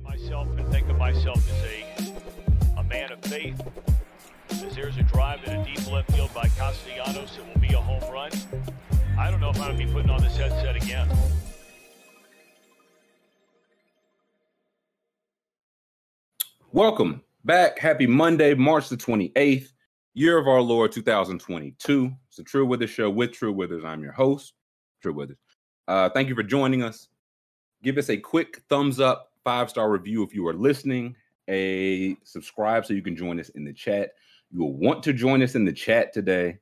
at myself and think of myself as a, a man of faith. As there's a drive in a deep left field by Castellanos, it will be a home run. I don't know if I'm going to be putting on this headset again. Welcome back. Happy Monday, March the 28th, year of our Lord 2022. It's the True Withers Show with True Withers. I'm your host, True Withers. Uh, thank you for joining us. Give us a quick thumbs up, five star review if you are listening, a subscribe so you can join us in the chat. You will want to join us in the chat today.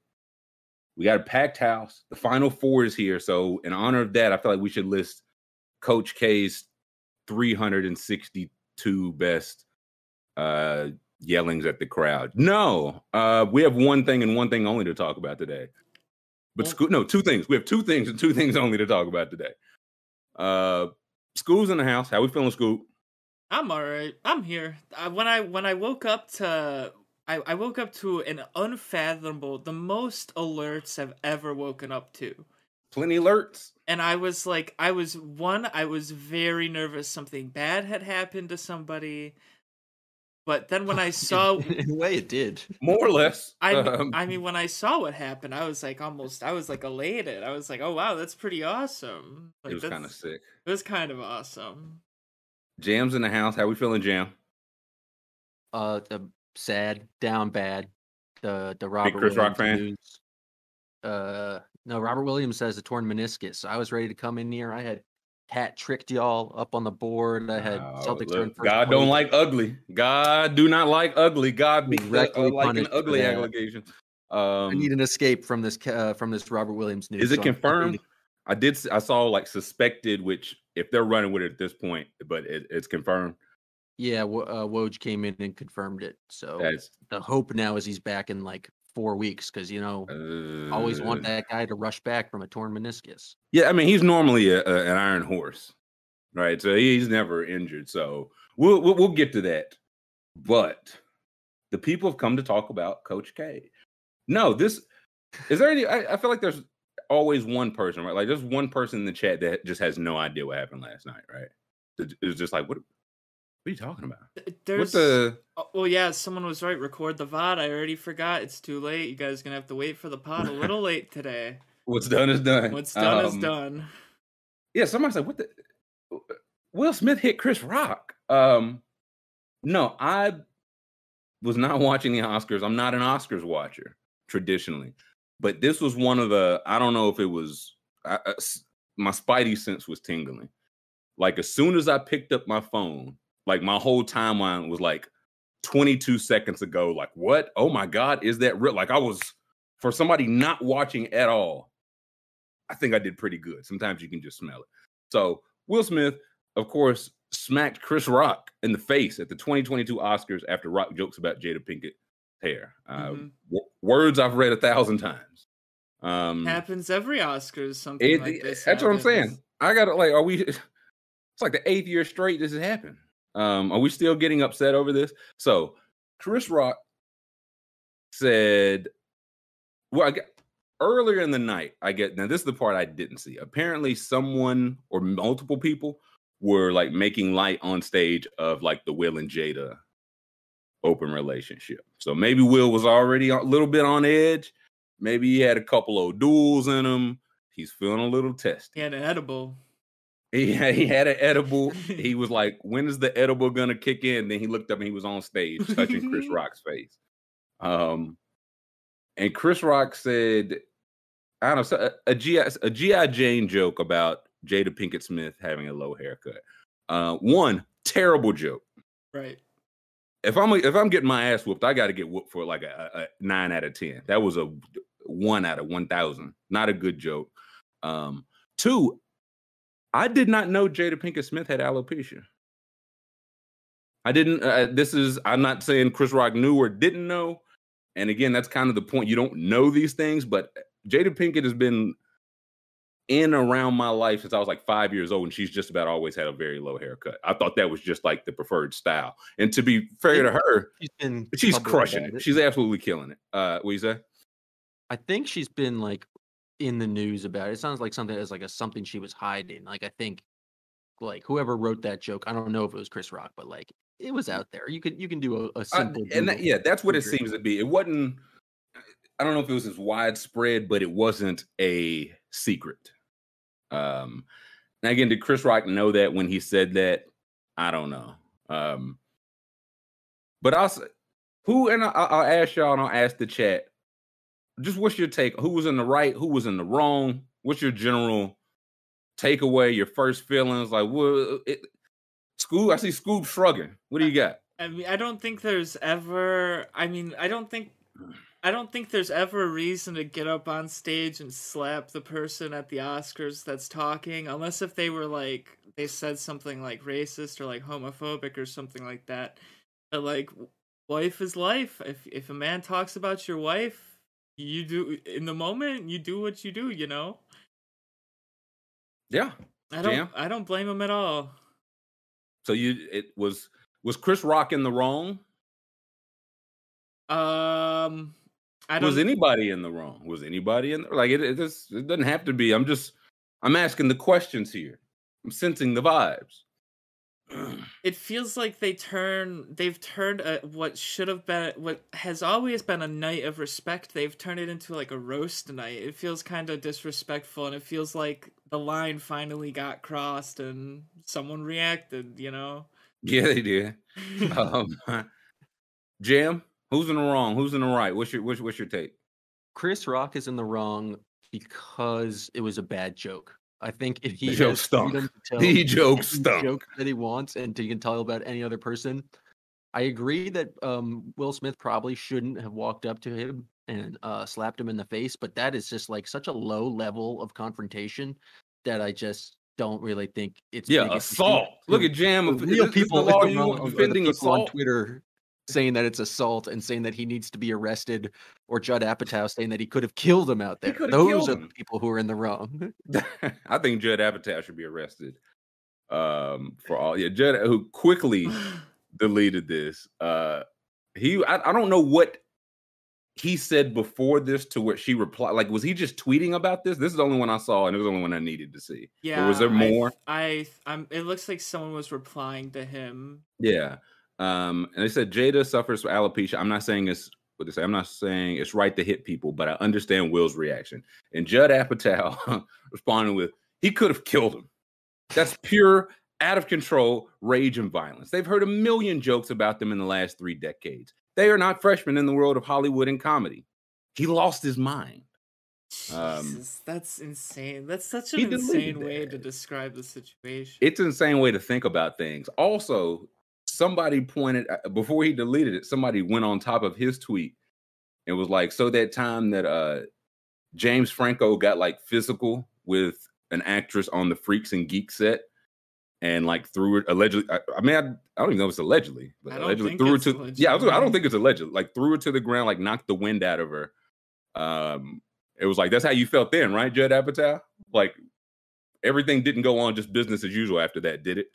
We got a packed house. The final four is here. So, in honor of that, I feel like we should list Coach K's 362 best uh yellings at the crowd. No, uh we have one thing and one thing only to talk about today. But school no, two things. We have two things and two things only to talk about today. Uh school's in the house. How we feeling, school? I'm all right. I'm here. Uh, when I when I woke up to I, I woke up to an unfathomable, the most alerts I've ever woken up to. Plenty alerts. And I was like, I was one, I was very nervous something bad had happened to somebody. But then when I saw, in a way, it did. More or less. I, Um, I mean, when I saw what happened, I was like almost, I was like elated. I was like, oh wow, that's pretty awesome. Like, it was kind of sick. It was kind of awesome. Jam's in the house. How we feeling, Jam? Uh, the sad, down bad. The the Robert Chris Rock Williams fan? news. Uh, no, Robert Williams has a torn meniscus. So I was ready to come in here. I had hat tricked y'all up on the board. I had Oh, Celtics look, God don't like ugly. God do not like ugly. God be Directly uh, like an ugly allegation. I Um, need an escape from this uh, from this Robert Williams news. Is it so confirmed? I did. I saw like suspected, which if they're running with it at this point, but it, it's confirmed. Yeah, uh, Woj came in and confirmed it. So That's the hope now is he's back in like four weeks because you know always want uh, that guy to rush back from a torn meniscus. Yeah, I mean he's normally a, a- an iron horse, right? So he's never injured. So we'll, we'll we'll get to that. But the people have come to talk about Coach K. No, this is there any? I, I feel like there's always one person, right? Like there's one person in the chat that just has no idea what happened last night, right? It- It's just like what? What are you talking about? There's, what the? Oh, well, yeah, someone was right. Record the VOD. I already forgot. It's too late. You guys gonna have to wait for the pod a little late today. What's done is done. What's done is Um, done. Yeah, somebody said, "What the?" Will Smith hit Chris Rock. Um, no, I was not watching the Oscars. I'm not an Oscars watcher traditionally, but this was one of the. I don't know if it was. I, I- my spidey sense was tingling. Like as soon as I picked up my phone, like my whole timeline was like 22 seconds ago. Like what? Oh my god, is that real? Like I was for somebody not watching at all. I think I did pretty good. Sometimes you can just smell it. So Will Smith, of course, smacked Chris Rock in the face at the 2022 Oscars after Rock jokes about Jada Pinkett hair. Uh, Mhm. w- words I've read a thousand times. Um, Happens every Oscars. Something it- like this. that's what I'm saying. I got to like, are we? It's like the eighth year straight this has happened. Um, are we still getting upset over this? So Chris Rock said, "Well, I get, earlier in the night, I get now. This is the part I didn't see. Apparently, someone or multiple people were like making light on stage of like the Will and Jada open relationship. So maybe Will was already a little bit on edge. Maybe he had a couple of duels in him. He's feeling a little testy. He had an edible. He had, he had an edible. he was like, "When is the edible gonna kick in?" Then he looked up and he was on stage touching Chris Rock's face. Um, and Chris Rock said, "I don't know a, a GI a GI Jane joke about Jada Pinkett Smith having a low haircut. Uh, one terrible joke. Right. If I'm if I'm getting my ass whooped, I got to get whooped for like a, a, a nine out of ten. That was a one out of one thousand. Not a good joke. Um, two, I did not know Jada Pinkett Smith had alopecia. I didn't. Uh, this is. I'm not saying Chris Rock knew or didn't know. And again, that's kind of the point. You don't know these things, but Jada Pinkett has been in around my life since I was like five years old, and she's just about always had a very low haircut. I thought that was just like the preferred style. And to be fair to her, She's been she's crushing about it. She's absolutely killing it. Uh, what you say? I think she's been like in the news about it. It sounds like something as like a something she was hiding. Like I think like whoever wrote that joke. I don't know if it was Chris Rock, but like it was out there. You could you can do a, a Uh, simple and that, yeah, that's what it seems to be. It wasn't. I don't know if it was as widespread, but it wasn't a secret. Um, now again, did Chris Rock know that when he said that? I don't know. Um, but I'll who and I, I'll ask y'all, and I'll ask the chat. Just what's your take? Who was in the right? Who was in the wrong? What's your general takeaway? Your first feelings? Like, what? Uh, it, Scoob, I see Scoob shrugging. What do you got? I mean, I don't think there's ever. I mean, I don't think. I don't think there's ever a reason to get up on stage and slap the person at the Oscars that's talking, unless if they were like they said something like racist or like homophobic or something like that. But like, life is life. If if a man talks about your wife, you do in the moment. You do what you do. You know. Yeah. I don't. Jam? I don't blame him at all. So you it was was Chris Rock in the wrong? Um, I don't. Was anybody in the wrong? Was anybody in the, like it? It, just, it doesn't have to be. I'm just I'm asking the questions here. I'm sensing the vibes. it feels like they turn they've turned a, what should have been what has always been a night of respect they've turned it into like a roast night it feels kind of disrespectful and it feels like the line finally got crossed and someone reacted you know yeah, they did. um, Jam, who's in the wrong? Who's in the right? What's your what's, what's your take? Chris Rock is in the wrong because it was a bad joke. I think if he The joke has stunk. freedom tell The joke stunk. joke that he wants and he can tell about any other person. I agree that um, Will Smith probably shouldn't have walked up to him and uh, slapped him in the face, but that is just like such a low level of confrontation that I just don't really think it's Yeah, assault. Look at Jam. the real people the law you wrong want are the defending people on. Twitter saying that it's assault and saying that he needs to be arrested, or Judd Apatow saying that he could have killed him out there. Those are him. the people who are in the wrong. I think Judd Apatow should be arrested. Um, for all yeah, Judd who quickly deleted this. Uh, he I, I don't know what he said before this to what she replied. Like, was he just tweeting about this? This is the only one I saw, and it was the only one I needed to see. yeah was there I- more? I, I'm it looks like someone was replying to him Yeah. Um, and they said Jada suffers from alopecia. I'm not saying it's what they say. I'm not saying it's right to hit people, but I understand Will's reaction. And Judd Apatow responding with, "He could have killed him." That's pure out of control rage and violence. They've heard a million jokes about them in the last three decades. They are not freshmen in the world of Hollywood and comedy. He lost his mind. Um, Jesus, that's insane. That's such an insane way to describe the situation. it's an insane way to think about things. Also, somebody pointed uh, before he deleted it, somebody went on top of his tweet and was like, "So that time that uh James Franco got like physical with an actress on the Freaks and Geeks set." And like threw it allegedly. I, I mean, I, I don't even know if it's allegedly, but I allegedly think threw it it's to. Yeah, I, was, I don't think it's alleged. Like threw it to the ground, like knocked the wind out of her. Um, it was like that's how you felt then, right, Judd Apatow? Like everything didn't go on just business as usual after that, did it?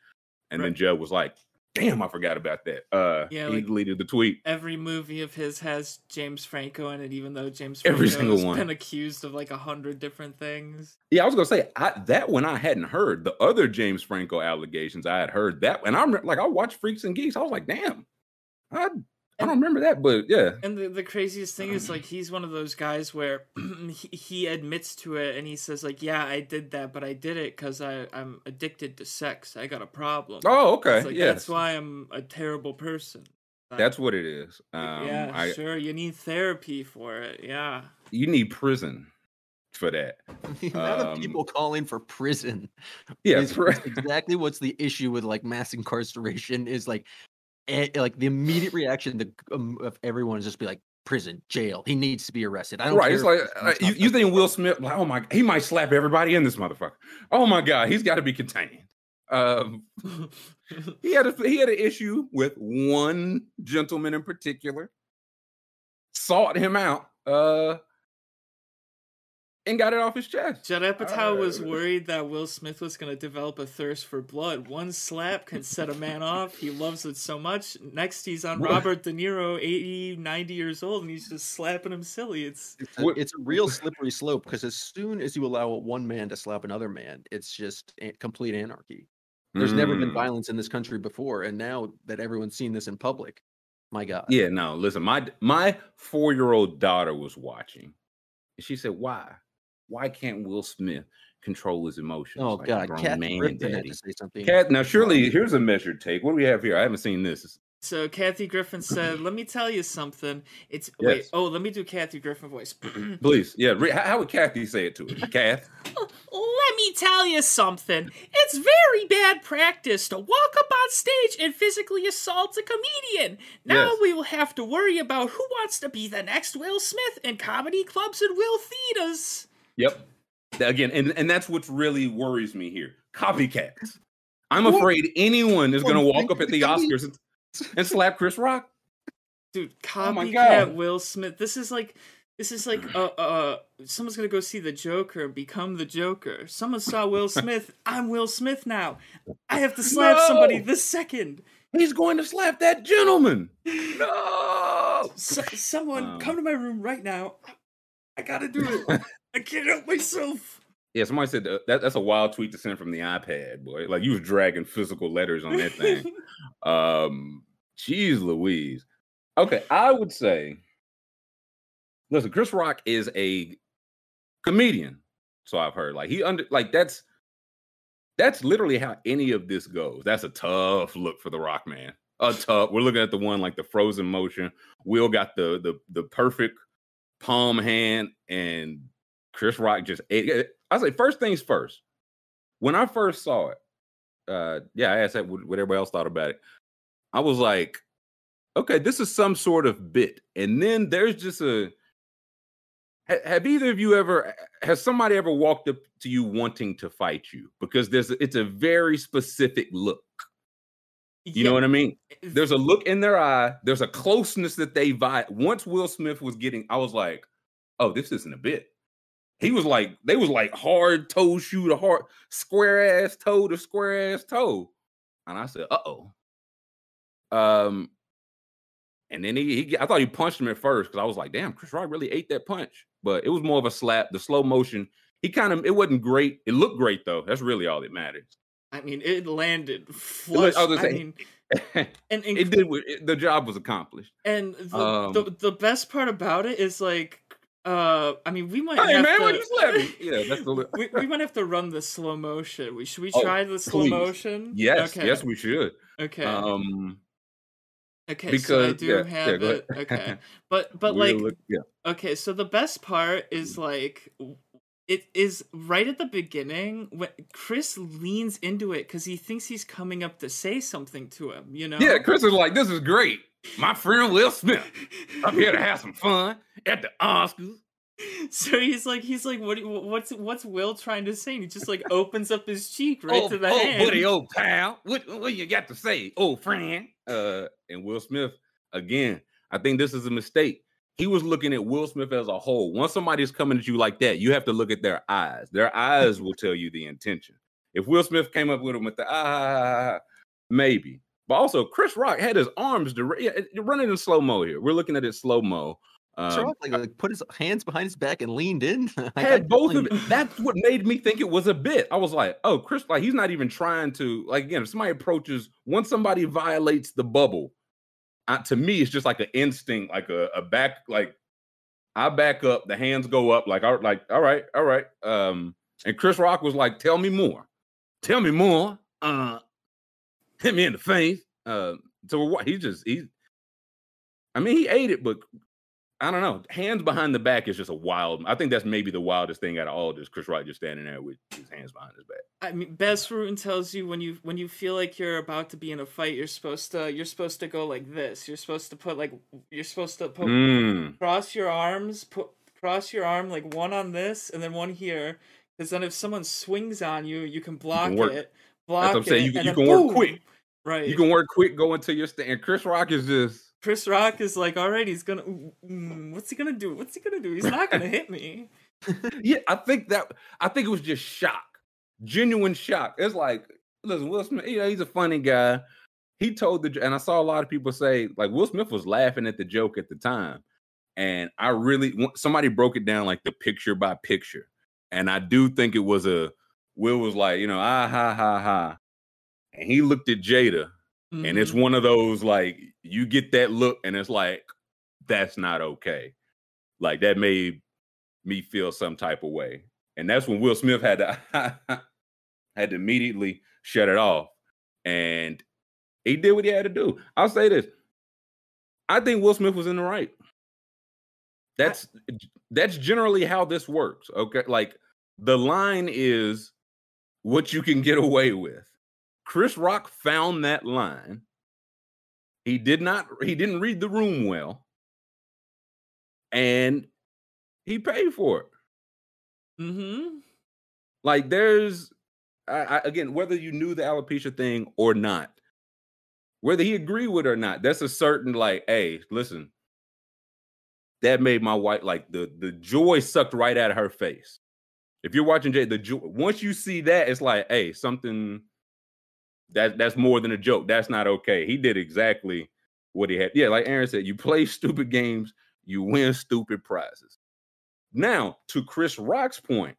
And then Judd was like, "Damn, I forgot about that." Uh, Yeah, he like- deleted the tweet. Every movie of his has James Franco in it, even though James Franco Every single has one. been accused of like a hundred different things. Yeah, I was gonna say I, that one I hadn't heard. The other James Franco allegations I had heard that, and I'm like, I watched Freaks and Geeks. I was like, "Damn, I I don't remember that," but yeah, And the, the craziest thing is like he's one of those guys where he, he admits to it and he says like, "Yeah, I did that, but I did it because I I'm addicted to sex. I got a problem." Oh, okay. It's like, yes. that's why I'm a terrible person. Like, That's what it is. Um, yeah, I, sure. You need therapy for it. Yeah. you need prison for that. the amount of Um, people calling for prison Yeah, is, pri- exactly what's the issue with like mass incarceration is like eh, like the immediate reaction to, um, of everyone is just be like prison jail he needs to be arrested i don't right. It's like uh, you, you think Will Smith? Like, oh my, he might slap everybody in this motherfucker. Oh my god, he's got to be contained. Um, he had a he had an issue with one gentleman in particular. Sought him out. Uh, and got it off his chest. Judd Apatow was Uh, worried that Will Smith was going to develop a thirst for blood. One slap can set a man off. He loves it so much. Next, he's on What? Robert De Niro, 80, 90 years old, and he's just slapping him silly. It's it's a, it's a real slippery slope because as soon as you allow one man to slap another man it's just complete anarchy There's never been Mm. violence in this country before, and now that everyone's seen this in public, my God. Yeah, no, listen, my my four year old daughter was watching, and she said, "Why, why can't Will Smith control his emotions?" Oh like God, grown Kathy man, Griffin had daddy?" to say something. Cat, now surely here's a measured take. What do we have here? I haven't seen this. So Kathy Griffin said, "Let me tell you something. It's wait. Oh, let me do Kathy Griffin voice. Please, yeah. re- How, how would Kathy say it to us? Kath, Let me tell you something. It's very bad practice to walk up on stage and physically assault a comedian. Now Yes. we will have to worry about who wants to be the next Will Smith in comedy clubs and Will theaters. Yep. Again, and, and that's what really worries me here. Copycats. I'm afraid anyone is going to walk up at the Oscars and, and slap Chris Rock. Dude, Oh copycat God. Will Smith. This is like this is like uh uh someone's gonna go see the Joker and become the Joker. Someone saw Will Smith. I'm Will Smith now. I have to slap somebody No. this second. He's going to slap that gentleman. No. So, someone Um. come to my room right now. I gotta do it. I can't help myself. Yeah, somebody said that, that that's a wild tweet to send from the iPad, boy. Like you was dragging physical letters on that thing. um, jeez Louise. Okay, I would say, listen, Chris Rock is a comedian. So I've heard. Like he under like that's that's literally how any of this goes. That's a tough look for the Rock man. A tough. We're looking at the one like the frozen motion. Will got the the the perfect palm hand, and Chris Rock just ate. it. I say first things first. When I first saw it, uh, yeah, I asked that what, everybody else thought about it. I was like, okay, this is some sort of bit, and then there's just a. Have either of you ever has somebody ever walked up to you wanting to fight you because there's it's a very specific look. You know what I mean? There's a look in their eye. There's a closeness that they vibe. Once Will Smith was getting, I was like, oh, this isn't a bit. He was like, they was like hard toe shoe to hard, square ass toe to square ass toe. And I said, uh oh. Um, and then he, he I thought he punched him at first because I was like, damn, Chris Rock really ate that punch. But it was more of a slap, the slow motion. He kind of it wasn't great. It looked great though. That's really all that matters. I mean, it landed flush. I I mean, and and, it did it- the job was accomplished. and the, Um, the the best part about it is like, uh, I mean, we might Hey have man, to. you slapping? Yeah, that's the we, we might have to run the slow motion. We should we Oh, try the slow please. motion? yes, Okay. yes, we should. Okay. Um, okay. so I because- do yeah, yeah, have go it. Okay. But but like look- yeah, Okay, so the best part is like w- it is right at the beginning when Chris leans into it because he thinks he's coming up to say something to him, you know? yeah. Chris is like, this is great. My friend Will Smith I'm here to have some fun at the Oscars. So he's like, he's like, what? What's what's Will trying to say? And he just like opens up his cheek right oh, to the oh, hand. buddy, old pal, what what you got to say, old friend? Uh, and Will Smith again. I think this is a mistake. He was looking at Will Smith as a whole. Once somebody's coming at you like that, you have to look at their eyes. Their eyes will tell you the intention. If Will Smith came up with him with the ah, maybe. But also, Chris Rock had his arms direct. Yeah, you're running in slow mo here. We're looking at it slow mo. Um, Rock, like, like put his hands behind his back and leaned in. Had both of it. That's what made me think it was a bit. I was like, oh, Chris, like he's not even trying to like again. If somebody approaches, once somebody violates the bubble, uh, to me, it's just like an instinct, like a, a back, like I back up, the hands go up, like I like, all right, all right. Um, and Chris Rock was like, tell me more, tell me more. Uh, hit me in the face. Uh, so what? He just he. I mean, he ate it, but I don't know. Hands behind the back is just a wild. I think that's maybe the wildest thing out of all this. Chris Rock just standing there with his hands behind his back. I mean, Bas Rutten tells you when you when you feel like you're about to be in a fight, you're supposed to you're supposed to go like this. You're supposed to put like you're supposed to put Mm. cross your arms, put cross your arm like one on this and then one here. Because then if someone swings on you, you can block work- it. Block what I'm saying, it, you can- you can work quick. Right. You can work quick, go into your stand. Chris Rock is just. Chris Rock is like, all right, he's gonna. What's he gonna do? What's he gonna do? He's not gonna hit me. Yeah, I think that. I think it was just shock, genuine shock. It's like, listen, Will Smith. You know, he's a funny guy. He told the, and I saw a lot of people say like Will Smith was laughing at the joke at the time, and I really somebody broke it down like the picture by picture, and I do think it was a Will was like, you know, ah ha ha ha, and he looked at Jada, and it's Mhm. one of those like you get that look, and it's like that's not okay. Like that made me feel some type of way, and that's when Will Smith had to had to immediately shut it off, and he did what he had to do. I'll say this: I think Will Smith was in the right. That's that's generally how this works. Okay, like the line is what you can get away with. Chris Rock found that line. He did not he didn't read the room well. And he paid for it. Mm-hmm. Like there's I, I, again, whether you knew the alopecia thing or not, whether he agreed with it or not, that's a certain like, hey, listen, that made my wife like the the joy sucked right out of her face. If you're watching Jay, the joy once you see that, it's like, hey, something that that's more than a joke. That's not okay. He did exactly what he had. Yeah, like Aaron said, you play stupid games, you win stupid prizes. Now, to Chris Rock's point,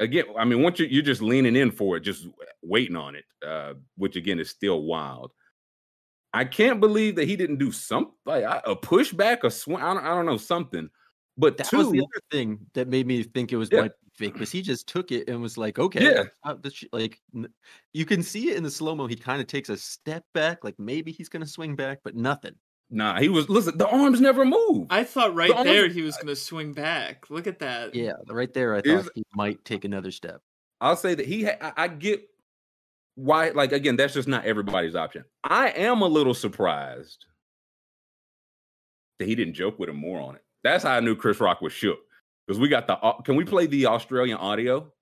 again, I mean, once you, you're just leaning in for it, just waiting on it, uh, which again is still wild. I can't believe that he didn't do something like a pushback, a swing. I don't, I don't know something. But That two, was the other thing that made me think it was Yeah. be fake because he just took it and was like, okay, Yeah. uh, this like you can see it in the slow mo. He kind of takes a step back, like maybe he's gonna swing back, but nothing. nah, he was listen. The arms never move. I thought right almost- there he was gonna swing back. Look at that. Yeah, right there, I thought he might take another step. I'll say that he. Ha- I, I get why. Like again, that's just not everybody's option. I am a little surprised that he didn't joke with him more on it. That's how I knew Chris Rock was shook because we got the. Can we play the Australian audio?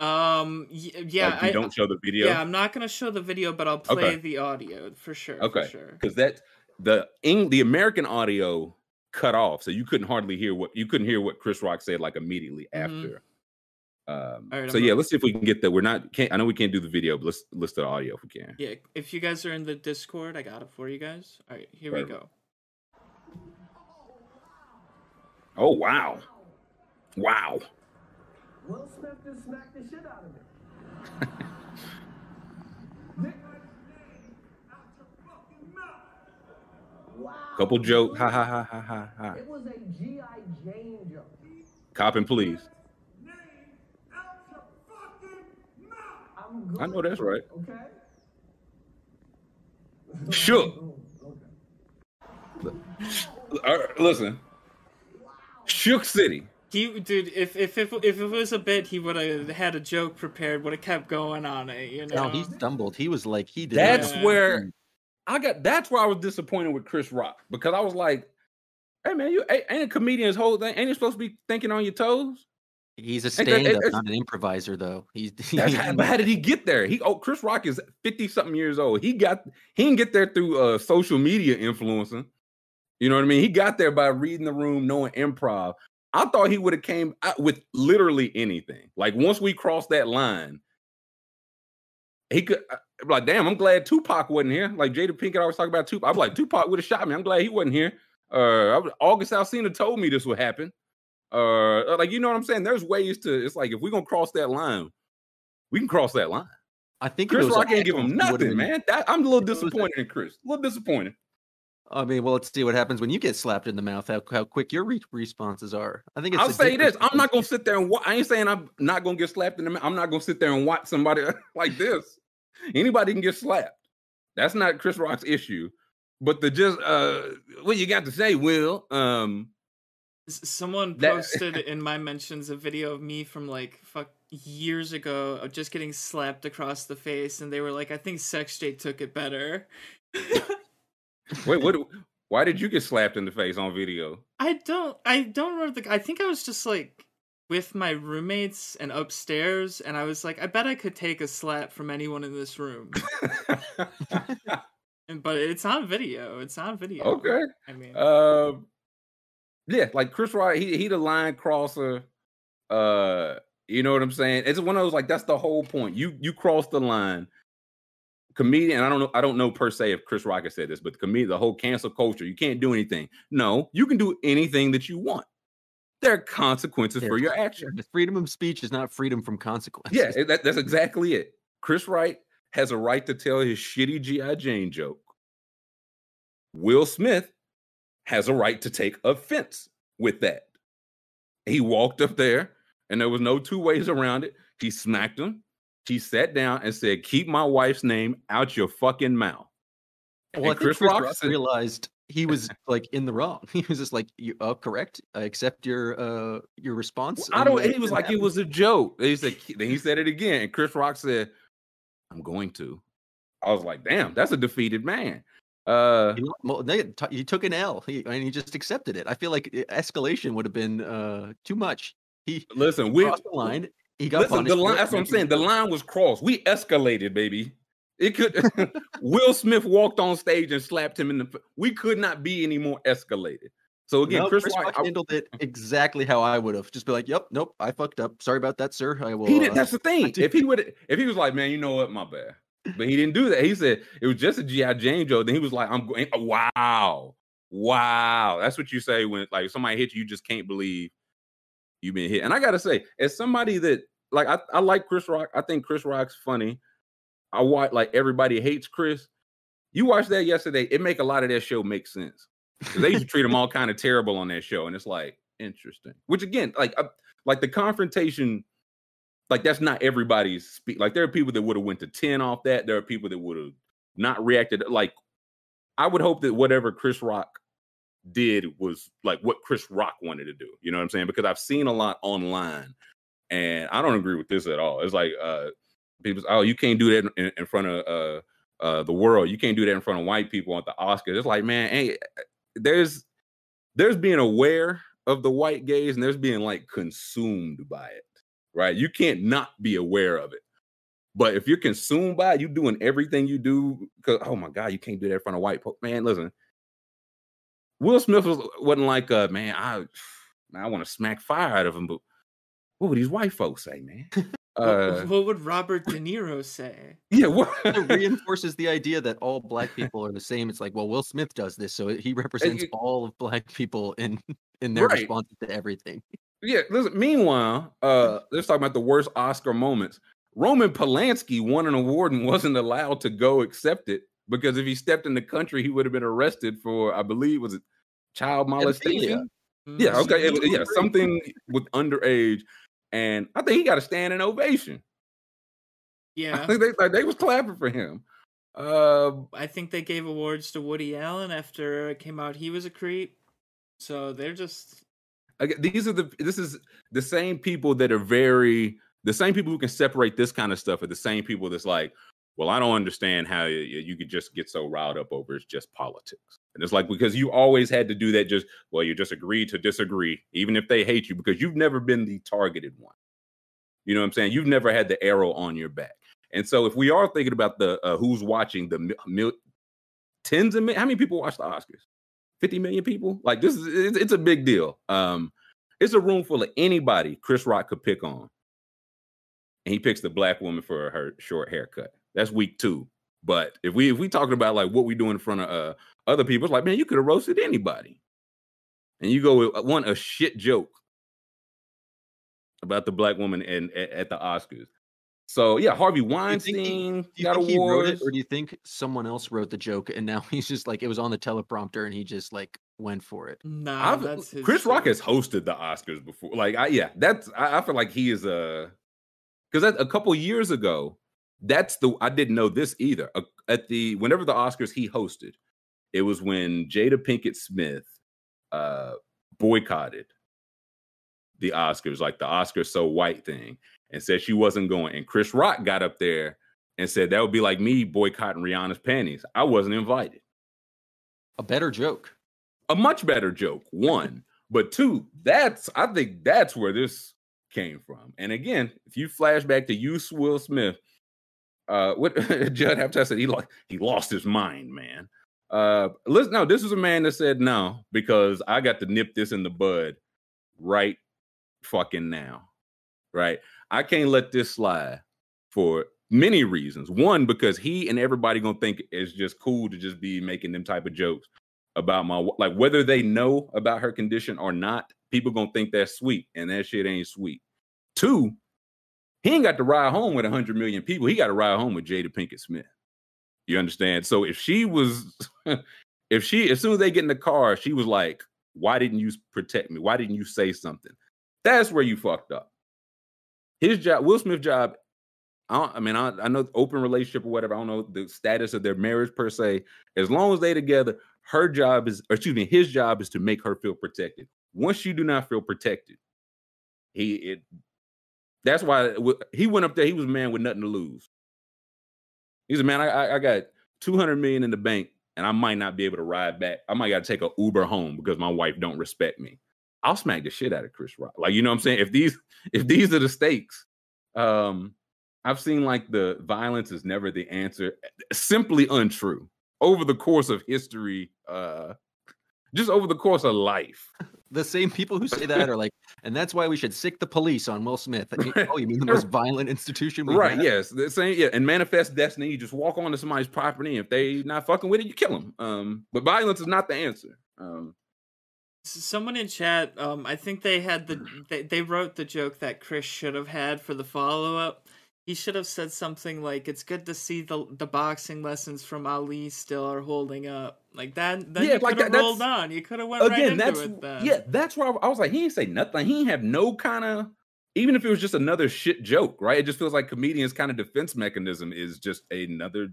Um. Yeah. Like, I, don't show the video. Yeah, I'm not gonna show the video, but I'll play Okay. the audio for sure. Okay. For sure. because that the Eng, the American audio cut off, so you couldn't hardly hear what you couldn't hear what Chris Rock said like immediately Mhm. after. Um, right, so I'm yeah, gonna- let's see if we can get that. We're not. Can't, I know we can't do the video, but let's let's do the audio if we can. Yeah. If you guys are in the Discord, I got it for you guys. All right. Here we go. Oh wow, wow. Will Smith just smacked the shit out of me. wow. Couple joke. Ha ha ha ha ha ha. It was a G.I. Jane joke. Copping, please. I'm good. I know that's right. Okay? Shook. Okay. Listen, shook city. He, dude, if if if, if it was a bit, he would have had a joke prepared. Would have kept going on it. You know. No, he stumbled. He was like, he did. That's Yeah. where I got. That's where I was disappointed with Chris Rock because I was like, "Hey man, you ain't ain't a comedian's whole thing. Ain't you supposed to be thinking on your toes?" He's a that- stand-up, it's- not an improviser, though. He's That's how, but how did he get there? He oh, Chris Rock is fifty something years old. He got he didn't get there through uh, social media influencing. You know what I mean? He got there by reading the room, knowing improv. I thought he would have came out with literally anything. Like once we crossed that line, he could uh, like, damn, I'm glad Tupac wasn't here. Like Jada Pinkett always talk about Tupac. I'm like, Tupac would have shot me. I'm glad he wasn't here. Uh, was- August Alsina told me this would happen. Uh, like you know what I'm saying? There's ways to. It's like if we're gonna cross that line, we can cross that line. I think Chris Rock ain't give him Atkins, he would've nothing, man. That, I'm a little If it was a- disappointed in Chris. A little disappointed. I mean, well, let's see what happens when you get slapped in the mouth. How how quick your re- responses are. I think it's. I'll say this: I'm not gonna sit there and. Wa- I ain't saying I'm not gonna get slapped in the mouth. I'm not gonna sit there and watch somebody like this. Anybody can get slapped. That's not Chris Rock's issue. But the just uh, what you got to say, Will? Um, S- Someone That- posted in my mentions a video of me from like fuck years ago of just getting slapped across the face, and they were like, "I think Sex J took it better." wait, what? Why did you get slapped in the face on video? I don't. I don't remember the. I think I was just like with my roommates and upstairs, and I was like, I bet I could take a slap from anyone in this room. And, but it's on video. It's on video. okay. I mean, Um, yeah, like Chris Rock, he he the line crosser. Uh, you know what I'm saying? It's one of those like that's the whole point. You you cross the line. Comedian, I don't know, I don't know per se if Chris Rock has said this, but the comedian, the whole cancel culture, you can't do anything. No, you can do anything that you want. There are consequences for your actions. Freedom of speech is not freedom from consequences. Yeah, that, that's exactly it. Chris Wright, has a right to tell his shitty G.I. Jane joke. Will Smith has a right to take offense with that. He walked up there, and there was no two ways around it. He smacked him. He sat down and said, Keep my wife's name out your fucking mouth. Well, I Chris Chris Rock said- realized he was like in the wrong. He was just like, "You oh, correct? I accept your uh your response." I and, don't. uh, He was like, it was a joke. He said, then he said it again, and Chris Rock said, "I'm going to." I was like, "Damn, that's a defeated man." Uh, He, well, he took an L, he, and he just accepted it. I feel like uh, escalation would have been uh too much. He listen, we crossed the line. He got listen. The line. That's what I'm saying. The line was crossed. We escalated, baby. It could. Will Smith walked on stage and slapped him in the. We could not be any more escalated. So again, No, Chris, Chris Rock, Rock I- handled it exactly how I would have. Just be like, "Yep, nope, I fucked up. Sorry about that, sir. I will." He did. uh, That's the thing. If he would, if he was like, man, you know what, my bad. But he didn't do that. He said it was just a GI Jane joke. Then he was like, I'm going. Wow, wow. That's what you say when like somebody hits you, you just can't believe you've been hit. And I gotta say, as somebody that like I, I like Chris Rock. I think Chris Rock's funny. I watch like everybody hates Chris. You watched that yesterday. It make a lot of that show make sense. they used to treat him all kind of terrible on that show, and it's like interesting. Which again, like uh, like the confrontation like that's not everybody's speak. Like there are people that would have went to 10 off that. There are people that would have not reacted. Like I would hope that whatever Chris Rock did was like what Chris Rock wanted to do. You know what I'm saying? Because I've seen a lot online and I don't agree with this at all. It's like uh people oh you can't do that in, in front of uh uh the world. You can't do that in front of white people at the Oscars. It's like, man, hey, there's there's being aware of the white gaze and there's being like consumed by it right? You can't not be aware of it. But if you're consumed by it, you doing everything you do because oh my god, you can't do that in front of white folk. Man, listen. Will Smith was wasn't like uh man, I man, I want to smack fire out of him, but what would these white folks say, man? What- Uh what would Robert De Niro say? yeah, what it reinforces the idea that all black people are the same. It's like, well, Will Smith does this, so he represents you- all of black people in in their Right. responses to everything. Yeah, listen, meanwhile, uh, let's talk about the worst Oscar moments. Roman Polanski won an award and wasn't allowed to go accept it because if he stepped in the country, he would have been arrested for, I believe, was it child molestation? Yeah, Mm, okay, it yeah, something with underage, and I think he got a standing ovation. Yeah, I think they like they was clapping for him. Uh, I think they gave awards to Woody Allen after it came out he was a creep. So they're just Again, these are the this is the same people that are very the same people who can separate this kind of stuff are the same people that's like well i don't understand how you, you could just get so riled up over it's just politics. And it's like because you always had to do that just well you just agree to disagree even if they hate you because you've never been the targeted one. You know what i'm saying? You've never had the arrow on your back. And so if we are thinking about the uh, who's watching the mil- tens of millions how many people watch the oscars? 50 million people? Like this is it's, it's a big deal. Um it's a room full of anybody chris rock could pick on. And he picks the black woman for her short haircut that's week two but if we if we talking about like what we do in front of uh other people it's like man you could have roasted anybody and you go with uh, one a shit joke about the black woman and at, at the oscars so yeah harvey think he- weinstein Do you got think he wrote awards it, or do you think someone else wrote the joke and now he's just like it was on the teleprompter and he just like went for it? nah. I've- that's Chris Rock joke. has hosted the Oscars before. Like, I yeah, that's I, I feel like he is a because a couple years ago, that's the I didn't know this either. Uh, at the whenever the Oscars he hosted, it was when Jada Pinkett Smith uh boycotted the Oscars, like the Oscars so white thing, and said she wasn't going. And Chris Rock got up there and said that would be like me boycotting Rihanna's panties. I wasn't invited A better joke. a much better joke. One, but two, that's I think that's where this came from. And again, if you flash back to you, Will Smith, uh, what Judd Apatow said, he like he lost his mind, man. Uh, listen, no, this is a man that said no because I got to nip this in the bud right fucking now, right? I can't let this slide for many reasons. One, because he and everybody gonna think it's just cool to just be making them type of jokes about my like whether they know about her condition or not people gonna think that's sweet and that shit ain't sweet two He ain't got to ride home with 100 million people. He got to ride home with Jada Pinkett Smith. You understand? So if she was, if she, as soon as they get in the car, she was like, why didn't you protect me? Why didn't you say something? That's where you fucked up. His job, Will Smith's job, I, I mean, I, I know open relationship or whatever. I don't know the status of their marriage per se. As long as they together, her job is, or excuse me, his job is to make her feel protected. Once you do not feel protected, he it that's why he went up there. He was a man with nothing to lose. He's a man. I, I got two hundred million in the bank, and I might not be able to ride back. I might got to take a Uber home because my wife don't respect me. I'll smack the shit out of Chris Rock. Like you know what I'm saying. If these if these are the stakes, um, I've seen like the violence is never the answer. Simply untrue. Over the course of history, uh, just over the course of life, the same people who say that are like, and that's why we should sick the police on Will Smith. oh, you mean the most violent institution? right? Have? Yes, the same. Yeah, and manifest destiny. You just walk onto somebody's property. If they not fucking with it, you kill them. Um, but violence is not the answer. Um, Someone in chat, um, I think they had the they, they wrote the joke that Chris should have had for the follow up he should have said something like it's good to see the the boxing lessons from Ali still are holding up. Like that then yeah, you like could have rolled on. You could have went again, right into it then. yeah that's why I, was like he didn't say nothing. He didn't have no kind of even if it was just another shit joke right? It just feels like comedians kind of defense mechanism is just another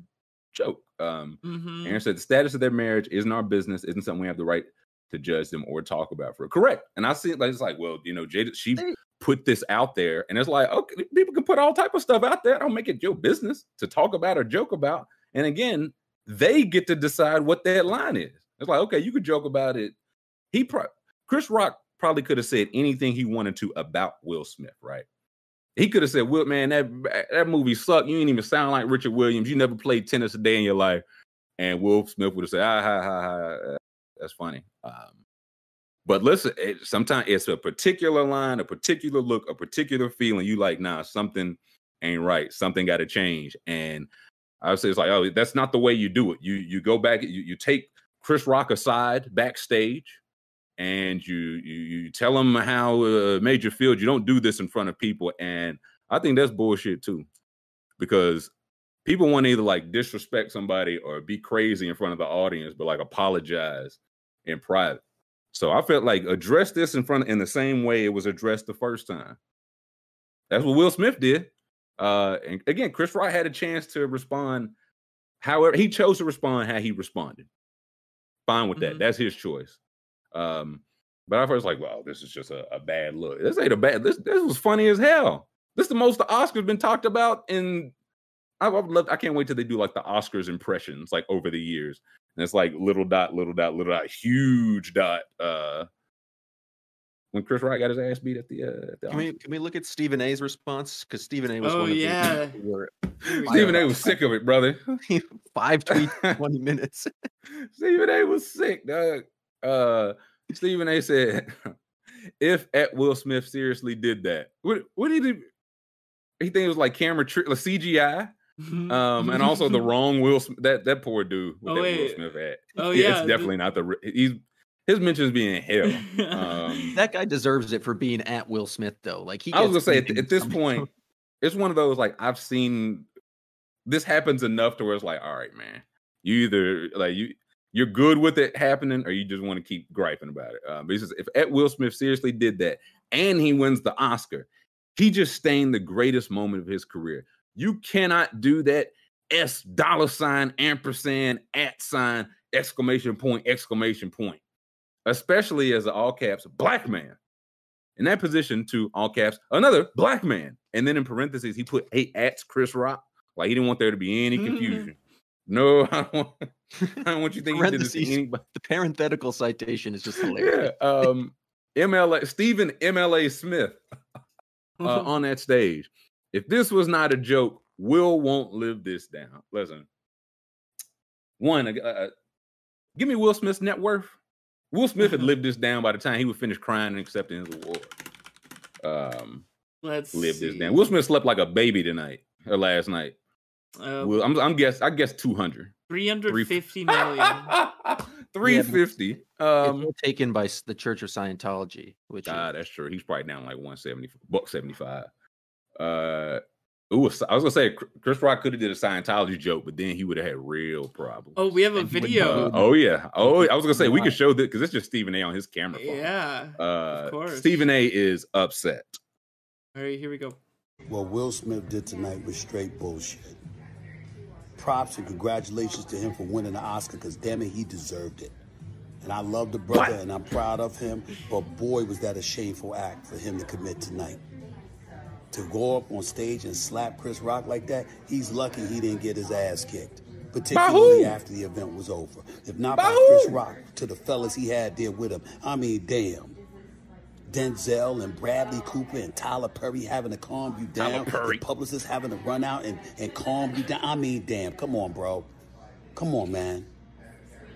joke. Um mm-hmm. Aaron said the status of their marriage isn't our business isn't something we have the right to judge them or talk about for correct. And I see it like it's like well you know Jada she put this out there and it's like okay people can put all type of stuff out there. I don't make it your business to talk about or joke about. And again they get to decide what that line is. It's like okay you could joke about it. He pro- chris rock probably could have said anything he wanted to about will smith right? He could have said will man that that movie sucked. You ain't even sound like richard williams. You never played tennis a day in your life. And will smith would have said ah ha ha ha. That's funny. Um, but listen, it, sometimes it's a particular line, a particular look, a particular feeling. You like, nah, something ain't right. Something got to change. And I would say it's like, oh, that's not the way you do it. You you go back, you, you take Chris Rock aside backstage, and you you, you tell him how uh, made you. You don't do this in front of people, and I think that's bullshit too, because people want to either like disrespect somebody or be crazy in front of the audience, but like apologize in private. So I felt like address this in front of, in the same way it was addressed the first time. That's what Will Smith did. Uh, and again, Chris Rock had a chance to respond. However, he chose to respond how he responded. Fine with that. Mm-hmm. That's his choice. Um, but I was like, well, this is just a, a, bad look. This ain't a bad. This this was funny as hell. This is the most the Oscars been talked about in. I, I love. I can't wait till they do like the Oscars impressions like over the years. And it's like little dot, little dot, little dot, huge dot. Uh, when Chris Rock got his ass beat at the, uh, at the can we can we look at Stephen A's response because Stephen A was oh, one of yeah. the Stephen A was sick of it, brother. Five tweets, twenty minutes. Stephen A was sick, dog. Uh, Stephen A said, "If at Will Smith seriously did that, what what did he? He think it was like camera trick, like CGI." Mm-hmm. um, and also the wrong Will Smith. That that poor dude with oh, that wait. Will Smith hat. Oh yeah, it's definitely not the. He's his mentions being hell. Um, that guy deserves it for being at Will Smith though. Like he. I was gonna say at, at this point, it's one of those like I've seen. This happens enough to where it's like, all right, man. You either like you you're good with it happening, or you just want to keep griping about it. Um, but he says if Ed Will Smith seriously did that and he wins the Oscar, he just stained the greatest moment of his career. You cannot do that. S dollar sign, ampersand, at sign, exclamation point, exclamation point. Especially as an all caps black man. In that position, to all caps, another black man. And then in parentheses, he put eight ats Chris Rock. Like he didn't want there to be any confusion. No, I don't want, I don't want you thinking this to anybody. The parenthetical citation is just hilarious. Yeah, um, MLA Stephen MLA Smith uh, on that stage if this was not a joke, Will won't live this down. Listen, one, uh, uh, give me Will Smith's net worth. Will Smith had lived this down by the time he would finish crying and accepting his award. Um, Let's live this down. Will Smith slept like a baby tonight or last night. Uh, Will, I'm, I'm guess I guess 200. 350 million. 350. Yeah, um, taken by the Church of Scientology, which ah, that's true. He's probably down like 170, buck 75. Uh, ooh, I was gonna say Chris Rock could have did a Scientology joke, but then he would have had real problems. Oh, we have a And video. Uh, oh yeah. Oh, I was gonna say we Why? could show that because it's just Stephen A. on his camera phone. yeah. Uh, course. Stephen A. is upset. All right, here we go. What Will Smith did tonight was straight bullshit. Props and congratulations to him for winning the Oscar, because damn it, he deserved it. And I love the brother What? and I'm proud of him, but boy, was that a shameful act for him to commit tonight. To go up on stage and slap Chris Rock like that, he's lucky he didn't get his ass kicked. Particularly after the event was over. If not By by Chris? Rock, to the fellas he had there with him. I mean, damn. Denzel and Bradley Cooper and Tyler Perry having to calm you Tyler down. Perry. The publicist having to run out and, and calm you down. I mean, damn, come on, bro. Come on, man.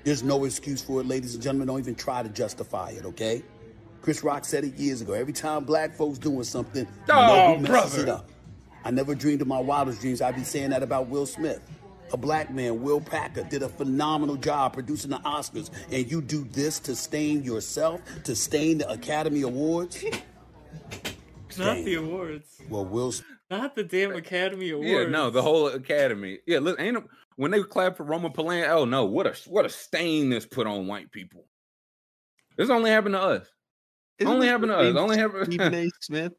There's no excuse for it, ladies and gentlemen. Don't even try to justify it, okay? Chris Rock said it years ago. Every time black folks doing something, you know Oh, who messes brother. it up. I never dreamed of my wildest dreams I'd be saying that about Will Smith. A black man, Will Packer, did a phenomenal job producing the Oscars, and you do this to stain yourself, to stain the Academy Awards? Not Damn. the awards. Well, Will Smith. Not the damn Academy Awards. Yeah, no, the whole academy. Yeah, look, ain't it, when they clap for Roman Polanski. Oh no, what a what a stain this put on white people. This only happened to us. Isn't only happened to us. Only happened. Stephen A. Smith.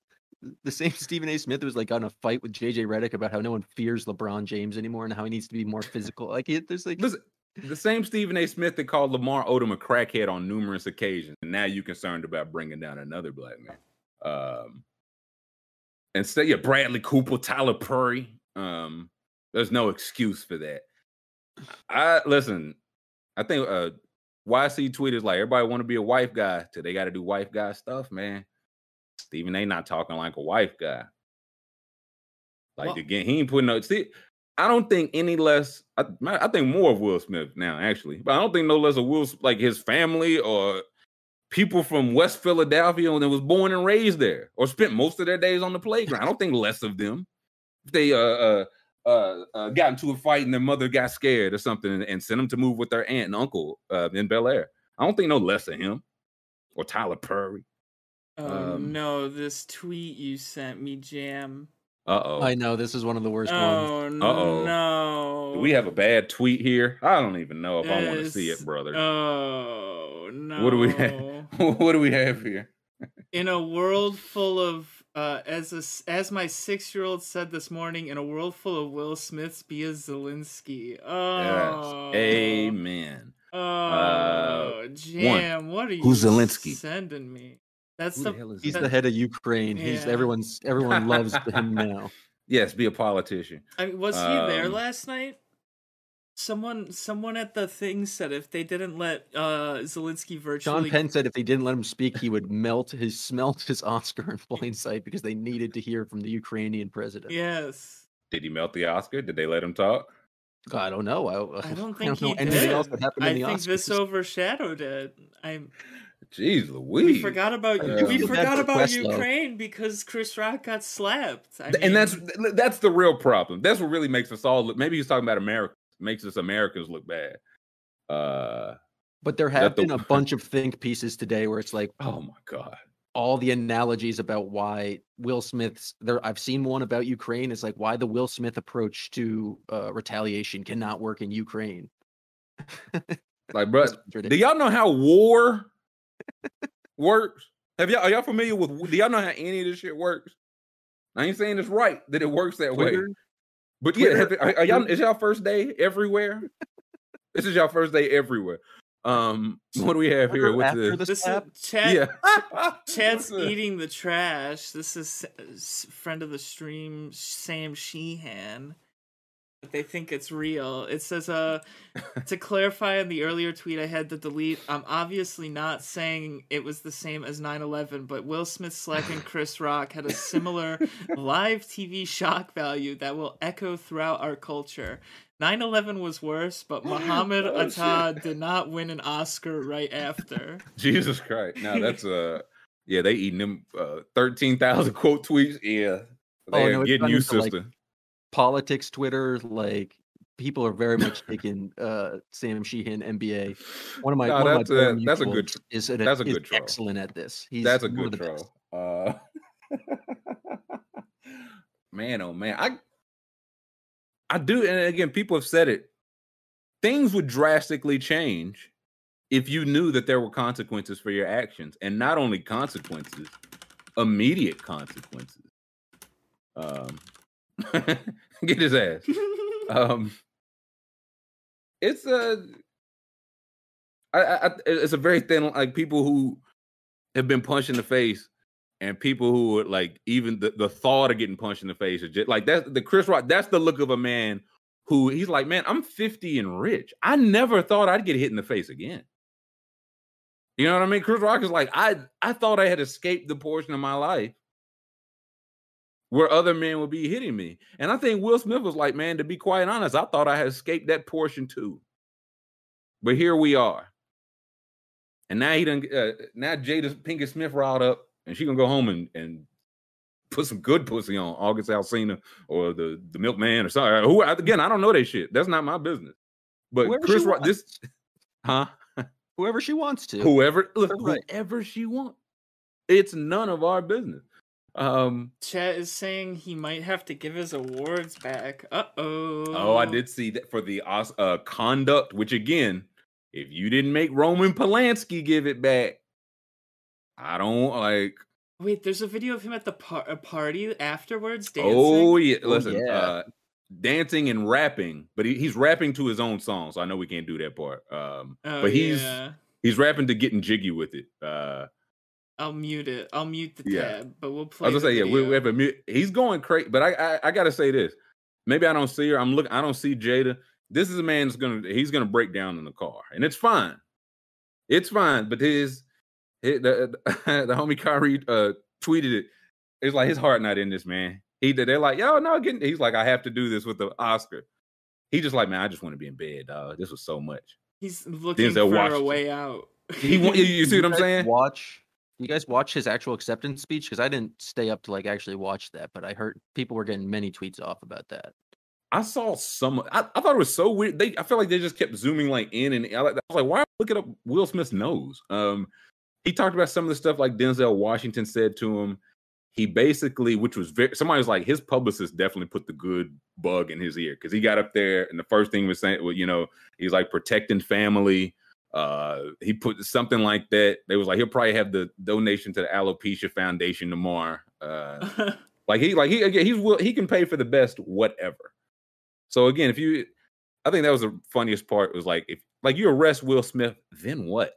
The same Stephen A. Smith was like on a fight with JJ Redick about how no one fears LeBron James anymore and how he needs to be more physical. Like it, there's like Listen, the same Stephen A. Smith that called Lamar Odom a crackhead on numerous occasions, and now you're concerned about bringing down another black man. Um, instead, yeah, Bradley Cooper, Tyler Perry. Um, there's no excuse for that. I listen. I think uh, YC tweeted like everybody want to be a wife guy till they got to do wife guy stuff, man. Stephen A. not talking like a wife guy. Like Well- again, he ain't putting no. See, I don't think any less. I, I think more of Will Smith now, actually, but I don't think no less of Will, like his family or people from West Philadelphia that was born and raised there or spent most of their days on the playground. I don't think less of them. If they uh uh uh, uh got into a fight and their mother got scared or something and, and sent them to move with their aunt and uncle uh, in Bel Air, I don't think no less of him or Tyler Perry. Oh Um, no, this tweet you sent me, Jam. Uh oh. I know this is one of the worst ones. Oh Uh-oh. no. Do we have a bad tweet here? I don't even know if I want to see it, brother. Oh no. What do we have? what do we have here? in a world full of uh, as a s as my six year old said this morning, in a world full of Will Smiths, be a Zelensky. Oh, Yes. Amen. Oh, Jam, what are you Who's Zelensky? sending me? That's Who the, the hell is He's that? the head of Ukraine. He's everyone's everyone loves him now. Yes, be a politician. I mean, was he there Um, last night? Someone, someone at the thing said if they didn't let uh Zelensky Sean virtually Penn said if they didn't let him speak, he would melt his smelt his Oscar in plain sight because they needed to hear from the Ukrainian president. Yes. Did he melt the Oscar? Did they let him talk? I don't know. I, I don't I think don't know he anything did. else that happened I in the think Oscars. this overshadowed it. I'm. Jeez, Louise. we forgot about Uh, we forgot for about Questlove. Ukraine because Chris Rock got slapped. I and that's that's the real problem. That's what really makes us all look. Maybe he's talking about America. Makes us Americans look bad. Uh But there have the- been a bunch of think pieces today where it's like oh my god. all the analogies about why Will Smith's there I've seen one about Ukraine. It's like why the Will Smith approach to uh, retaliation cannot work in Ukraine. Like, bro, do y'all know how war works? Have y'all are y'all familiar with do y'all know how any of this shit works? I ain't saying it's right that it works that way. Twitter, But yeah, Twitter- have, are, are y'all is y'all first day everywhere? this is y'all first day everywhere. Um, what do we have here? Twitter What's after the, the this slap? is Chad. yeah? Chad's What's eating the trash. This is friend of the stream, Sam Sheehan. But they think it's real. It says, uh, to clarify on the earlier tweet I had to delete, I'm obviously not saying it was the same as 9 11, but Will Smith Slack and Chris Rock had a similar live TV shock value that will echo throughout our culture. 9 11 was worse, but Muhammad Oh, shit. Atta did not win an Oscar right after. Jesus Christ! Now that's uh, yeah, they eating them uh, thirteen thousand quote tweets. Yeah, Oh, they're no, getting you, into, like, sister. Politics Twitter, like people are very much taking uh, Sam Sheehan NBA. One of my, No, one of my that's a- that's a good is, an, that's a good troll. excellent at this. He's That's a good troll. Uh, man, oh man, I I do, and again, people have said it. Things would drastically change if you knew that there were consequences for your actions, and not only consequences, immediate consequences. Um, get his ass. um, it's a, I, I, it's a very thin like people who have been punched in the face and people who are like even the, the thought of getting punched in the face is just like that's the Chris Rock. That's the look of a man who he's like, man, I'm 50 and rich. I never thought I'd get hit in the face again. You know what I mean? Chris Rock is like, I I thought I had escaped the portion of my life where other men would be hitting me. And I think Will Smith was like, man, to be quite honest, I thought I had escaped that portion too. But here we are. And now he done uh, now Jada Pinkett Smith riled up and she gonna go home and, and put some good pussy on August Alsina or the the milkman or something. Who again, I don't know that shit. That's not my business. But Whoever Chris Rock, this huh? Whoever she wants to. Whoever look, right. whoever she wants. It's none of our business. Um Chet is saying he might have to give his awards back. Uh oh. Oh, I did see that for the uh, conduct, which again, if you didn't make Roman Polanski give it back, I don't like. Wait, there's a video of him at the par- a party afterwards dancing. Oh yeah, Oh, listen, yeah. Uh, dancing and rapping, but he, he's rapping to his own song, so I know we can't do that part. Um, Oh, but he's yeah. he's rapping to getting jiggy with it. Uh, I'll mute it. I'll mute the Yeah. tab, but we'll play. I play. was gonna the say, yeah, we, we have a mute. He's going crazy, but I, I I gotta say this. Maybe I don't see her. I'm looking. I don't see Jada. This is a man that's gonna he's gonna break down in the car, and it's fine. It's fine. But his, his the, the homie Kyrie uh, tweeted it. It's like his heart not in this man. He did. They're like, yo, no, getting. He's like, I have to do this with the Oscar. He just like, man, I just want to be in bed, dog. This was so much. He's looking Denzel for a way out. He, wa- you, you see what I'm saying? Watch. You guys watch his actual acceptance speech because I didn't stay up to like actually watch that, but I heard people were getting many tweets off about that. I saw some. I, I thought it was so weird. They, I feel like they just kept zooming like in and I, was like, why look at up Will Smith's nose? Um, he talked about some of the stuff like Denzel Washington said to him. He basically, which was very, somebody was like, his publicist definitely put the good bug in his ear because he got up there and the first thing was saying, well, you know, he's like protecting family. Uh, he put something like that. They was like, he'll probably have the donation to the Alopecia Foundation tomorrow. Uh, like he, like he, again, he's will he can pay for the best whatever. So again, if you, I think that was the funniest part was like if like you arrest Will Smith, then what?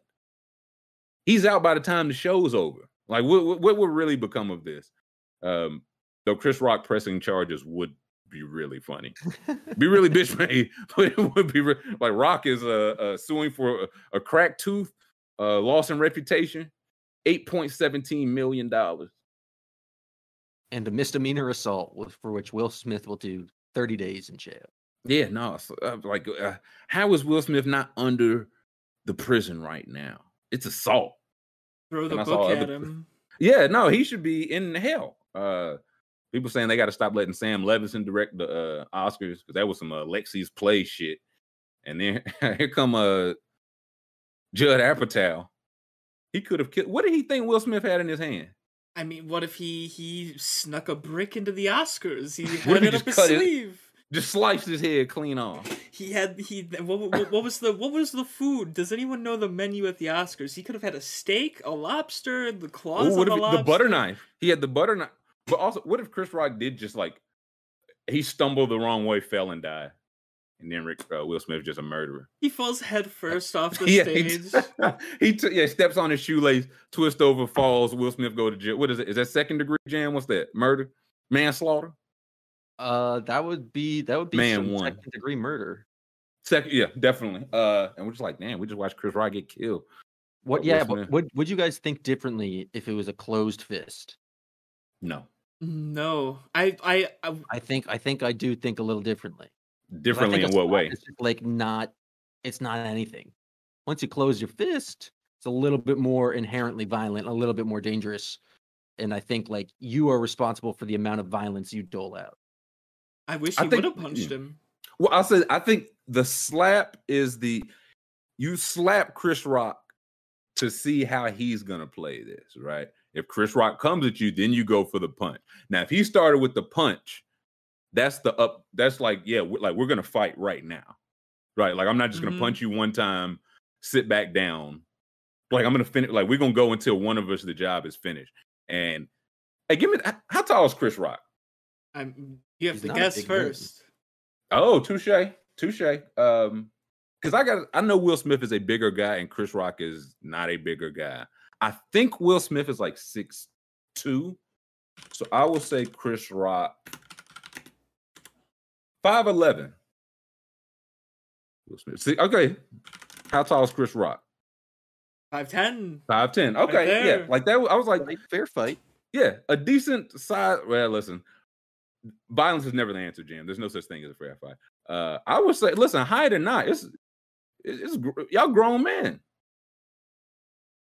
He's out by the time the show's over. Like what what, what would really become of this? Um, though Chris Rock pressing charges would be really funny, be really bitch made, but it would be re- like Rock is uh, uh suing for a, a cracked tooth, uh, loss in reputation, eight point seventeen million dollars. And a misdemeanor assault with- for which Will Smith will do 30 days in jail. Yeah, no, so, uh, like uh, how is Will Smith not under the prison right now? It's assault. Throw the And I saw book at other- him. Yeah, no, he should be in hell. Uh people saying they got to stop letting Sam Levinson direct the uh Oscars because that was some uh, Lexi's play shit. And then here come uh Judd Apatow. He could have killed. What did he think Will Smith had in his hand? I mean, what if he he snuck a brick into the Oscars? He had it up just his sleeve. Just sliced his head clean off. He had he. What, what, what was the what was the food? Does anyone know the menu at the Oscars? He could have had a steak, a lobster, the claws Ooh, of a lobster. the butter knife? He had the butter knife. But also, what if Chris Rock did just like he stumbled the wrong way, fell and died, and then Rick uh, Will Smith just a murderer? He falls head first off the yeah, he, stage. he t- yeah steps on his shoelace, twist over, falls. Will Smith go to jail. What is it? Is that second degree jam? What's that? Murder, manslaughter, Uh, that would be that would be Man some one. second degree murder. second. Yeah, definitely. Uh, and we're just like, damn, we just watched Chris Rock get killed. What? Will Yeah, Smith. but would would you guys think differently if it was a closed fist? No, No, I I, I I think I think I do think a little differently. Differently in what way? like not, it's not anything. Once you close your fist, it's a little bit more inherently violent, a little bit more dangerous, and I think like you are responsible for the amount of violence you dole out. I wish I he would have mm, punched him. Well, I said I think the slap is the you slap Chris Rock to see how he's gonna play this, right? If Chris Rock comes at you, then you go for the punch. Now, if he started with the punch, that's the up. That's like yeah, we're, like we're gonna fight right now, right? Like I'm not just gonna Mhm. punch you one time, sit back down. Like I'm gonna finish. Like we're gonna go until one of us the job is finished. And hey, give me how tall is Chris Rock? I'm, you have He's to not a guess big man. first. Oh, touche, touche. Um, because I got I know Will Smith is a bigger guy and Chris Rock is not a bigger guy. I think Will Smith is like six two, so I will say Chris Rock five eleven. Will Smith. See, okay. How tall is Chris Rock? Five ten. Five ten. Right Okay, yeah, like that. I was like, Like, fair fight. yeah, a decent size. Well, listen, violence is never the answer, Jim. There's no such thing as a fair fight. Uh, I would say, listen, height or not, it's it's, it's y'all grown men.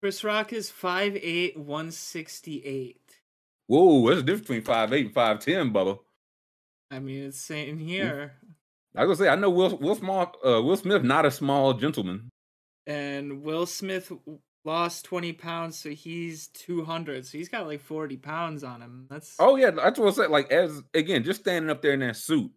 Chris Rock is 5'8", 168. Whoa, what's the difference between five eight and five ten, Bubba. I mean, it's saying here. I was gonna say, I know Will Will Small, uh, Will Smith, not a small gentleman. And Will Smith lost 20 pounds, so he's 200. So he's got like 40 pounds on him. That's Oh yeah, that's what I said. Like as again, just standing up there in that suit.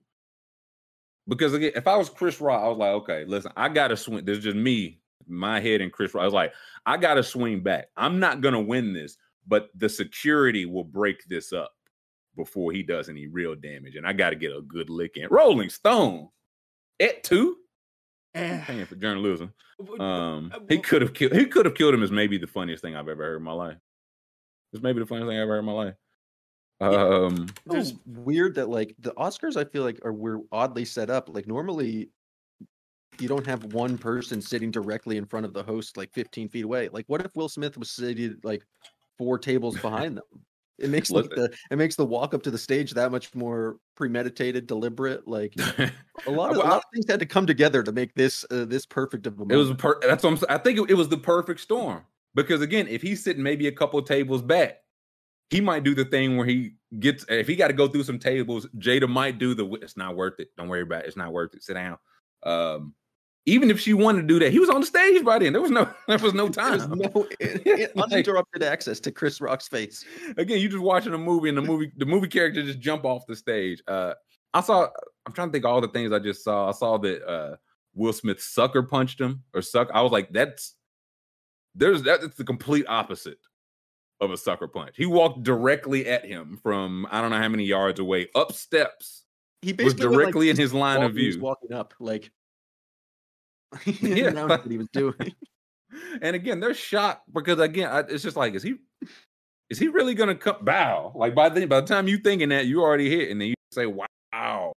Because again, if I was Chris Rock, I was like, okay, listen, I gotta swing. This is just me, my head, and Chris I was like, I gotta swing back. I'm not gonna win this, but the security will break this up before he does any real damage, and I got to get a good lick in. Rolling Stone at two, Eh, paying for journalism. w- Um, uh, he could have killed. He could have killed him. Is maybe the funniest thing I've ever heard in my life. It's maybe the funniest thing I've ever heard in my life. Um, There's- There's weird that like the Oscars I feel like are we're oddly set up. Like normally you don't have one person sitting directly in front of the host like 15 feet away. Like what if Will Smith was sitting like four tables behind them? It makes like the it makes the walk up to the stage that much more premeditated, deliberate. Like a lot of, a lot of things had to come together to make this uh, this perfect of a It was a per- that's what I'm. I think it, it was the perfect storm because again, if he's sitting maybe a couple tables back, he might do the thing where he gets if he got to go through some tables. Jada might do the it's not worth it. Don't worry about it. It's not worth it. Sit down. Um, even if she wanted to do that, he was on the stage by then. There was no there was no time. no i- Yeah, like- uninterrupted access to Chris Rock's face. again, you just watching a movie and the movie the movie character just jump off the stage. Uh I saw I'm trying to think of all the things I just saw. I saw that uh Will Smith sucker punched him or suck. I was like, that's there's that's the complete opposite of a sucker punch. He walked directly at him from I don't know how many yards away, up steps. He Was basically went like directly in his line of he was view. walking up like he Yeah. didn't know what he was doing. And again, they're shocked because again, I, it's just like, is he is he really gonna come bow? Like by the by the time you thinking that you already hit, and then you say, Wow,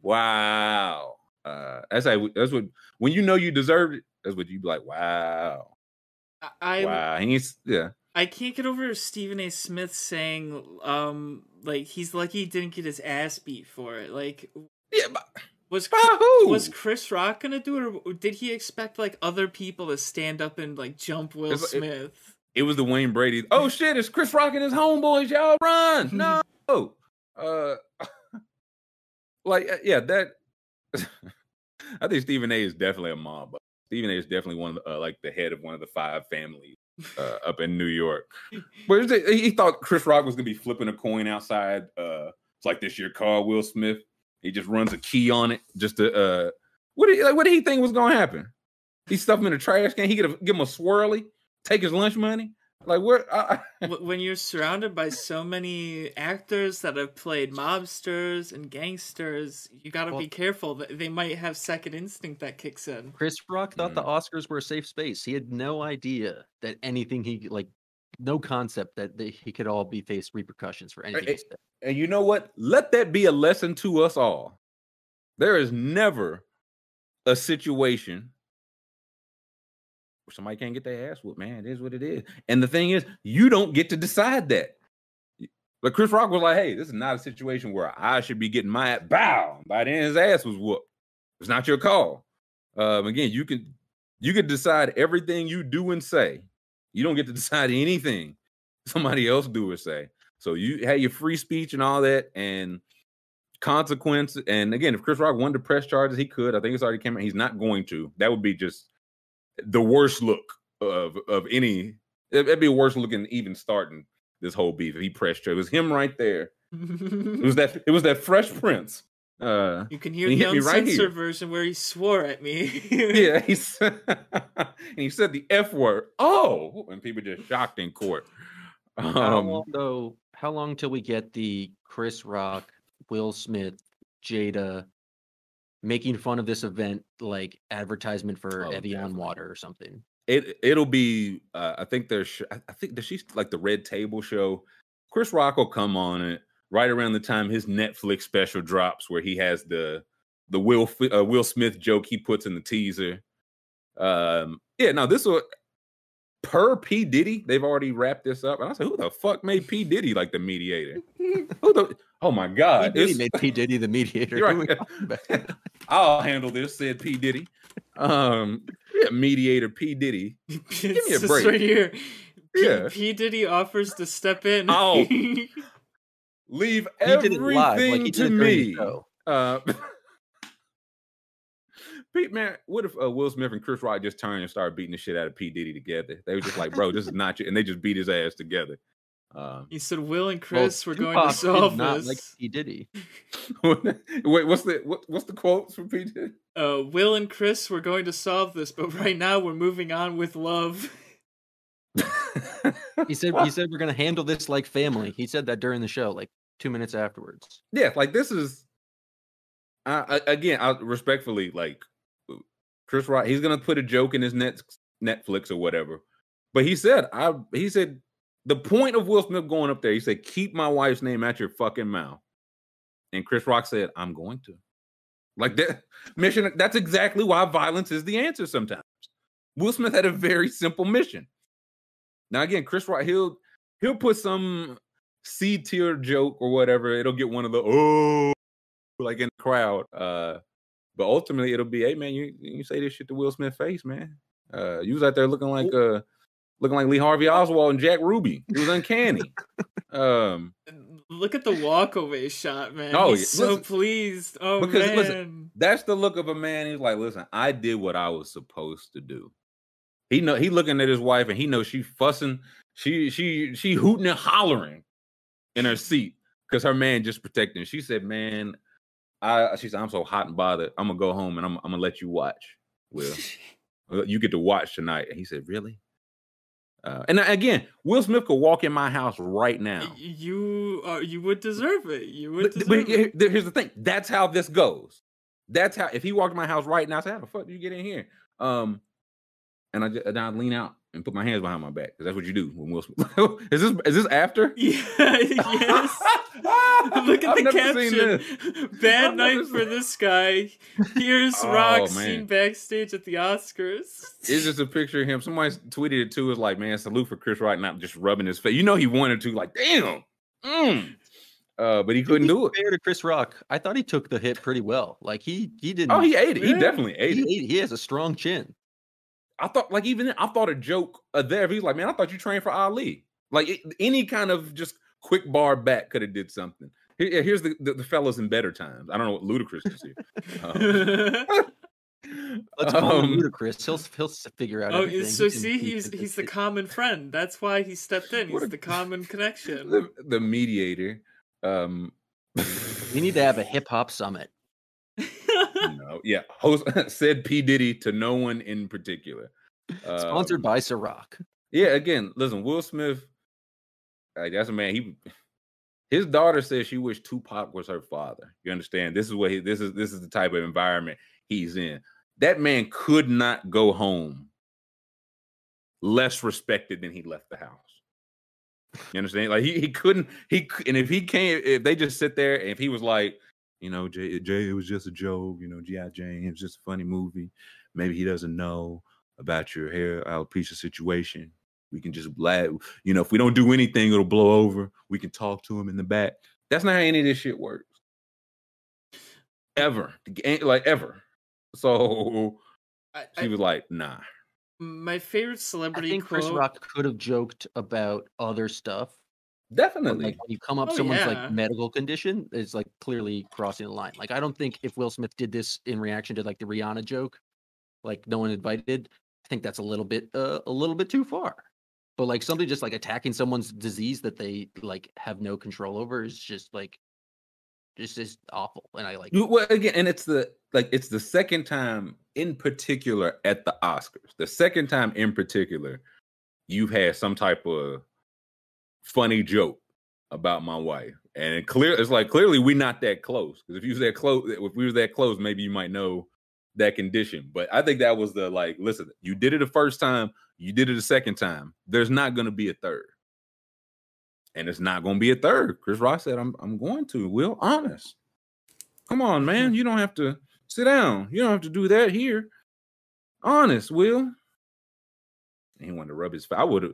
wow. Uh that's like that's what when you know you deserved it, that's what you'd be like, Wow. I, I wow. He ain't, yeah. I can't get over Stephen A. Smith saying, um, like he's lucky he didn't get his ass beat for it. Like, Yeah, but was by who? was Chris Rock gonna do it, or did he expect like other people to stand up and like jump Will It's- it- Smith? it was the Wayne Brady. Oh shit, it's Chris Rock and his homeboys. Y'all run. No. Uh like uh, yeah, that I think Stephen A is definitely a mob. boss. Stephen A is definitely one of the, uh, like the head of one of the five families uh, up in New York. But he thought Chris Rock was gonna be flipping a coin outside. Uh, it's like this year car, Will Smith. He just runs a key on it just to uh, what did, like, what did he think was gonna happen? He stuff him in a trash can. He could give him a swirly, take his lunch money. Like where? I, I- when you're surrounded by so many actors that have played mobsters and gangsters, you got to Well- be careful. that They might have second instinct that kicks in. Chris Rock thought the Mm. Oscars were a safe space. He had no idea that anything he like, no concept that they, he could all be faced repercussions for anything. eh. And you know what? Let that be a lesson to us all. There is never a situation where somebody can't get their ass whooped, man. It is what it is. And the thing is, you don't get to decide that. But Chris Rock was like, hey, this is not a situation where I should be getting my bow. By then his ass was whooped. It's not your call. Um, again, you can you can decide everything you do and say. You don't get to decide anything somebody else do or say. So you had your free speech and all that, and consequence. And again, if Chris Rock wanted to press charges, he could. I think it's already came out. He's not going to. That would be just the worst look of of any. it- It'd be worse looking even starting this whole beef if he pressed charges. It was him right there It was that it was that Fresh Prince. Uh, You can hear the hit me right uncensored version where he swore at me. yeah, he said, and he said the F word. Oh, and people just shocked in court. How Um, long though? How long till we get the Chris Rock, Will Smith, Jada making fun of this event like advertisement for Oh, Evian definitely. water or something? it it'll be. Uh, I think there's. I I think does she like the Red Table show? Chris Rock will come on it right around the time his Netflix special drops, where he has the the Will uh, Will Smith joke he puts in the teaser. Um, yeah, now this will per P Diddy. They've already wrapped this up, and I said, who the fuck made P Diddy like the mediator? Who the? Oh my P. god! Diddy it's- made P Diddy the mediator. You're Who we right. I'll handle this, said P. Diddy. Um, yeah, mediator P. Diddy. Give me a break. right here. P, Yeah. P Diddy offers to step in. Oh. Leave He everything like he to it during the me. Uh, Pete, man, what if uh, Will Smith and Chris Rock just turned and started beating the shit out of P. Diddy together? They were just like, bro, this is not you. And they just beat his ass together. Um, he said, "Will and Well, Chris, we're going to Tupac did solve not this." like P Diddy. wait, what's the what, what's the quotes from P. Diddy? uh, Will and Chris, we're going to solve this, but right now we're moving on with love. He said he said we're gonna handle this like family. He said that during the show, like two minutes afterwards. yeah, like this is I, I, again, I respectfully like Chris Rock. He's gonna put a joke in his net Netflix or whatever, but he said, I he said the point of Will Smith going up there. He said, keep my wife's name out your fucking mouth, and Chris Rock said, I'm going to. Like that mission. That's exactly why violence is the answer. Sometimes Will Smith had a very simple mission. Now again, Chris Rock, he'll he'll put some C tier joke or whatever. It'll get one of the oh like in the crowd. Uh, but ultimately it'll be, hey man, you you say this shit to Will Smith face, man. Uh, you was out there looking like uh looking like Lee Harvey Oswald and Jack Ruby. It was uncanny. um, Look at the walkaway shot, man. Oh, He's yeah, so pleased. Oh because, man. listen, that's the look of a man. He's like, listen, I did what I was supposed to do. He know he looking at his wife and he knows she fussing, she she she hooting and hollering in her seat because her man just protecting. She said, "Man, I," she said, "I'm so hot and bothered. I'm gonna go home and I'm I'm gonna let you watch. Will you get to watch tonight?" And he said, "Really?" Uh, and again, Will Smith could walk in my house right now. You uh, you would deserve it. You would But, deserve but it. here's the thing. That's how this goes. That's how. If he walked in my house right now, I said, "How the fuck do you get in here?" Um, and I just, and I lean out and put my hands behind my back because that's what you do when Will Smith. is this is this after? Yeah, yes. Look at I've the caption. Bad I've night for this guy. Here's Oh, Rock man. seen backstage at the Oscars. It's just a picture of him. Somebody tweeted it too. Is like, man, salute for Chris Rock not just rubbing his face. You know he wanted to. Like, damn. Mm. Uh, but he couldn't be do it. Fair to Chris Rock, I thought he took the hit pretty well. Like he he didn't. Oh, he ate it. He definitely ate he, it. ate- he has a strong chin. I thought, like, even then, I thought a joke uh, there. He's like, man, I thought you trained for Ali. Like it, any kind of just quick bar back could have did something. Here- here's the, the the fellas in better times. I don't know what Ludacris is here. Um, Let's call him um, Ludacris. He'll he'll figure out. oh, everything. so He can- see, he he's he's the common friend. That's why he stepped in. He's a- the common connection. the, the mediator. Um, We need to have a hip hop summit. No, yeah, host said P Diddy to no one in particular. Sponsored Um, by Ciroc. Yeah, again, listen, Will Smith, like that's a man. He his daughter says she wished Tupac was her father. You understand? This is what he this is this is the type of environment he's in. That man could not go home less respected than he left the house. You understand? Like he, he couldn't he and if he can't if they just sit there and if he was like, you know, Jay, Jay, it was just a joke, you know, G.I. Jane, it was just a funny movie. Maybe he doesn't know about your hair alopecia situation. We can just laugh. You know, if we don't do anything, it'll blow over. We can talk to him in the back. That's not how any of this shit works. Ever. Like ever. So I, she I, was like, nah. my favorite celebrity I celebrity think Chris. Rock could have joked about other stuff. But Definitely. like when you come up Oh, someone's yeah. like medical condition, it's like clearly crossing the line. Like I don't think if Will Smith did this in reaction to like the Rihanna joke, like no one invited, I think that's a little bit uh, a little bit too far. But like somebody just like attacking someone's disease that they like have no control over is just like just is awful. And I like Well, again, and it's the like it's the second time in particular at the Oscars. The second time in particular, you've had some type of funny joke about my wife, and it clear it's like clearly we're not that close. Because if you was that close, if we was that close, maybe you might know that condition. But I think that was the like, listen, you did it the first time, you did it the second time. There's not going to be a third. And it's not going to be a third. Chris Rock said, I'm, I'm going to. Will, honest. Come on, man. You don't have to sit down. You don't have to do that here. Honest, Will. He wanted to rub his. I would have.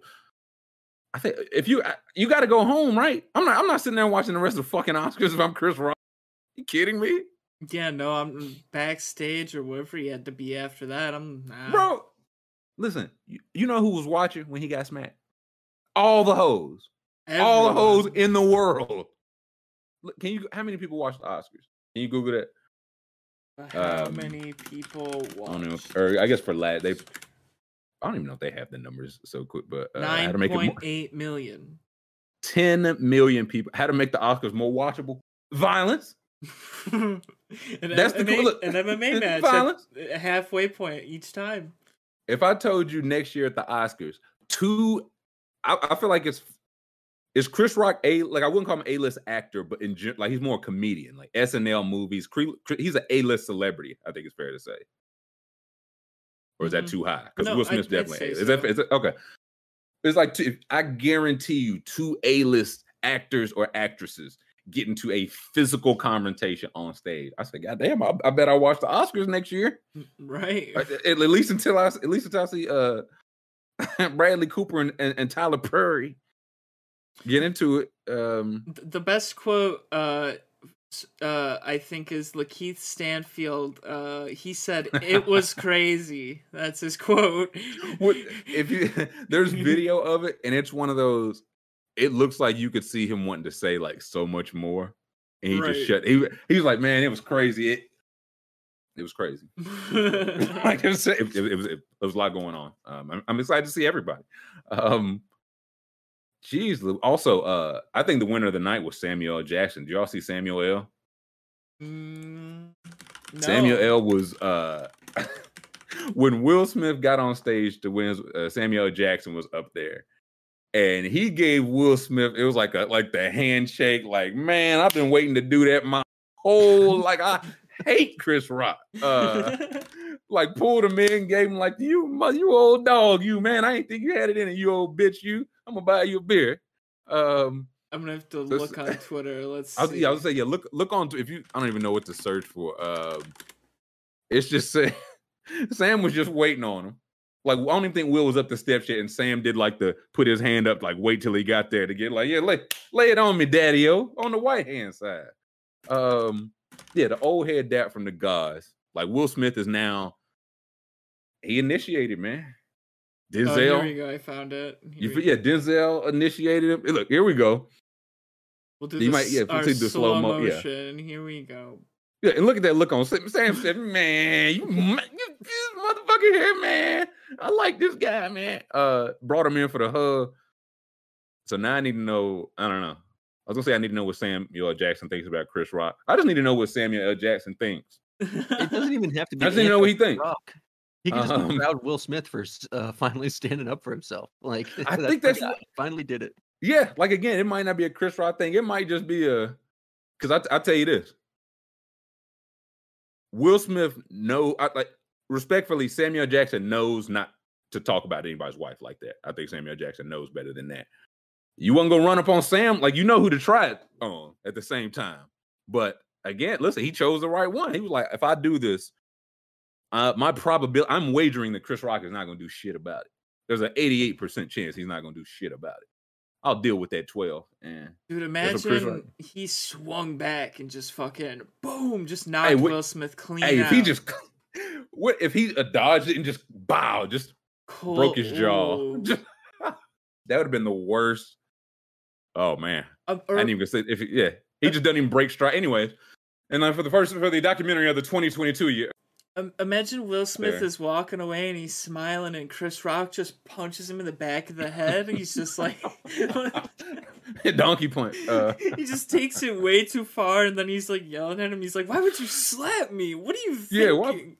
I think if you you got to go home, right? I'm not. I'm not sitting there watching the rest of the fucking Oscars if I'm Chris Rock. You kidding me, Yeah, no, I'm backstage or wherever he had to be after that. I'm nah. bro? Listen, you, you know who was watching when he got smacked? All the hoes, all the hoes in the world. Look, Can you? How many people watch the Oscars? Can you Google that? How um, many people I don't know. Or I guess for lad, they. I don't even know if they have the numbers so quick, but uh, how Nine to make it more, point eight million. 10 million people. How to make the Oscars more watchable? Violence. an That's the MMA, cool- look, an MMA match violence. a halfway point each time. If I told you next year at the Oscars, two, I, I feel like it's is Chris Rock a like I wouldn't call him a list actor, but in like he's more a comedian, like SNL movies. He's an a list celebrity. I think it's fair to say. Or is that Mhm. too high? Because No, Will I'd definitely. say Is that so. is it okay? It's like two, I guarantee you, two A list actors or actresses get into a physical confrontation on stage. I said, God damn, I, I bet I watch the Oscars next year. Right. At, at- least until I at least until I see uh Bradley Cooper and, and, and Tyler Perry get into it. Um the best quote uh uh I think is Lakeith Stanfield. Uh he said it was crazy. That's his quote. what if you there's video of it and it's one of those it looks like you could see him wanting to say like so much more and he Right. just shut he he was like man it was crazy it it was crazy like it was, it, it, it was it was a lot going on um I'm, I'm excited to see everybody um Jeez, also, uh, I think the winner of the night was Samuel L. Jackson. Did y'all see Samuel L? Mm, Samuel. L. was uh when Will Smith got on stage to win. Uh, Samuel L. Jackson was up there, and he gave Will Smith. It was like a like the handshake. Like, man, I've been waiting to do that my whole like. I hate Chris Rock. Uh, like pulled him in, gave him like you, you old dog, you man. I ain't think you had it in it, you old bitch. You, I'm gonna buy you a beer. Um, I'm gonna have to look on Twitter. Let's I was, see. yeah, I was say yeah. Look, look on if you. I don't even know what to search for. Um, it's just say Sam was just waiting on him. Like I don't even think Will was up the steps yet, and Sam did like the put his hand up, like wait till he got there to get like yeah, lay lay it on me, Daddy O, on the white hand side. Um, yeah, the old head dad from the gods. Like Will Smith is now. He initiated, man. Oh, here Denzel, we go. I found it. you, yeah. Denzel initiated him. Look, here we go. We'll do you the might- yeah, s- if we our see the slow mo- yeah. motion. Here we go. Yeah, and look at that look on Sam. Sam said, "Man, you, ma- you this motherfucker here, man. I like this guy, man." Uh, brought him in for the hug. So now I need to know. I don't know. I was gonna say I need to know what Samuel L. Jackson thinks about Chris Rock. I just need to know what Samuel L. Jackson thinks. It doesn't even have to be. I just need to know what he thinks. Rock. He can just Um, proud Will Smith for uh, finally standing up for himself. Like I that's think that's what- finally did it. Yeah, like again, it might not be a Chris Rock thing. It might just be a because I I tell you this. Will Smith no I, like respectfully, Samuel Jackson knows not to talk about anybody's wife like that. I think Samuel Jackson knows better than that. You wasn't gonna run up on Sam, like you know who to try it on at the same time. But again, listen, he chose the right one. He was like, if I do this, uh, my probability, I'm wagering that Chris Rock is not gonna do shit about it. There's an 88% chance he's not gonna do shit about it. I'll deal with that 12. And Dude, That's what Chris imagine he swung back and just fucking boom, just knocked what- Will Smith clean hey, if he just what if he uh, dodged it and just bow, just Cool. broke his jaw. That would have been the worst. Oh man. Um, I didn't even say if yeah. He just doesn't even break stride. Anyways. And then for the first for the documentary of the 2022 year, imagine Will Smith Fair. is walking away and he's smiling, and Chris Rock just punches him in the back of the head. And he's just like, Donkey punch. Uh, he just takes it way too far, and then he's like yelling at him. He's like, "Why would you slap me? What are you thinking?" Yeah, why-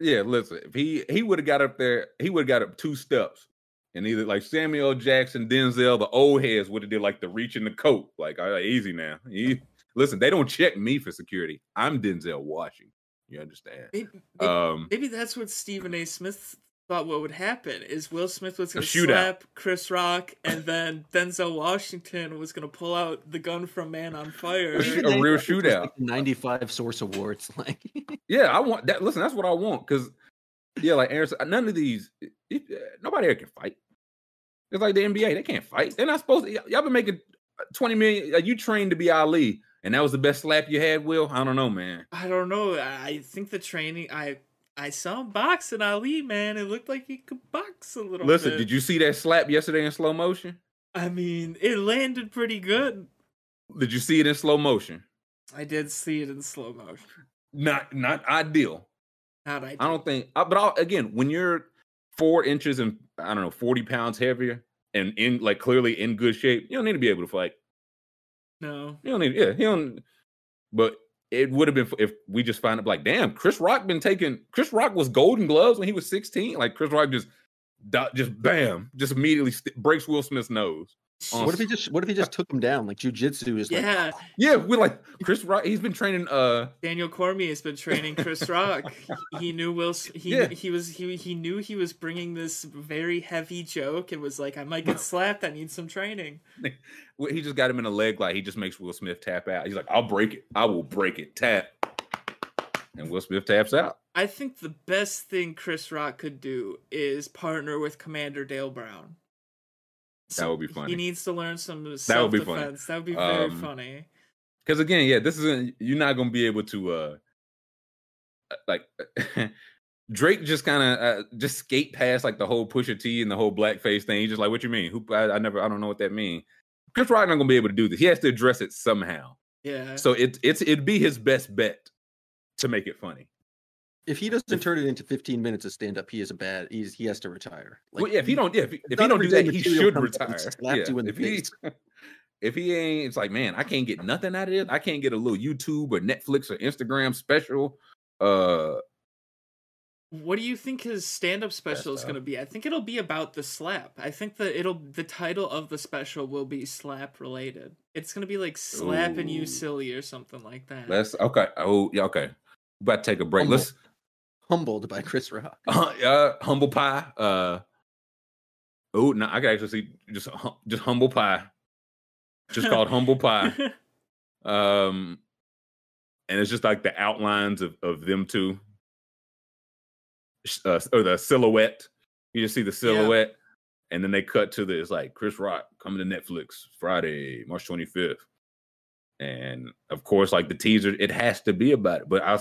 yeah, listen, if he he would have got up there, he would have got up two steps, and either like Samuel Jackson, Denzel, the old heads would have did like the reach in the coat, like all right, easy now. He, listen, they don't check me for security. I'm Denzel Washington. You understand? Maybe, maybe, Um, maybe that's what Stephen A. Smith thought what would happen is Will Smith was going to shootout. slap Chris Rock, and then Denzel Washington was going to pull out the gun from Man on Fire. A sh- Even a then, real it's like shootout. 95 source awards. Like, yeah, I want that. Listen, that's what I want because yeah, like Aaron none of these, it, uh, nobody here can fight. It's like the NBA; they can't fight. They're not supposed to. y- Y'all been making uh, twenty million. uh, You trained to be Ali, and that was the best slap you had. Will I don't know, man. I don't know. I think the training. I I saw him boxing Ali, man. It looked like he could box a little Listen, bit. did you see that slap yesterday in slow motion? I mean, it landed pretty good. Did you see it in slow motion? I did see it in slow motion. Not not ideal. Not I. I don't think. uh, But I'll, again, when you're four inches and I don't know forty pounds heavier and in like clearly in good shape, you don't need to be able to fight. No. You don't need. Yeah, he don't. But it would have been if we just find out like, damn, Chris Rock been taking. Chris Rock was Golden Gloves when he was sixteen. Like Chris Rock just, just bam, just immediately st- breaks Will Smith's nose. On what if he just what if he just took him down like jujitsu is like Yeah, Yeah, we're like Chris Rock. He's been training. Uh, Daniel Cormier has been training Chris Rock. He knew Will. He Yeah. he was he he knew he was bringing this very heavy joke and was like, I might get slapped. I need some training. he just got him in a leg like he just makes Will Smith tap out. He's like, I'll break it. I will break it. Tap. And Will Smith taps out. I think the best thing Chris Rock could do is partner with Commander Dale Brown. That would be funny. He needs to learn some That would self defense. That would be very Um, funny. Because again, yeah, this isn't. You're not gonna be able to. uh Like Drake just kind of uh, just skate past like the whole Pusha T and the whole blackface thing. He's just like, "What you mean? Who? I, I never. I don't know what that means." Chris Rock not gonna be able to do this. He has to address it somehow. Yeah. So it, it's it'd be his best bet to make it funny. If he doesn't turn it into 15 minutes of stand up he is a bad he's he has to retire well, yeah, if he don't, yeah, if he, if he don't do that, he should comes out and retire. slaps Yeah, you in the if he if he ain't, it's like, man, I can't get nothing out of it. I can't get a little YouTube or Netflix or Instagram special. Uh, What do you think his stand-up special is going to be? I think it'll be about the slap. I think that it'll the title of the special will be slap related. It's going to be like slapping you silly or something like that. let's okay. Oh, yeah, okay. About to take a break. Humble. Let's humbled by chris rock uh, humble pie. Uh, oh, no, I can actually see just just humble pie, just called humble pie. Um, and it's just like the outlines of of them two, uh, or the silhouette. You just see the silhouette, and then they cut to the. It's like Chris Rock coming to Netflix Friday, March twenty fifth, and of course, like the teaser, it has to be about it. But I,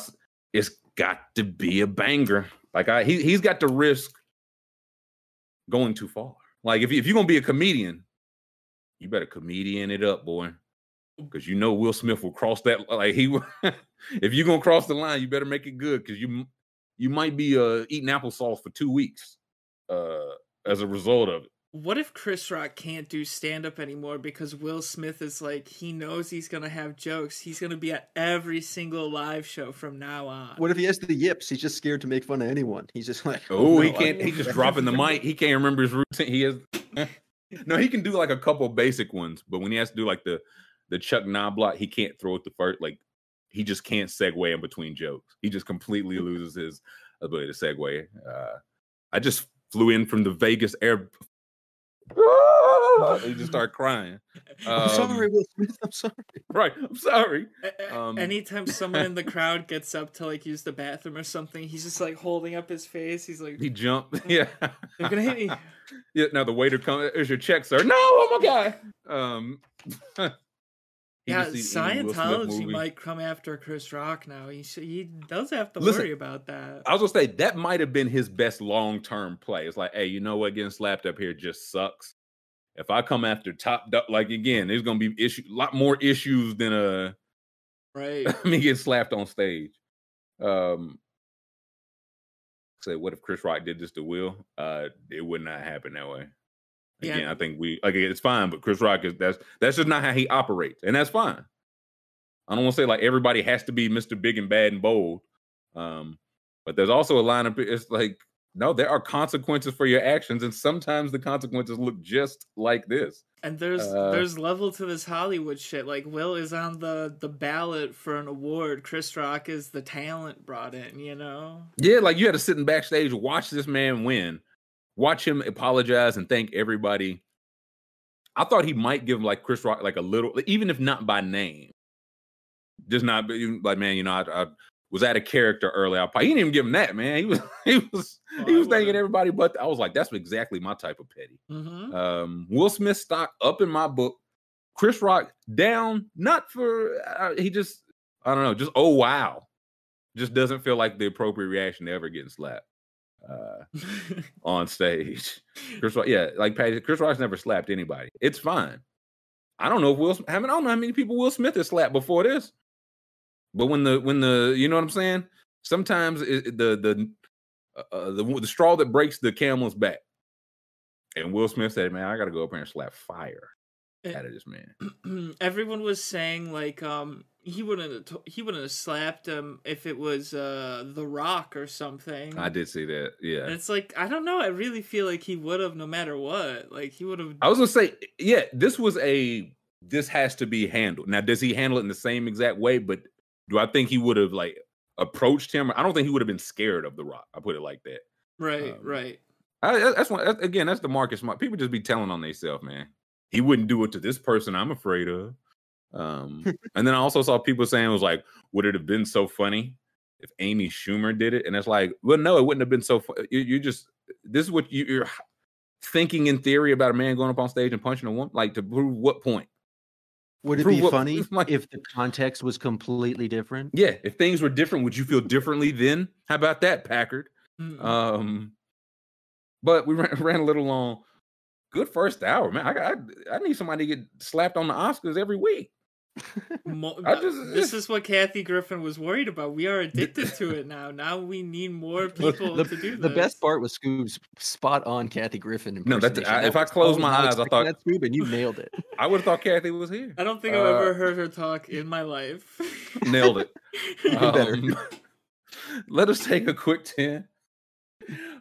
it's got to be a banger. Like I, he he's got to risk going too far. Like if you, if you're gonna be a comedian, you better comedian it up, boy because you know Will Smith will cross that like he if you're gonna cross the line, you better make it good because you you might be uh eating applesauce for two weeks uh as a result of it. What if Chris Rock can't do stand-up anymore because Will Smith is like he knows he's going to have jokes. He's going to be at every single live show from now on. what if he has the yips he's just scared to make fun of anyone he's just like Oh, he no, I- can't. He just dropping the mic. He can't remember his routine. He has no. He can do like a couple basic ones, but when he has to do like the the Chuck Knoblauch, he can't throw it the first. Like he just can't segue in between jokes. He just completely loses his ability to segue. Uh, I just flew in from the Vegas air. He just started crying. i'm sorry Um, will smith i'm sorry Right. I'm sorry. A- a- Um, Anytime someone in the crowd gets up to like use the bathroom or something, he's just like holding up his face. He's like, He jumped. Yeah. "They're gonna hit me." Yeah, now the waiter comes. There's your check, sir. No, oh my god. Um, he Yeah, just seen any Will Smith Scientology might come after Chris Rock now. He sh- he does have to Listen, worry about that. I was gonna say that might have been his best long term play. It's like, hey, you know what? Getting slapped up here just sucks. If I come after top, like again, there's gonna be issue, a lot more issues than a Right. me getting slapped on stage. Um, say, what if Chris Rock did this to Will? Uh, it would not happen that way. Yeah. I think we like it's fine, but Chris Rock is that's that's just not how he operates, and that's fine. I don't want to say like everybody has to be Mr. Big and Bad and Bold, um, but there's also a line of it's like no, there are consequences for your actions, and sometimes the consequences look just like this. And there's Uh, there's level to this Hollywood shit. Like Will is on the the ballot for an award. Chris Rock is the talent brought in. You know. Yeah, like you had to sit in backstage, watch this man win, watch him apologize and thank everybody. I thought he might give him like Chris Rock like a little, even if not by name, just not be- like man, you know, I, I was at a character early. I probably, he didn't even give him that man. He was he was Well, he was thanking everybody, but I was like, that's exactly my type of petty. Mm-hmm. Um, Will Smith stock up in my book. Chris Rock down, not for uh, he just I don't know, just oh wow, just doesn't feel like the appropriate reaction to ever getting slapped uh, on stage. Chris yeah, like Patty, Chris Rock's never slapped anybody. It's fine. I don't know if Will. I mean, I don't know how many people Will Smith has slapped before this. But when the when the you know what I'm saying, sometimes it, the the uh, the the straw that breaks the camel's back. And Will Smith said, "Man, I got to go up here and slap fire. Out of this man." Everyone was saying like um he wouldn't have he wouldn't have slapped him if it was uh The Rock or something. I did see that. And Yeah, it's like I don't know. I really feel like he would have no matter what. Like he would have. I was gonna say, yeah, this was a this has to be handled. Now, does he handle it in the same exact way? But do I think he would have like approached him? I don't think he would have been scared of the Rock. I put it like that. Right, um, right. I, that's one that- again. That's the Marcus Smart. People just be telling on themselves, man. He wouldn't do it to this person. I'm afraid of. Um, and then I also saw people saying it was like, would it have been so funny if Amy Schumer did it? And it's like, well, no, it wouldn't have been so. Fu- you, you just this is what you, you're thinking in theory about a man going up on stage and punching a woman. Like to prove what point? Would it Prove be what- funny like- if the context was completely different? Yeah, if things were different, would you feel differently then? How about that, Packard? Mm. Um, but we ran, ran a little long. Good first hour, man. I got. I, I need somebody to get slapped on the Oscars every week. I just- this is what Kathy Griffin was worried about. We are addicted to it now. Now we need more people the, to do the best part was Scoob's spot on Kathy Griffin. No, that's- I- That if I was- close my eyes, I thought- that Scoob, and you nailed it. I would have thought Kathy was here. I don't think I've Uh, ever heard her talk in my life. Nailed it. better. Um, let us take a quick 10.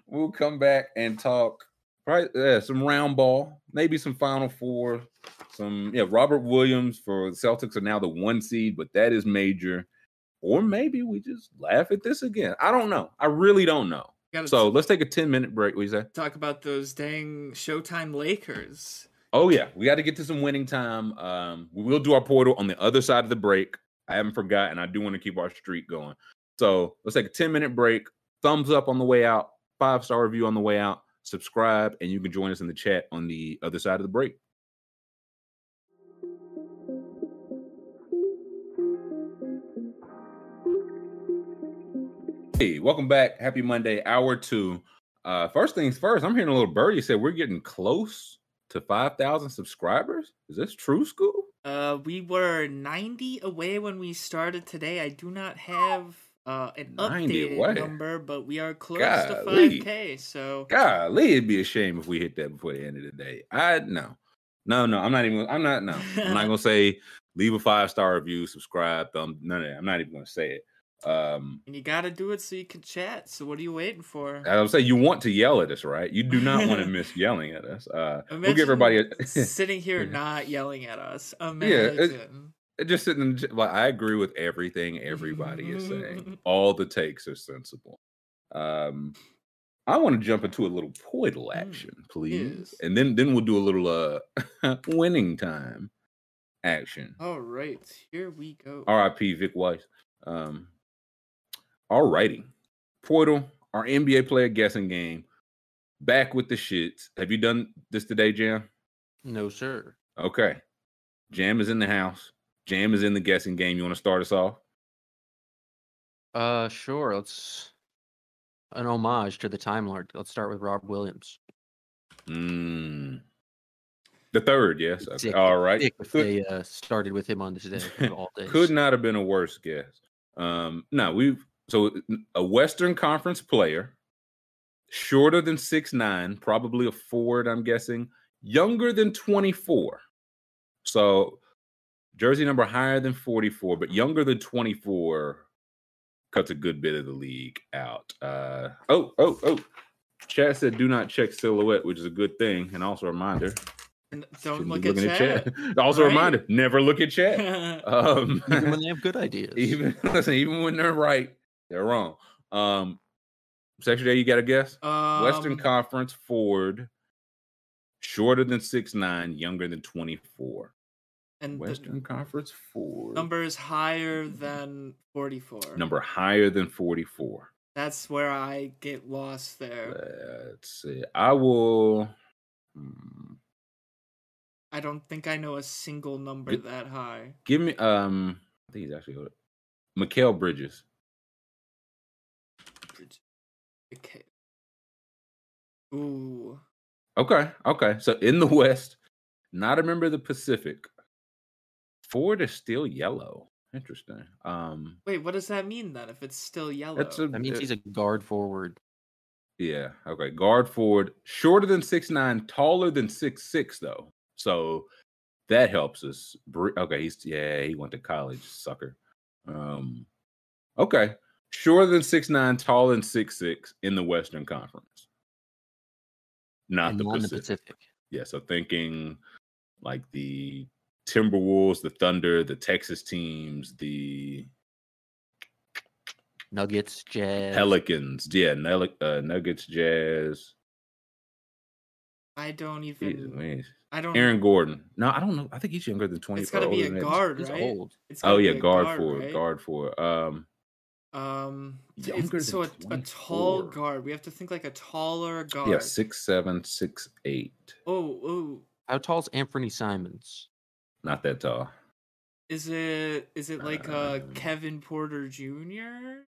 We'll come back and talk right yeah, some round ball, maybe some final four, some yeah, Robert Williams for the Celtics are now the one seed, but that is major. Or maybe we just laugh at this again. I don't know. I really don't know. So let's take a 10 minute break. What you say? talk about those dang Showtime Lakers. Oh yeah, we got to get to some winning time. Um, we will do our Poeltl on the other side of the break. I haven't forgotten. I do want to keep our streak going. So let's take a 10 minute break. Thumbs up on the way out, five star review on the way out, subscribe, and you can join us in the chat on the other side of the break. Hey, welcome back. Happy Monday, hour two. Uh, first things first, I'm hearing a little birdie say we're getting close to 5,000 subscribers. Is this true, school? Uh, we were 90 away when we started today. I do not have uh, an 90 updated away? number, but we are close Golly. to 5K. So Golly, it'd be a shame if we hit that before the end of the day. I no, no, no. I'm not even. I'm not. No, I'm not gonna say leave a five star review, subscribe, thumb. None of that. I'm not even gonna say it. Um, and you got to do it so you can chat. So what are you waiting for? I would say you want to yell at us, right? You do not want to miss yelling at us. Uh, we'll give everybody a, sitting here not yelling at us. Imagine. Just sitting. In, the like I agree with everything everybody is saying. All the takes are sensible. Um, I want to jump into a little Poeltl Mm, action, please, yes. and then then we'll do a little uh winning time action. All right, here we go. R.I.P. Vic Weiss. Um, all righty, Poeltl, our NBA player guessing game, back with the shits. Have you done this today, Jam? No, sir. Okay, Jam is in the house. Jam is in the guessing game. You want to start us off? Uh, sure. Let's an homage to the Time Lord. Let's start with Rob Williams. Mm. The third, yes. Okay. All right. If they uh, started with him on this day all days. could not have been a worse guess. Um, no, we've so a Western Conference player shorter than six nine, probably a forward, I'm guessing, younger than 24. So jersey number higher than 44, but younger than 24 cuts a good bit of the league out. Uh oh, oh, oh. Chad said do not check silhouette, which is a good thing, and also a reminder. Don't shouldn't look at looking chat. Also a reminder, never look at chat. Um Even when they have good ideas. even listen, even when they're right, they're wrong. Um Section A, you got a guess? Western Um, Conference forward, shorter than six nine, younger than 24. And Western Conference four number is higher than 44. number higher than 44. That's where I get lost there. Let's see. I will. hmm, I don't think I know a single number Get- that high. give me. Um, I think he's actually. older. Mikal Bridges. Okay. Ooh. Okay. Okay. So in the West, not a member of the Pacific. Ford is still yellow. Interesting. Um, Wait, what does that mean then if it's still yellow? that's a. That means uh, he's a guard forward. Yeah. Okay. Guard forward, shorter than six nine, taller than six six though. So that helps us. Br- Okay. He's yeah. He went to college, sucker. Um. Okay. Shorter than six nine, taller than six six in the Western Conference. Not the not in the Pacific. Pacific. Yeah. So thinking like the Timberwolves, the Thunder, the Texas teams, the Nuggets, Jazz. Pelicans. Yeah. Nugg- uh, Nuggets, Jazz. I don't even. Louise. I don't. Aaron Gordon. No, I don't know. I think he's younger than 20. It's got to be a older than that. guard, He's right? old. It's Oh gotta be yeah, a guard, forward, right? guard forward. Um, Um, Younger it's, so a, a tall guard. We have to think like a taller guard. yeah, six seven, six eight. Oh, oh, How tall's Anthony Simons? Not that tall. is it is it like uh Um, Kevin Porter Jr.?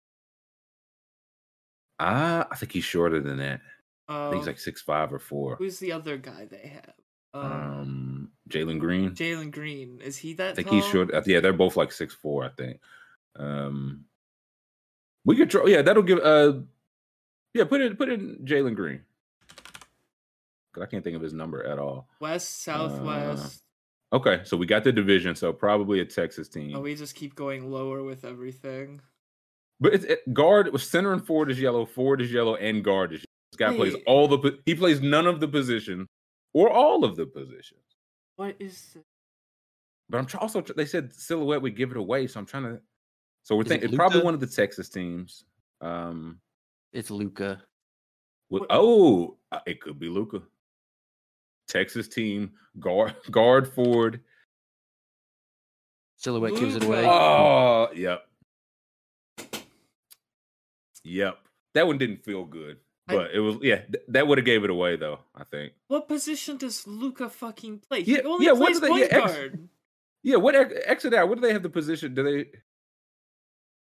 Ah, I think he's shorter than that. I Uh, think he's like six five or four. who's the other guy they have? Um, Um, Jalen Green. Jalen Green. Is he that? I think tall? he's short. uh, Yeah, they're both like six four. I think. Um, we could try. Yeah, that'll give. Uh, yeah, put it put in Jalen Green. Cause I can't think of his number at all. West, Southwest. Okay, so we got the division, so probably a Texas team. oh, we just keep going lower with everything. But it's it, guard with center and forward is yellow, forward is yellow, and guard is. Yellow. This guy plays all the. He plays none of the position, or all of the positions. What is? The... But I'm also they said silhouette would give it away, so I'm trying to. So we're Is it thinking probably one of the Texas teams. Um. It's Luka. with- oh, uh, it could be Luka. Texas team guard guard forward. Silhouette gives it away. Oh, yep, yep. That one didn't feel good, I- but it was yeah. th- that would have gave it away though. I think. What position does Luka fucking play? He Yeah, only yeah, what plays do they- point yeah, ex- Yeah, what ex- exit out? What do they have the position? Do they?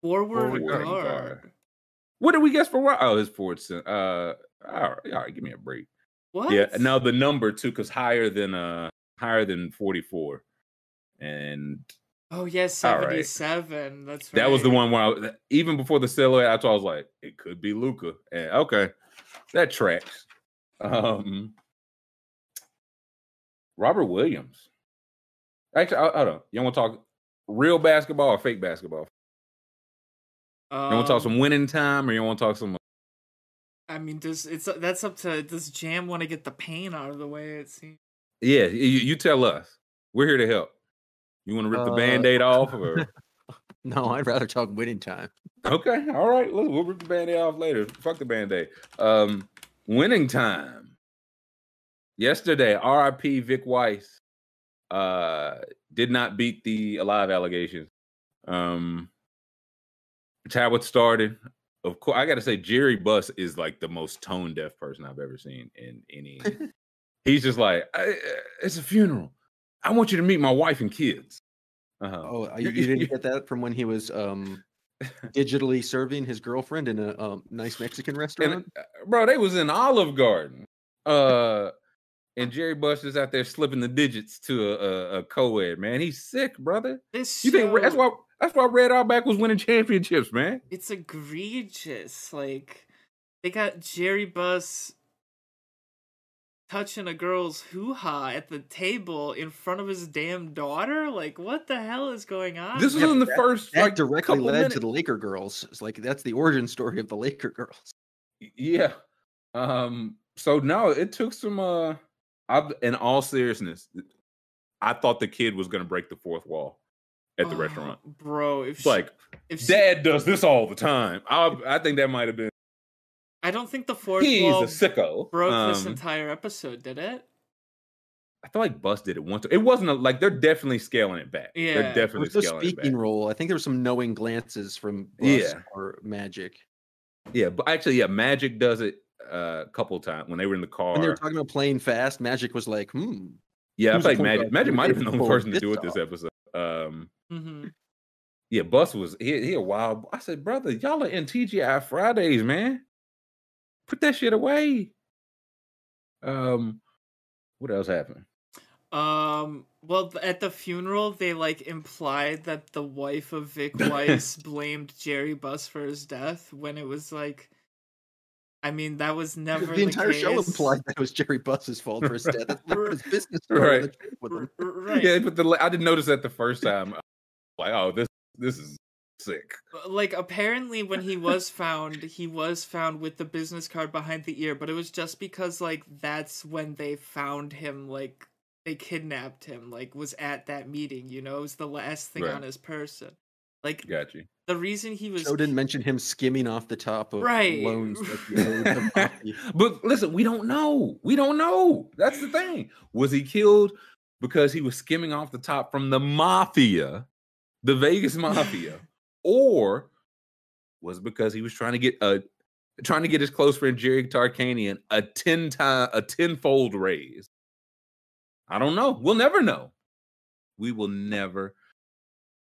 Forward, Forward guard. guard. What did we guess for? Ro- Oh, his forward. Uh, all right, all right. Give me a break. What? Yeah, now the number too, because higher than uh higher than forty four, and Oh yes, All right. seventy-seven. That's right. that was the one where I, even before the silhouette, I thought I was like, it could be Luka. And okay, that tracks. Um, Robert Williams. Actually, I, I don't. know. You want to talk real basketball or fake basketball? You want to talk Um, some winning time, or you want to talk some? I mean, does it's that's up to does Jam want to get the pain out of the way? It seems. Yeah, you, you tell us. We're here to help. You want to rip the Uh, band-aid off, or No, I'd rather talk winning time. okay, all right. We'll, we'll rip the band-aid off later. Fuck the band-aid. Um, winning time. Yesterday, RIP Vic Weiss uh did not beat the alive allegations. Um it's how it started. Of course, I gotta say Jerry Buss is like the most tone deaf person I've ever seen in any. He's just like, "I- it's a funeral. I want you to meet my wife and kids. Uh-huh. Oh, you, you didn't get that from when he was um digitally serving his girlfriend in a um, nice Mexican restaurant? And, uh, bro, they was in Olive Garden. Uh and Jerry Buss is out there slipping the digits to a, a, a co-ed, man. He's sick, brother. This You think that's why that's why Red Auerbach was winning championships, man? it's egregious. Like they got Jerry Buss touching a girl's hoo ha at the table in front of his damn daughter. Like, what the hell is going on? This was here? in the first That like directly led minutes. to the Laker girls. It's like that's the origin story of the Laker girls. Yeah. Um. So no, it took some. Uh. I, in all seriousness, I thought the kid was gonna break the fourth wall at the Oh, restaurant. bro. If It's she, like if she, Dad does this all the time. I I think that might have been. I don't think the fourth He's wall a sicko. broke this Um, entire episode, did it? I feel like Buss did it once. It wasn't a, like they're definitely scaling it back. Yeah. they're There There definitely was no scaling it speaking back. role. I think there was some knowing glances from Buss Yeah. or Magic Yeah, but actually, yeah, Magic does it uh, a couple times when they were in the car. when they were talking about playing fast. Magic was like, "Hmm, yeah, I feel like Magic. guard? Magic might have been the the only person to do it this episode. Um, Mm-hmm. yeah, Buss was he, he a wild. I said, brother, y'all are in TGI Fridays, man. Put that shit away. Um, what else happened? Um. Well, at the funeral, they like implied that the wife of Vic Weiss blamed Jerry Buss for his death when it was like, I mean, that was never the the, entire show implied that it was Jerry Buss's fault for his death. That's not his business. Right. Right. The with him. R- r- right. Yeah, but the I didn't notice that the first time. Like, oh, this this is sick. Uh, like apparently when he was found he was found with the business card behind the ear but it was just because like that's when they found him like they kidnapped him like was at that meeting you know it was the last thing Right. on his person like Got you. The reason he was Show didn't mention him skimming off the top of Right. loans. that he owed the mafia. But listen, we don't know. We don't know. That's the thing. Was he killed because he was skimming off the top from the mafia, the Vegas mafia, or was it because he was trying to get a trying to get his close friend Jerry Tarkanian a ten time a tenfold raise? I don't know. We'll never know. We will never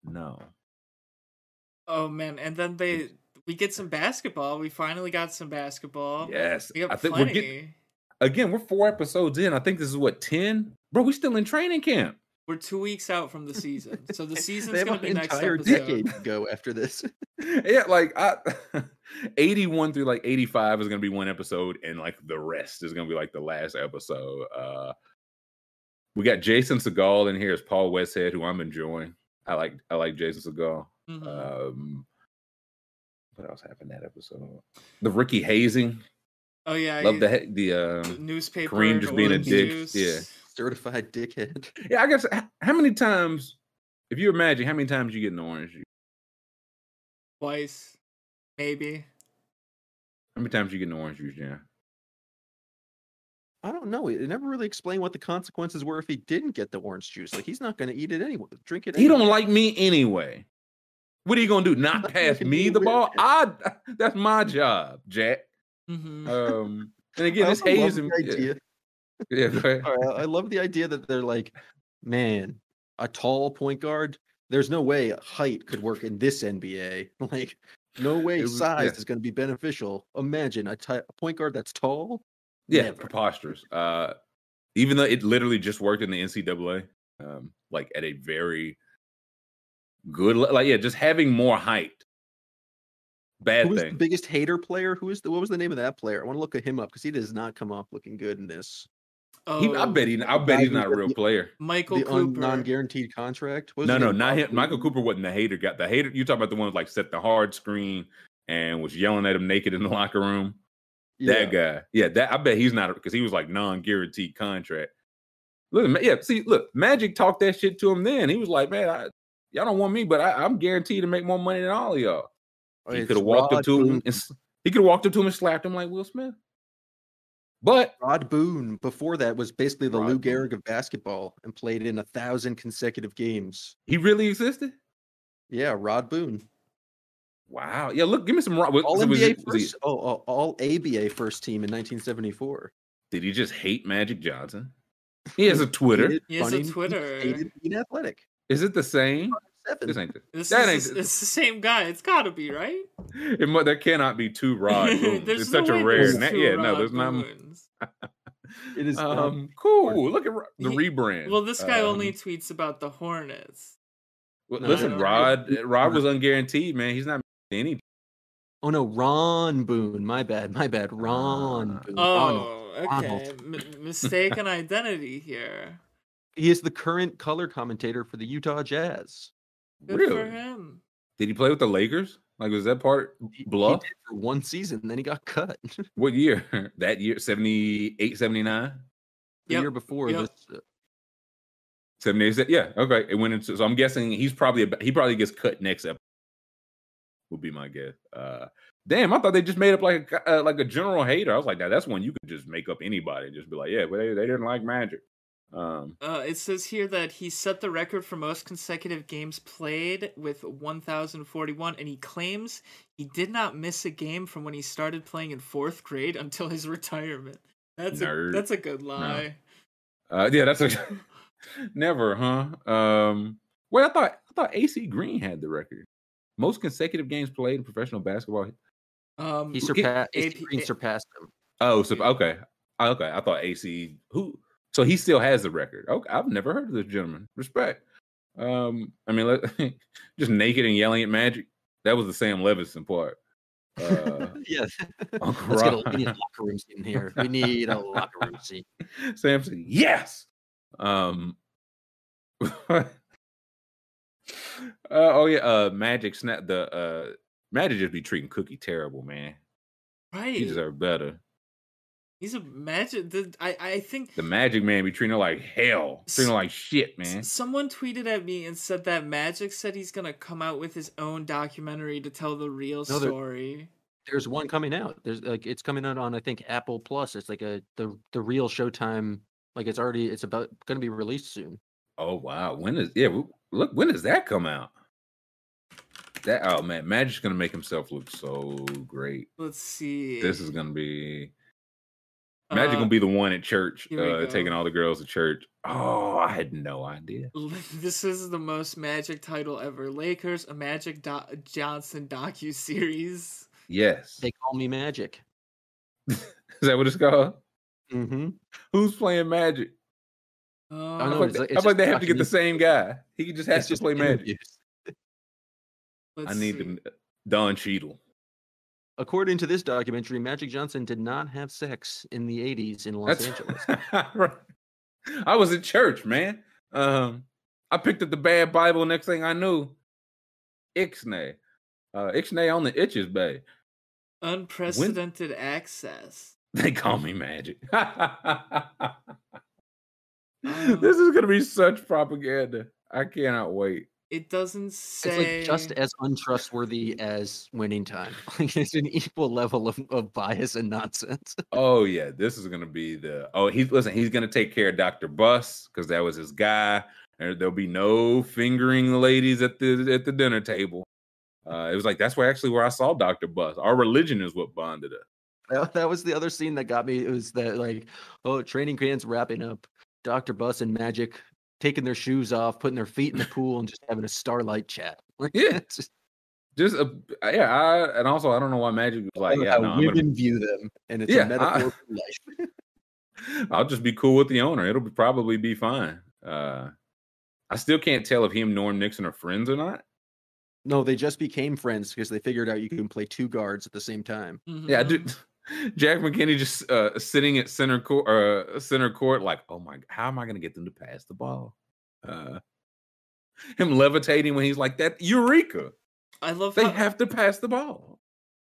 know. Oh man and then they we get some basketball we finally got some basketball Yes, we got I think plenty we're getting again. We're four episodes in. I think this is what ten, bro. We're still in training camp. we're two weeks out from the season so the They season's have gonna an be next entire episode decade to go after this. yeah, like I 81 through like 85 is gonna be one episode, and like the rest is gonna be like the last episode. Uh we got Jason Segel in here as Paul Westhead, who I'm enjoying. I like I like Jason Segel. Mhm. Um what else happened that episode? The Ricky hazing. oh yeah Love you- the ha- the um newspaper Kareem just being a dick, juice. yeah. Certified dickhead. Yeah, I guess how many times if you imagine how many times you get an orange juice, twice maybe how many times you get an orange juice, yeah? I don't know. It never really explained what the consequences were if he didn't get the orange juice. Like he's not going to eat it anyway. Drink it. He don't like me anyway. What are you gonna do? Not pass me the ball? I that's my job, Jack. hmm Um and again, I this also love hazing. the Yeah, yeah. I love the idea that they're like, man, a tall point guard. There's no way height could work in this NBA. Like, no way was- size yeah. is going to be beneficial. Imagine a point guard that's tall. Yeah, Never. preposterous. Uh even though it literally just worked in the NCAA, um, like at a very good like yeah, just having more height. Bad Who was the thing. biggest hater player? Who is the what was the name of that player? I want to look at him up because he does not come off looking good in this. Oh, He, I bet he I bet he's not a real the- player. Michael the un- Cooper. non-guaranteed contract. Was No, no, not him. Michael Cooper? Cooper wasn't the hater. Got the hater. You talking about the one like set the hard screen and was yelling at him naked in the locker room. That guy. Yeah, that I bet he's not because he was like non-guaranteed contract. Look, yeah, see, look, Magic talked that shit to him then. He was like, Man, I, y'all don't want me, but I, I'm guaranteed to make more money than all of y'all. Oh, he could have walked up Rod to him and he could have walked up to him and slapped him like Will Smith. But Rod Boone before that was basically the Rod Lou Boone. Gehrig of basketball and played in a thousand consecutive games. he really existed? Yeah, Rod Boone. Wow. Yeah, look, give me some. ro- was- All so was NBA was he- first, oh, oh, all ABA first team in 1974. did he just hate Magic Johnson? He has a Twitter. Hated He has a funny, Twitter. Hated being athletic. Is it the same? This ain't the, This that is ain't the, it's the same guy. It's gotta be right. it, mu- there cannot be two Rod It's no such a rare there's na- two yeah no Rod there's not Boones. It is um, um cool look at Ro- the He- rebrand Well, this guy only Um, tweets about the Hornets. well, No, listen no, Rod no. Rod was unguaranteed man he's not any Oh no, Ron Boone. My bad. My bad. Ron Ah. Boone. Ronald. Oh, okay. Ronald. M- mistaken identity here. He is the current color commentator for the Utah Jazz. Good Really? for him. Did he play with the Lakers? Like, was that part He- he bluff? did for one season, then he got cut. What year? that year, 78, 79? the Yep, year before yep. this. uh, 78, yeah. Okay. It went into, so I'm guessing he's probably, ab- he probably gets cut next episode. Would be my guess. Uh, damn, I thought they just made up like a, uh, like a general hater. I was like, that, that's one you could just make up anybody and just be like, yeah, but they, they didn't like magic. Um, Uh, it says here that he set the record for most consecutive games played with 1,041, and he claims he did not miss a game from when he started playing in fourth grade until his retirement. That's a, that's a good lie. uh, yeah, that's a, never, huh? Um, wait, I thought, I thought AC Green had the record. Most consecutive games played in professional basketball. Um, He He- surpassed AC Green surpassed him. Oh, so okay, okay. I thought AC who. So he still has the record. Okay, I've never heard of this gentleman. Respect. Um, I mean, let, just naked and yelling at Magic. That was the Sam Levinson part. Uh, yeah. Uncle Let's get a, we need a locker room scene here. We need a locker room scene. Sam said, "Yes." Um. uh, oh yeah. Uh, Magic snap the uh Magic just be treating Cookie terrible, man. right. He deserve better. He's a magic. The, I I think The Magic man be treating her like hell, treating her like shit, man. S- Someone tweeted at me and said that Magic said he's gonna come out with his own documentary to tell the real No, there- story. There's one coming out. There's like it's coming out on I think Apple Plus. It's like a the the real Showtime. Like it's already it's about going to be released soon. Oh wow, when is yeah? w- Look, when does that come out? That oh man, Magic's gonna make himself look so great. Let's see. This is gonna be Magic Uh, gonna be the one at church, uh, taking all the girls to church. Oh, I had no idea. This is the most Magic title ever. Lakers, a Magic Do- Johnson docu series. Yes, They call me Magic. is that what it's called? Mm-hmm. Who's playing Magic? Oh, I no, feel like, it's like- they- I feel like they have to get the same guy. He just has It's to just play Magic. interviews. let's I need see. them. Don Cheadle. According to this documentary, Magic Johnson did not have sex in the 80s in Los That's Angeles. right. I was at church, man. Um, I picked up the bad Bible. Next thing I knew, Ixnay, uh, Ixnay on the itches, bay. Unprecedented access. They call me Magic. Um, this is gonna be such propaganda. I cannot wait. It doesn't It's say. like just as untrustworthy as winning time. Like it's an equal level of, of bias and nonsense. Oh yeah, this is gonna be the. Oh, he's listen. He's gonna take care of Doctor Buss because that was his guy. And there'll be no fingering the ladies at the at the dinner table. Uh, it was like that's where actually where I saw Doctor Buss. Our religion is what bonded us. That, that was the other scene that got me. It was that like, oh, training camp's wrapping up. Doctor Buss and Magic taking their shoes off, putting their feet in the pool, and just having a starlight chat. Like, Yeah. just Just uh, yeah, I and also I don't know why Magic was like, yeah, how no, I'm women gonna, view them, and it's Yeah, a metaphor for life. I'll just be cool with the owner. It'll be, probably be fine. Uh, I still can't tell if him and Norm Nixon are friends or not. No, they just became friends because they figured out you can play two guards at the same time. Yeah, I Mhm. do. Jack McKinney just uh, sitting at center court, uh, center court, like, oh my, how am I going to get them to pass the ball? Uh, him levitating when he's like that, Eureka! I love that They how have to pass the ball.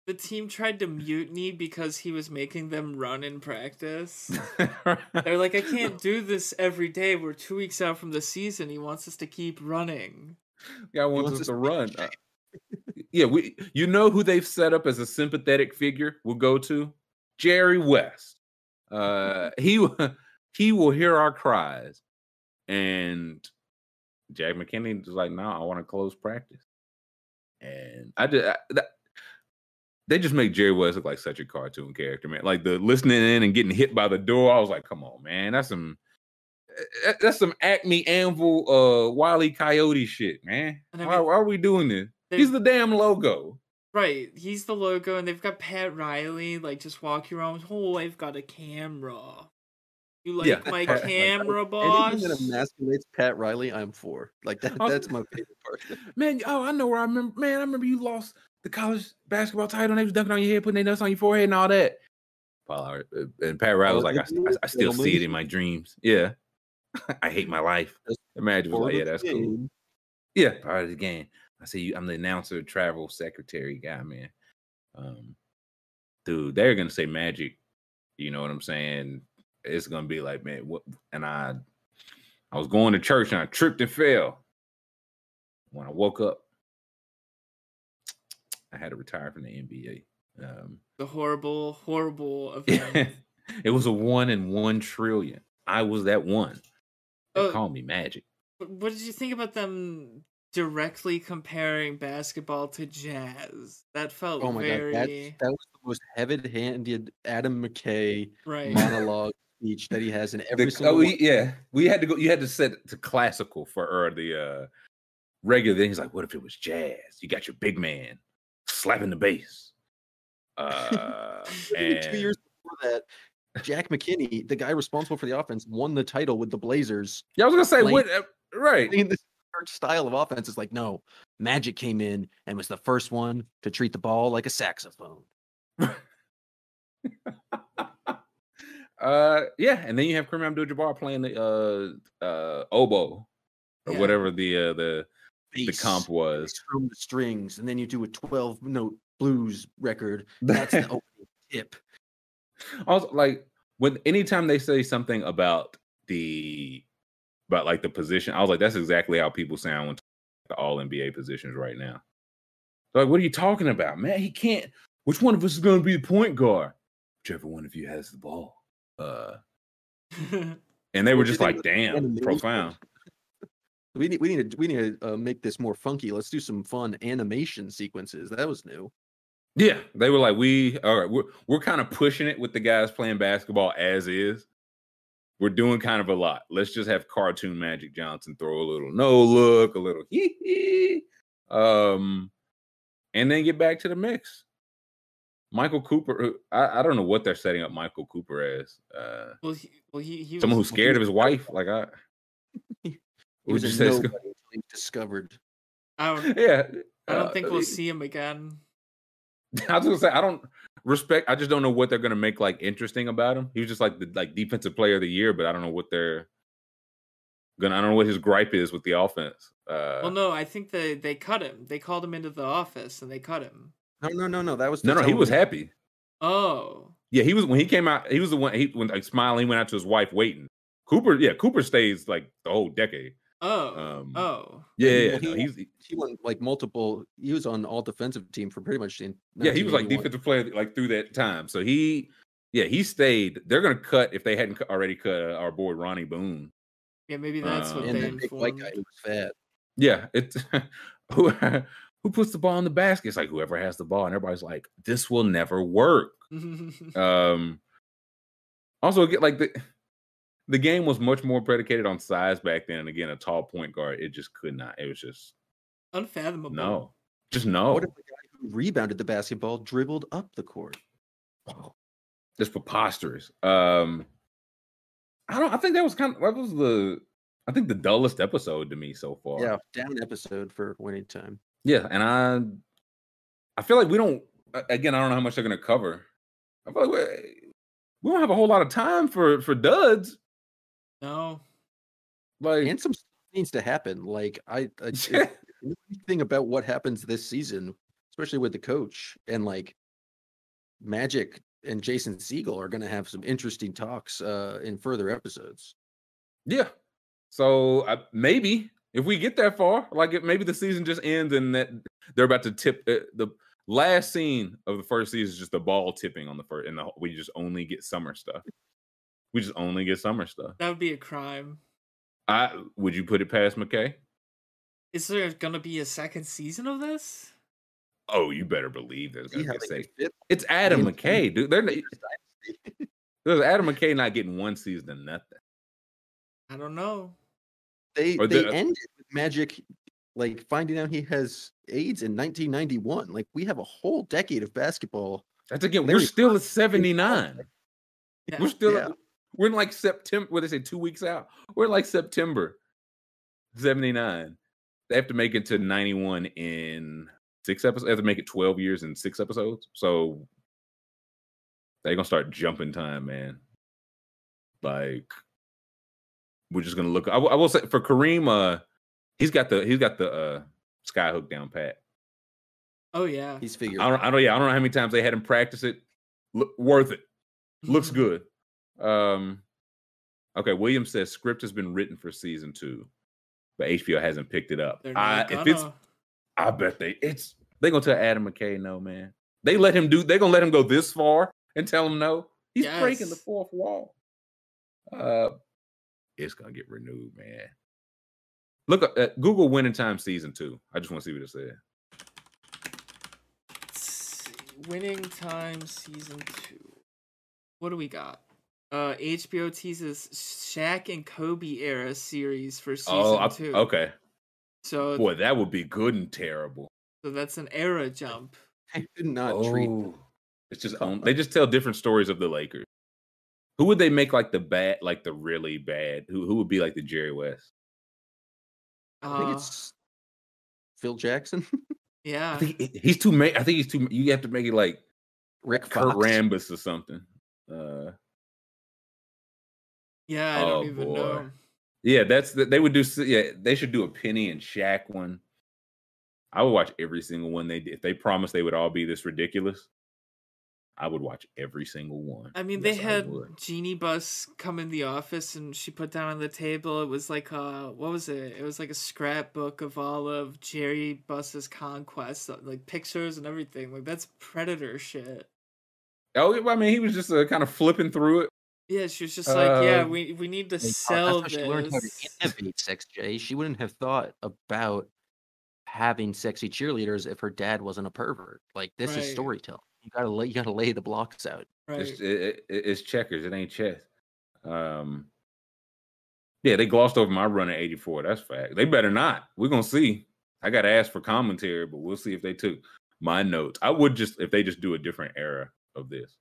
the team tried to mutiny because he was making them run in practice. They're like, I can't do this every day. We're two weeks out from the season. He wants us to keep running. Guy wants, wants us us to to be in run. Yeah, we. You know who they've set up as a sympathetic figure? We'll go to Jerry West. Uh, he he will hear our cries, and Jack McKinney is like, "No, I want to close practice." And I did. I, that, they just make Jerry West look like such a cartoon character, man. Like the listening in and getting hit by the door. I was like, "Come on, man, that's some." That's some Acme Anvil, uh, Wily Coyote shit, man. Why, why are we doing this? They- He's the damn logo. Right, he's the logo, and they've got Pat Riley like just walking around. with, Oh, I've got a camera. You like Yeah, my Pat- camera, boss? Anything that emasculates Pat Riley, I'm for. Like that. Also- That's my favorite part. Man, oh, I know where I remember. Man, I remember you lost the college basketball title, and they was dunking on your head, putting their nuts on your forehead, and all that. Paul Howard, uh, and Pat Riley was like, I, I, I still see it in my dreams. Yeah, I hate my life. Imagine was like, yeah, that's cool. Yeah, part of the game. I see you. I'm the announcer, travel secretary guy, man. Um, dude, they're gonna say magic. You know what I'm saying? It's gonna be like, man, what? And I, I was going to church and I tripped and fell. When I woke up, I had to retire from the NBA. Um, the horrible, horrible event. it was a one in one trillion. I was that one. They Oh. call me magic. What did you think about them directly comparing basketball to jazz? That felt Oh my very god, that that was the most heavy-handed Adam McKay right. monologue speech that he has in every The- single oh, one. we, yeah, we had to go. You had to set it to classical for or the uh regular. Then he's like, "What if it was jazz? You got your big man slapping the bass." Uh, Even Two years before that, Jack McKinney, the guy responsible for the offense, won the title with the Blazers. yeah, I was gonna say Like- what? uh, right? I mean, this current style of offense is like, no, Magic came in and was the first one to treat the ball like a saxophone. uh, yeah, and then you have Kareem Abdul-Jabbar playing the uh uh oboe or Yeah. whatever the uh the the comp was. from the strings, and then you do a 12 note blues record. That's the opening tip. also like when anytime they say something about the about like the position, I was like, that's exactly how people sound when the all NBA positions right now. They're like, what are you talking about, man? He can't. Which one of us is going to be the point guard? Whichever one of you has the ball. Uh, and they were What do you just like, damn, profound. We need we need to we need to uh, make this more funky. Let's do some fun animation sequences. That was new. Yeah, they were like, we all right, we're we're kind of pushing it with the guys playing basketball as is. We're doing kind of a lot. Let's just have cartoon Magic Johnson throw a little no look, a little hee hee, um, and then get back to the mix. Michael Cooper, uh, I, I don't know what they're setting up Michael Cooper as. Uh, well, he, well, he, he someone was, who's scared of his wife, like I. He was you a nobody Sc- until he was discovered. I don't, Yeah, I don't uh, think we'll see him again. I was gonna say I don't respect. I just don't know what they're gonna make like interesting about him. He was just like the like defensive player of the year, but I don't know what they're gonna. I don't know what his gripe is with the offense. Uh, Well, no, I think they they cut him. They called him into the office and they cut him. No, no, no, no. That was no, to no, he was him- happy. Oh, Yeah, he was when he came out. He was the one. He when like smiling, he went out to his wife waiting. Cooper, yeah, Cooper stays like the whole decade. Oh, Um, oh. Yeah, Well, yeah, he- no, he's He won like multiple. He was on all defensive team for pretty much. In yeah, he was like defensive player like through that time. So he, yeah, he stayed. They're gonna cut if they hadn't already cut uh, our boy Ronnie Boone. Yeah, maybe that's what Um, And they that big white guy who was fat. Yeah, it's who who puts the ball in the basket. It's like whoever has the ball, and everybody's like, "This will never work." Um, also, get like the the game was much more predicated on size back then, and again, a tall point guard, it just could not. It was just Unfathomable. no, just no, What if the guy who rebounded the basketball dribbled up the court? just preposterous. Um, I don't. I think that was kind of that was the. I think the dullest episode to me so far. Yeah, down episode for winning time. Yeah, and I I feel like we don't again, I don't know how much they're gonna cover. I feel like we, we don't have a whole lot of time for for duds. No. Like And some stuff needs to happen. Like I, I if anything about what happens this season, especially with the coach and like Magic and Jason Segel are going to have some interesting talks uh, in further episodes. yeah. So uh, maybe if we get that far, like it, maybe the season just ends and that they're about to tip uh, the last scene of the first season is just the ball tipping on the first, and the, we just only get summer stuff. We just only get summer stuff. That would be a crime. I would you put it past McKay? Is there gonna be a second season of this? Oh, you better believe there's gonna how be a they second. It's Adam in- McKay, dude. They're not, there's Adam McKay not getting one season of nothing. I don't know. They Or they the- ended with Magic like finding out he has AIDS in 1991. Like we have a whole decade of basketball. That's again, There we're still at 79. Yeah. We're still Yeah. We're in like September. What they say, two weeks out. We're like September 79. They have to make it to 91 in six episodes. They have to make it twelve years in six episodes. So they're gonna start jumping time, man. Like we're just gonna look. I, will- will say for Kareem, uh, he's got the he's got the uh skyhook down pat. Oh yeah. He's figured. I don't, I don't, yeah, I don't know how many times they had him practice it. Look, worth it. Looks good. Um, okay. Williams says script has been written for season two, but HBO hasn't picked it up. I, if it's. I bet they it's they gonna tell Adam McKay no, man. They let him do. They gonna let him go this far and tell him no. He's breaking the fourth wall. Uh, it's gonna get renewed, man. Look up at Google Winning Time season two. I just want to see what it said. Winning Time season two. What do we got? Uh, HBO teases Shaq and Kobe era series for season oh, I- two. okay. So, Boy, that would be good and terrible. so that's an era jump. I did not treat. Oh, it's just own, they just tell different stories of the Lakers. Who would they make like the bad, like the really bad? Who who would be like the Jerry West? I think Uh, it's Phil Jackson, yeah. I think he's too. Ma- I think he's too. You have to make it like Rick Kurt Fox. Rambis or something. Uh, Yeah, I don't Oh, even boy. know. yeah, that's the, they would do. Yeah, they should do a Penny and Shaq one. I would watch every single one they did. If they promised they would all be this ridiculous, I would watch every single one. I mean, they Yes, I had. Jeanie Buss come in the office and she put down on the table. It was like uh what was it? It was like a scrapbook of all of Jerry Buss's conquests, uh, like pictures and everything. Like that's predator shit. Oh, I mean, he was just uh, kind of flipping through it. Yeah, she was just like, yeah, Um, we we need to Like, sell that's how she learned how to this. innovate sex, Jay. She wouldn't have thought about having sexy cheerleaders if her dad wasn't a pervert. Like this Right. is storytelling. You gotta lay, you gotta lay the blocks out. Right. It's, it, it- it's checkers. It ain't chess. Um, yeah, they glossed over my run at 84. That's fact. They better not. We're gonna see. I got to ask for commentary, but we'll see if they took my notes. I would just if they just do a different era of this.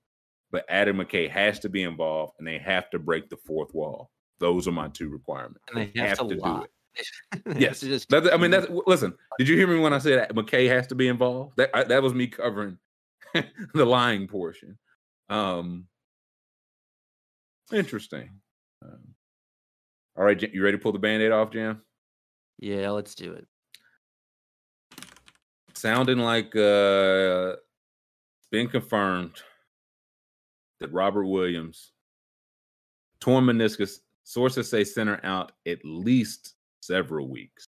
But Adam McKay has to be involved, and they have to break the fourth wall. Those are my two requirements. And they have to do it. Yes. just I mean, that's listen. Did you hear me when I said McKay has to be involved? That I, that was me covering the lying portion. Um, interesting. Um, all right, you ready to pull the band-aid off, Jam? yeah. Let's do it. Sounding like uh, it's been confirmed that Robert Williams torn meniscus. Sources say center out at least several weeks.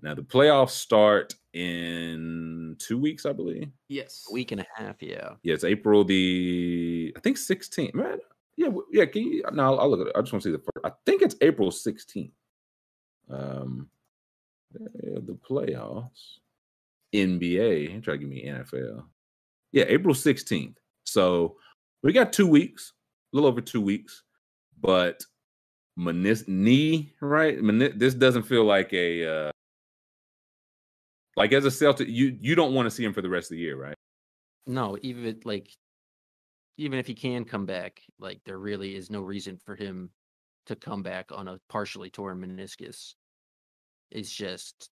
Now the playoffs start in two weeks, I believe. yes. A week and a half. Yeah. Yeah, it's April the I think 16th. Man, yeah, yeah. Can you? No, I'll, I'll look at it. I just want to see the first. I think it's April 16th. Um, yeah, the playoffs, NBA. Try to give me NFL. Yeah, April 16th. So we got two weeks, a little over two weeks, but menis knee right. Meni- this doesn't feel like a uh like as a Celtic. You you don't want to see him for the rest of the year, right? No, even like, even if he can come back, like there really is no reason for him to come back on a partially torn meniscus. It's just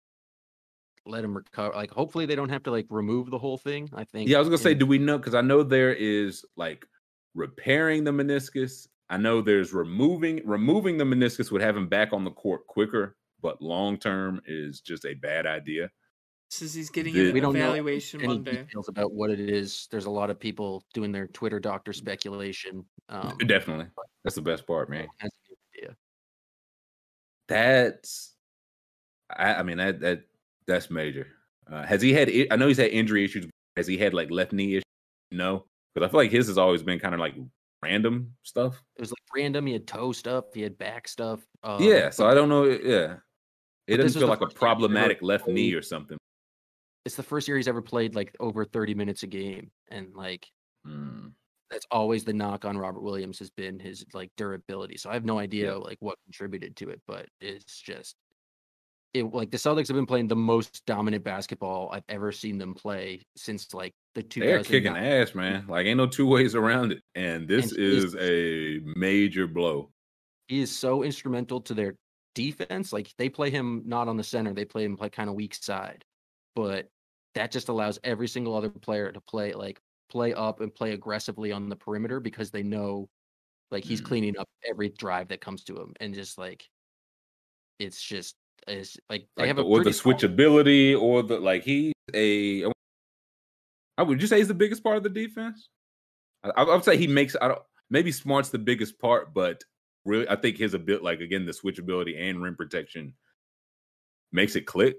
let him recover. Like, hopefully they don't have to like remove the whole thing. I think. Yeah, I was gonna say, do we know? Because I know there is like repairing the meniscus. I know there's removing removing the meniscus would have him back on the court quicker, but long term is just a bad idea. Says he's getting The- an We don't know evaluation any Monday. details about what it is. There's a lot of people doing their Twitter doctor speculation. Um, Definitely, that's the best part, man. has no idea. That's, I, I mean that that that's major. Uh, has he had? I know he's had injury issues. Has he had like left knee issues? No, because I feel like his has always been kind of like random stuff. It was like random. He had toe stuff. He had back stuff. Um, yeah, so I don't know. Yeah, it doesn't feel like a first year he's ever problematic left knee or something. it's the first year he's ever played like over 30 minutes a game, and like Mm. that's always the knock on Robert Williams has been his like durability. So I have no idea Yeah. like what contributed to it, but it's just it like the Celtics have been playing the most dominant basketball I've ever seen them play since like the two. They're kicking ass, man. Like ain't no two ways around it. And this And is- a major blow. He is so instrumental to their defense. Like they play him not on the center, they play him like kind of weak side, but that just allows every single other player to play like play up and play aggressively on the perimeter because they know like he's Mm. cleaning up every drive that comes to him and just like it's just it's like they Like have the, a or the switchability, or the like. He's a. I would you say he's the biggest part of the defense? I, I would say he makes. I don't. Maybe Smart's the biggest part, but really, I think his ability, like again, the switchability and rim protection, makes it click.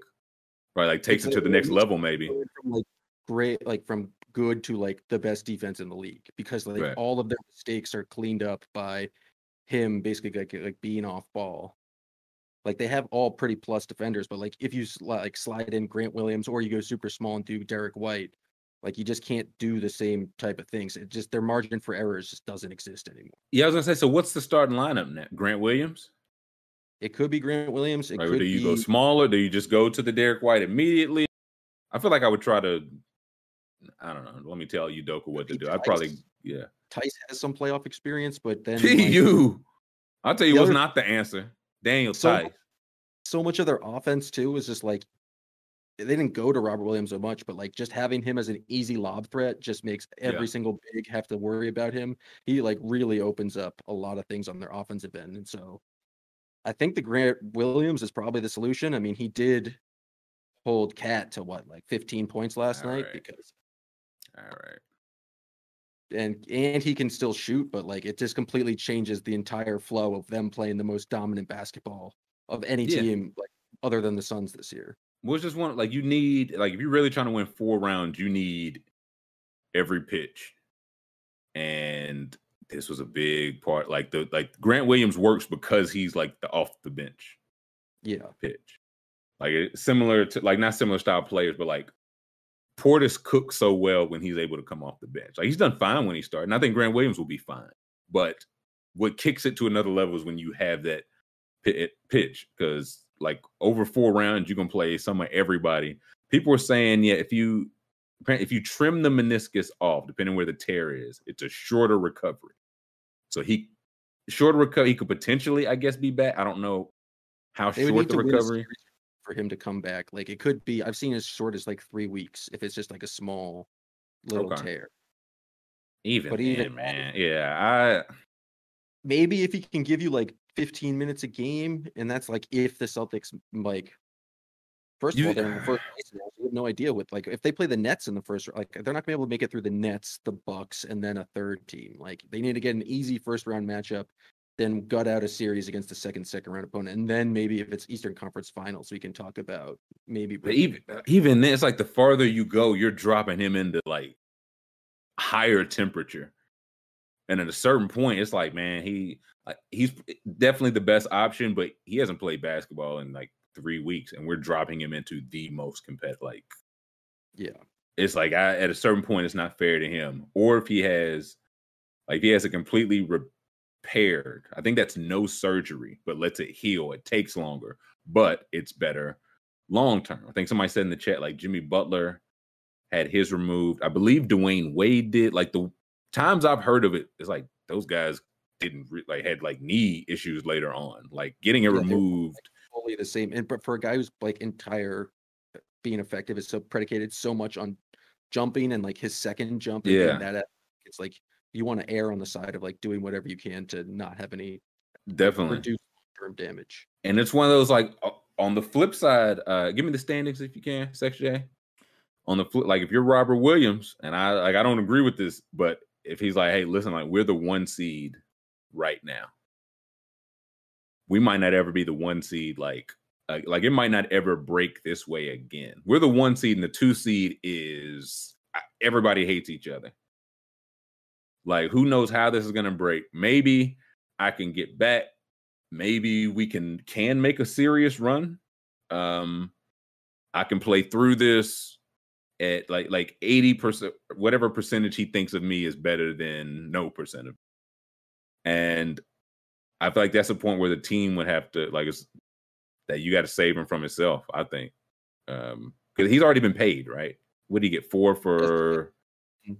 Right, like takes it to the next level. Maybe. from like great like from good to like the best defense in the league because like Right. all of their mistakes are cleaned up by him basically like like being off ball. Like they have all pretty plus defenders, but like if you like slide in Grant Williams or you go super small and do Derrick White, like you just can't do the same type of things. It just their margin for errors just doesn't exist anymore. Yeah, I was gonna say. So, what's the starting lineup now? Grant Williams. It could be Grant Williams. It Right, could do you be go smaller? Do you just go to the Derrick White immediately? I feel like I would try to. I don't know. Let me tell you, Doka, what to do. I'd probably, yeah. Theis has some playoff experience, but then Gee, like, you. I'll tell you what's other- not the answer. Daniel So- Theis. so much of their offense too is just like they didn't go to Robert Williams so much, but like just having him as an easy lob threat just makes every Yeah. single big have to worry about him. He like really opens up a lot of things on their offensive end. And so I think the Grant Williams is probably the solution. I mean, he did hold Cat to what, like 15 points last night Alright. because All right. and and he can still shoot, but like it just completely changes the entire flow of them playing the most dominant basketball of any Yeah. team like other than the Suns this year. It's just one like you need like if you're really trying to win four rounds, you need every pitch. And this was a big part. Like the like Grant Williams works because he's like the off the bench Yeah. pitch. Like similar to like not similar style players, but like Portis cooks so well when he's able to come off the bench. Like he's done fine when he started. And I think Grant Williams will be fine. But what kicks it to another level is when you have that eh, pitch because like over four rounds you can play some of everybody. People are saying, yeah, if you if you trim the meniscus off, depending where the tear is, it's a shorter recovery. So he shorter recovery, he could potentially, I guess, be back. I don't know how They short the to win a recovery. for him to come back. Like it could be. I've seen as short as like three weeks if it's just like a small little Okay. tear. Even, But even then, man, yeah, I Maybe if he can give you like 15 minutes a game, and that's like if the Celtics like. First of You- all, they're in the first place. now, so You have no idea what like if they play the Nets in the first like they're not gonna be able to make it through the Nets, the Bucks, and then a third team. Like they need to get an easy first round matchup, then gut out a series against the second second round opponent, and then maybe if it's Eastern Conference Finals, we can talk about maybe. But even uh, even then, it's like the farther you go, you're dropping him into like higher temperature. And at a certain point, it's like, man, he he's definitely the best option, but he hasn't played basketball in like three weeks, and we're dropping him into the most competitive. Like, yeah. it's like I, at a certain point, it's not fair to him. Or if he has, like, he has a completely repaired, I think that's no surgery, but lets it heal. It takes longer, but it's better long term. I think somebody said in the chat, like Jimmy Butler had his removed. I believe Dwyane Wade did. Like the times I've heard of it, it's like those guys didn't re- like had like knee issues later on. Like getting it Yeah, removed. fully the same. And but for a guy who's like entire uh, being effective is so predicated so much on jumping and like his second jump. And Yeah. that, it's like you want to err on the side of like doing whatever you can to not have any Definitely. reduce term damage. And it's one of those like on the flip side, uh give me the standings if you can, Section J. On the flip, like if you're Robert Williams, and I like I don't agree with this, but if he's like, hey, listen, like we're the one seed right now. We might not ever be the one seed, like uh, like it might not ever break this way again. We're the one seed, and the two seed is uh, everybody hates each other. Like, who knows how this is gonna break? Maybe I can get back maybe we can can make a serious run um i can play through this at like like 80% whatever percentage he thinks of me is better than no percent of me. and i feel like that's a point where the team would have to like it's that you got to save him from himself i think um because he's already been paid right what did he get four for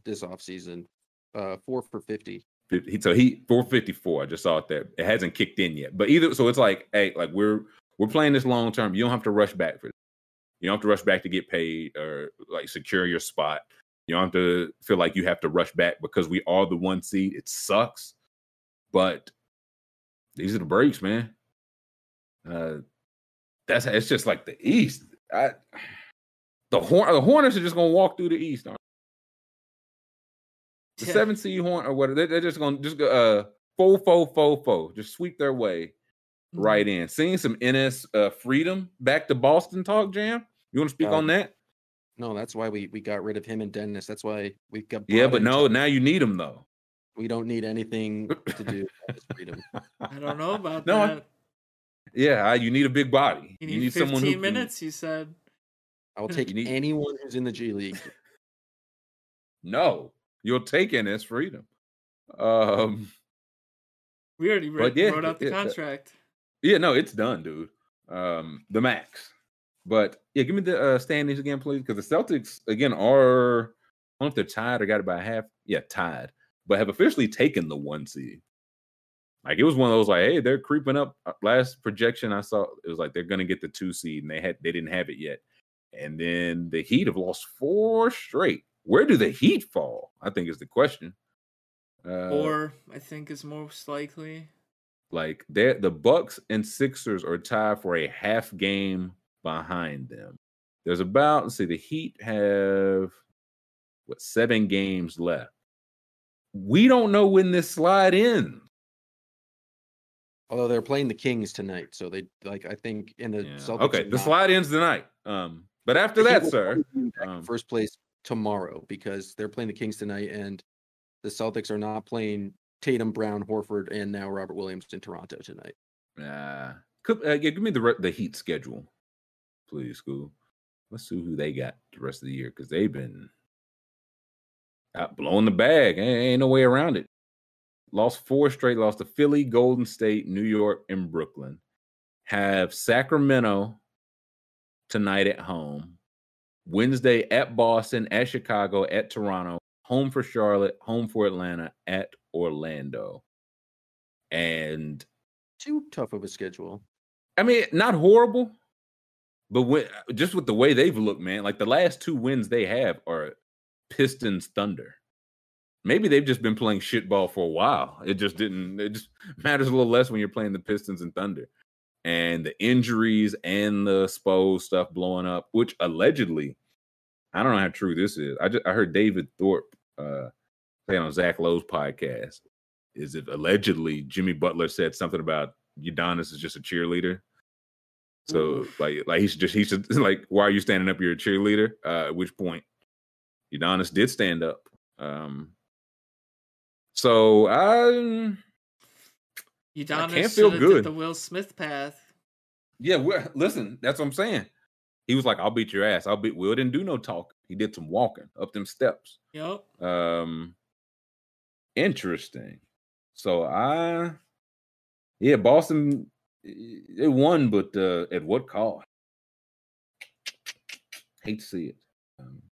This offseason, uh, four for 50. He- so he 454 i just saw it there it hasn't kicked in yet but either so it's like hey like we're we're playing this long term you don't have to rush back for this You don't have to rush back to get paid or like secure your spot. You don't have to feel like you have to rush back because we are the one seed. It sucks, but these are the breaks, man. Uh, that's it's just like the East. I, the Horn, the Hornets are just gonna walk through the East. Aren't they? The Yeah. seven seed Horn or whatever, They're, just gonna just go uh fo fo fo fo, just sweep their way Mm-hmm. right in. Seeing some Enes uh, freedom back to Boston talk jam. You want to speak Uh, on that? No, that's why we we got rid of him and Dennis. That's why we got. Yeah, but no, Tom- now you need him though. we don't need anything to do with freedom. I don't know about No, I- Yeah, I- you need a big body. You need, 15 someone who can- minutes, you said. I will take You need- anyone who's in the G League. No, you'll take Enes freedom. Um, We already wrote, yeah, wrote out the it- contract. yeah, no, it's done, dude. Um, the max. But yeah, give me the uh, standings again, please, because the Celtics again are. I don't know if they're tied or got it by half. Yeah, tied, but have officially taken the one seed. Like it was one of those like, hey, they're creeping up. Uh, Last projection I saw, it was like they're gonna get the two seed, and they had they didn't have it yet. And then the Heat have lost four straight. Where do the Heat fall? I think is the question. Uh, Or I think is most likely. like the Bucks and Sixers are tied for a half game behind them. There's about let's see, the Heat have what seven games left. We don't know when this slide ends. Although they're playing the Kings tonight, so they like I think in the Yeah. Celtics. Okay, the not- slide ends tonight. Um, but after that, sir, probably be back in um, first place tomorrow because they're playing the Kings tonight, and the Celtics are not playing Tatum, Brown, Horford, and now Robert Williams in Toronto tonight. uh, could, uh, yeah, give me the re- the Heat schedule, please, school. Let's see who they got the rest of the year because they've been out blowing the bag. Ain't, ain't no way around it. Lost four straight. Lost to Philly, Golden State, New York, and Brooklyn. Have Sacramento tonight at home. Wednesday at Boston, at Chicago, at Toronto. Home for Charlotte. Home for Atlanta. At Orlando. And Too tough of a schedule. I mean, not horrible, but when, just with the way they've looked, man, like the last two wins they have are Pistons Thunder. Maybe they've just been playing shitball for a while. It just didn't. It just matters a little less when you're playing the Pistons and Thunder, and the injuries and the Spo stuff blowing up, which allegedly, I don't know how true this is. I just I heard David Thorpe uh, say on Zach Lowe's podcast is it allegedly Jimmy Butler said something about Udonis is just a cheerleader. So like like he should just he should like why are you standing up? You're a cheerleader. Uh, at which point Udonis did stand up. Um, so I Udonis can't feel good. the Will Smith path. yeah, listen, that's what I'm saying. He was like, "I'll beat your ass." I'll beat. Will didn't do no talk. He did some walking up them steps. Yep. Um, interesting. So I, yeah, Boston, they won, but uh, at what cost? Hate to see it. Um,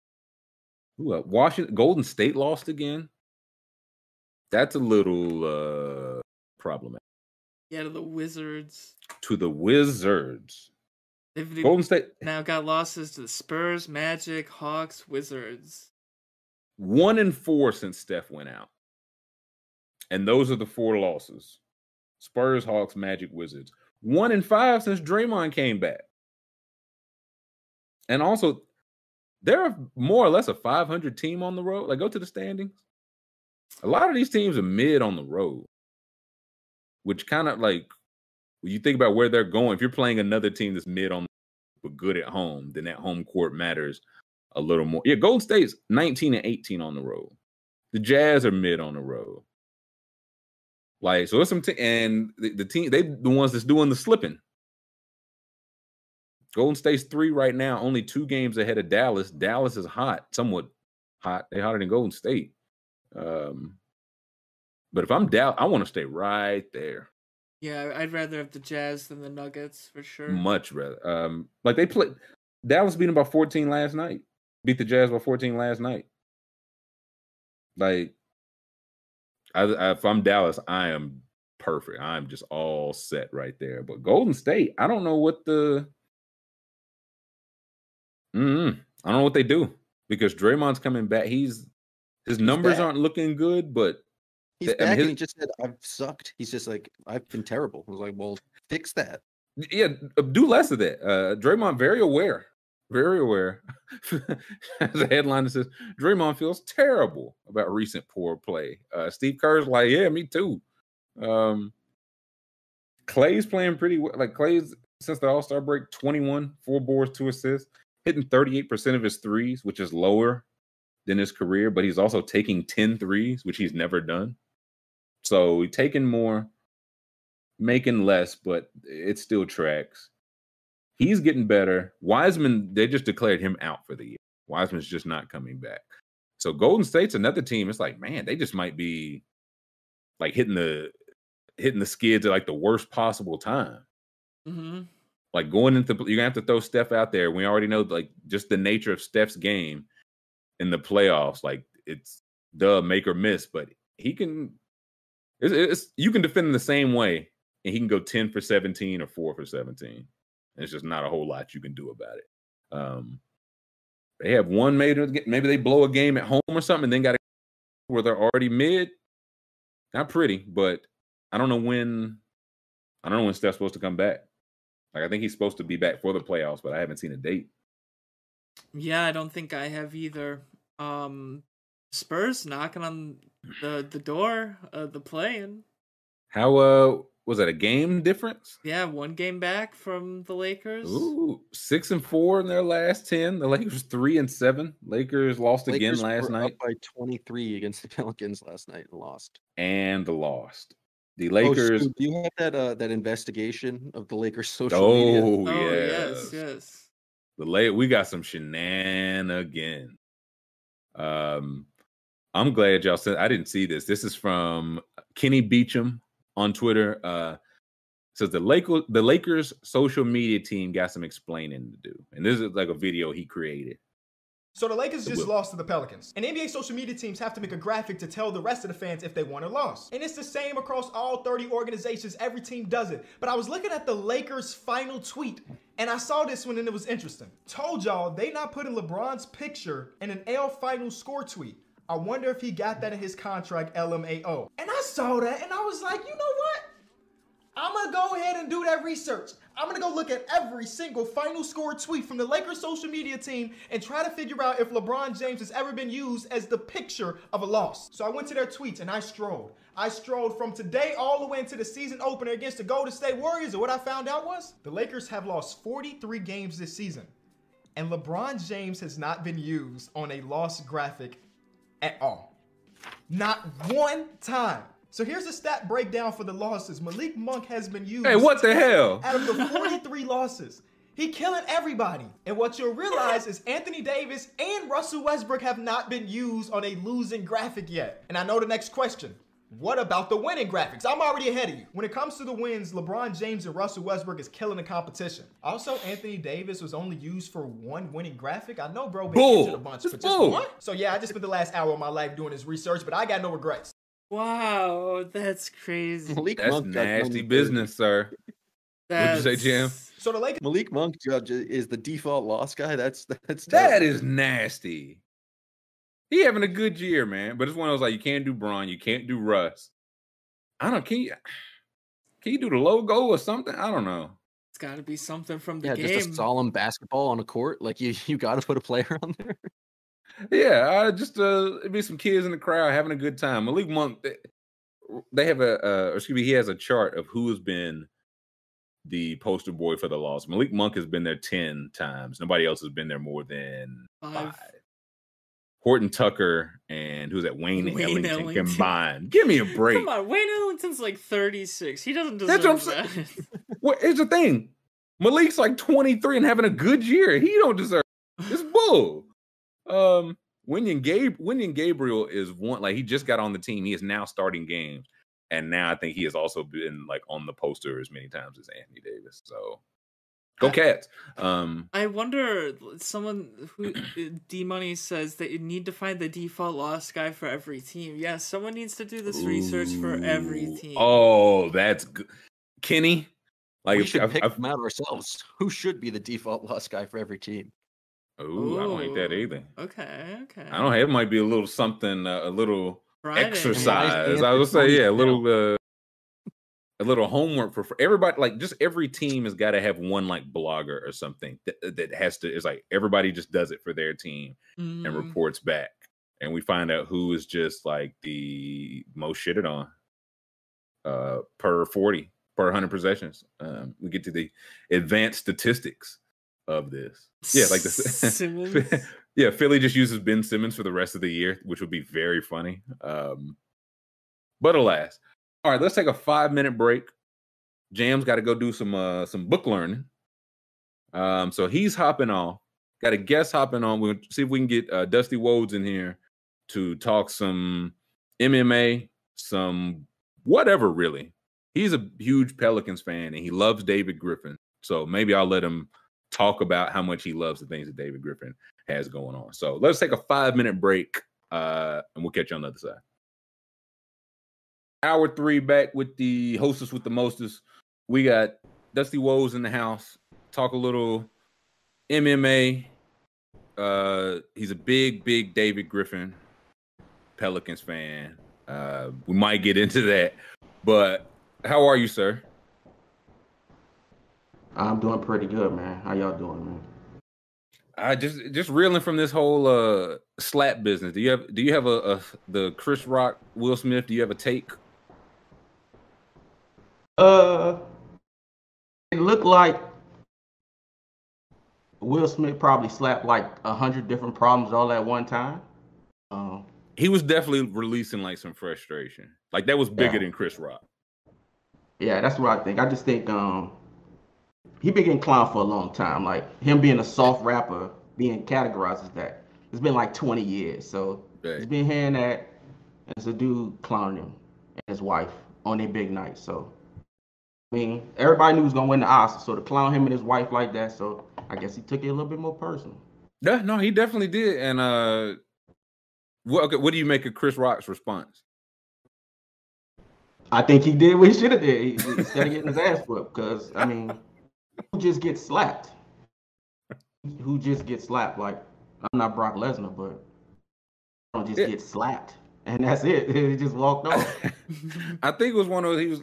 who else? Washington, Golden State lost again. That's a little uh problematic. Yeah, to the Wizards. To the Wizards, They've Golden State now got losses to the Spurs, Magic, Hawks, Wizards. one and four since Steph went out, and those are the four losses: Spurs, Hawks, Magic, Wizards. One in five since Draymond came back, and also they're more or less a 500 team on the road. Like, go to the standings. A lot of these teams are mid on the road, which kind of like when you think about where they're going. If you're playing another team that's mid on but good at home, then that home court matters a little more. Yeah, Golden State's 19 and 18 on the road. The Jazz are mid on the road. Like, so it's some, t- and the, the team, they the ones that's doing the slipping. Golden State's three right now, only two games ahead of Dallas. Dallas is hot, somewhat hot. They're hotter than Golden State. Um, but if I'm Dallas, I want to stay right there. Yeah, I'd rather have the Jazz than the Nuggets for sure. Much rather. Um, like they played Dallas beat them by 14 last night. Beat the Jazz by 14 last night. Like, I, I, if I'm Dallas, I am perfect. I'm just all set right there. But Golden State, I don't know what the Mm, I don't know what they do because Draymond's coming back. He's his numbers back. aren't looking good, but He's I mean, back his- and he just said, "I've sucked." He's just like, "I've been terrible." I was like, "Well, fix that." yeah, do less of that. Uh, Draymond very aware, very aware. As a headline that says Draymond feels terrible about recent poor play. Uh, Steve Kerr's like, yeah, me too. Um, Klay's playing pretty well. Like Klay's since the All Star break, twenty one, four boards, two assists, hitting thirty eight percent of his threes, which is lower than his career. But he's also taking 10 threes, which he's never done. So he's taking more making less, but it still tracks. He's getting better. Wiseman, they just declared him out for the year. Wiseman's just not coming back. So Golden State's another team. It's like, man, they just might be like hitting the hitting the skids at like the worst possible time. hmm Like going into you're gonna have to throw Steph out there. We already know like just the nature of Steph's game in the playoffs. Like it's the make or miss, but he can it's, it's you can defend him the same way and he can go 10 for 17 or 4 for 17 it's just not a whole lot you can do about it um they have one maybe maybe they blow a game at home or something and then got where they're already mid not pretty but i don't know when i don't know when steph's supposed to come back like i think he's supposed to be back for the playoffs but i haven't seen a date Yeah, I don't think I have either. Um, Spurs knocking on the the door of the playing. how uh was that a game difference Yeah, one game back from the Lakers. Ooh, six and four in their last ten. The Lakers three and seven. Lakers lost again last were night up by 23 against the Pelicans last night and lost. and lost. The Oh, Lakers. Stu, do you have that uh, that investigation of the Lakers social media? Oh, Oh yes. yes, yes. The late we got some shenanigans. Um, I'm glad y'all said I didn't see this. This is from Kenny Beecham on Twitter. Uh, says the Lakers the Lakers social media team got some explaining to do, and this is like a video he created. So the Lakers just lost to the Pelicans. And NBA social media teams have to make a graphic to tell the rest of the fans if they won or lost. And it's the same across all 30 organizations. Every team does it. But I was looking at the Lakers' final tweet, and I saw this one and it was interesting. Told y'all they not putting LeBron's picture in an L final score tweet. I wonder if he got that in his contract, LMAO. And I saw that and I was like, you know what? I'm gonna go ahead and do that research. I'm gonna go look at every single final score tweet from the Lakers social media team and try to figure out if LeBron James has ever been used as the picture of a loss. So I went to their tweets and I strolled. I strolled from today all the way into the season opener against the Golden State Warriors, and what I found out was the Lakers have lost 43 games this season, and LeBron James has not been used on a loss graphic at all. Not one time. So here's a stat breakdown for the losses. Malik Monk has been used Hey, what the hell? out of the 43 losses. He killing everybody. And what you'll realize is Anthony Davis and Russell Westbrook have not been used on a losing graphic yet. And I know the next question. What about the winning graphics? I'm already ahead of you. When it comes to the wins, LeBron James and Russell Westbrook is killing the competition. Also, Anthony Davis was only used for one winning graphic. I know, bro, been Bull. injured a bunch, but just one. So yeah, I just spent the last hour of my life doing this research, but I got no regrets. Wow, that's crazy. Malik That's Monk got nasty number business, sir. That's... you say, Jim? So the Lakers. Malik Monk judge is the default loss guy. That's that's That terrible. is nasty. He having a good year, man. But it's one of those like you can't do Bron, you can't do Russ. I don't can you can you do the logo or something? I don't know. It's got to be something from the yeah, game. just a solemn basketball on a court. Like you, you got to put a player on there. Yeah, I just uh it'd be some kids in the crowd having a good time. Malik Monk, they, they have a uh, or excuse me, he has a chart of who has been the poster boy for the loss. Malik Monk has been there ten times. Nobody else has been there more than Five. five. Horton Tucker and who's that? Wayne, Wayne Ellington, Ellington. combined. Give me a break. Come on, Wayne Ellington's like 36. He doesn't That's what deserve I'm that. What here's the thing. Malik's like 23 and having a good year. He don't deserve it's bull. Um Wenyen Gabe Wenyen Gabriel is one like he just got on the team. He is now starting games. And now I think he has also been like on the poster as many times as Anthony Davis. So go I- cats. Um I wonder, someone who D Money says that you need to find the default loss guy for every team. Yes, someone needs to do this research for every team. Oh, that's good. Kenny. Like we should I've- pick I've- them out ourselves. Who should be the default loss guy for every team? Ooh, I don't like that either. Okay, okay. I don't know. It might be a little something, uh, a little Friday. exercise. Nice I would say, yeah, a little, uh, a little homework for, for everybody. Like, just every team has got to have one like blogger or something that, that has to. It's like everybody just does it for their team and Mm, reports back, and we find out who is just like the most shitted on, uh, per forty per hundred possessions. Um, we get to the advanced statistics of this. Yeah, like the Simmons. yeah, Philly just uses Ben Simmons for the rest of the year, which would be very funny. Um, but alas, all right, let's take a five minute break. Jam's got to go do some uh, some book learning. Um, so he's hopping off. Got a guest hopping on. We'll see if we can get uh, Dusty Wodes in here to talk some MMA, some whatever. Really, he's a huge Pelicans fan and he loves David Griffin. So maybe I'll let him talk about how much he loves the things that David Griffin has going on. So let's take a five minute break uh, and we'll catch you on the other side. Hour three back with the hostess with the mostest. We got Dusty Woes in the house. Talk a little MMA. Uh, he's a big, big David Griffin Pelicans fan. Uh, we might get into that, but how are you, sir? I'm doing pretty good, man. How y'all doing, man? I just just reeling from this whole uh slap business. Do you have do you have a, a the Chris Rock Will Smith? Do you have a take? Uh, it looked like Will Smith probably slapped like a hundred different problems all at one time. Um, He was definitely releasing like some frustration. Like that was bigger Yeah. than Chris Rock. yeah, that's what I think. I just think um, he been getting clowned for a long time. Like him being a soft rapper, being categorized as that. It's been like 20 years, so Right. he's been hearing that as a dude clowning him and his wife on their big night. So, I mean, everybody knew he was gonna win the Oscar. So to clown him and his wife like that, so I guess he took it a little bit more personal. Yeah, no, he definitely did. And uh, what okay, what do you make of Chris Rock's response? I think he did what he should have did he, instead of getting his ass whooped. Because I mean, who just gets slapped? Who just gets slapped? Like I'm not Brock Lesnar, but I don't just Yeah. get slapped, and that's it. He just walked off. I think it was one of those. He was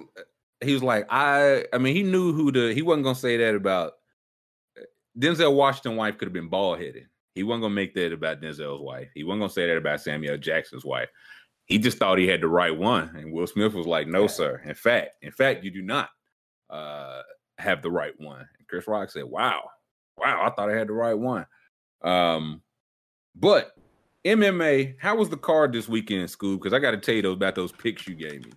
he was like I. I mean, he knew who the. He wasn't gonna say that about Denzel Washington's wife. Could have been bald headed. He wasn't gonna make that about Denzel's wife. He wasn't gonna say that about Samuel Jackson's wife. He just thought he had the right one, and Will Smith was like, "No, sir. In fact, in fact, you do not uh, have the right one." And Chris Rock said, "Wow, wow, I thought I had the right one." Um, but MMA, how was the card this weekend, Scoob? Because I got to tell you those about those picks you gave me.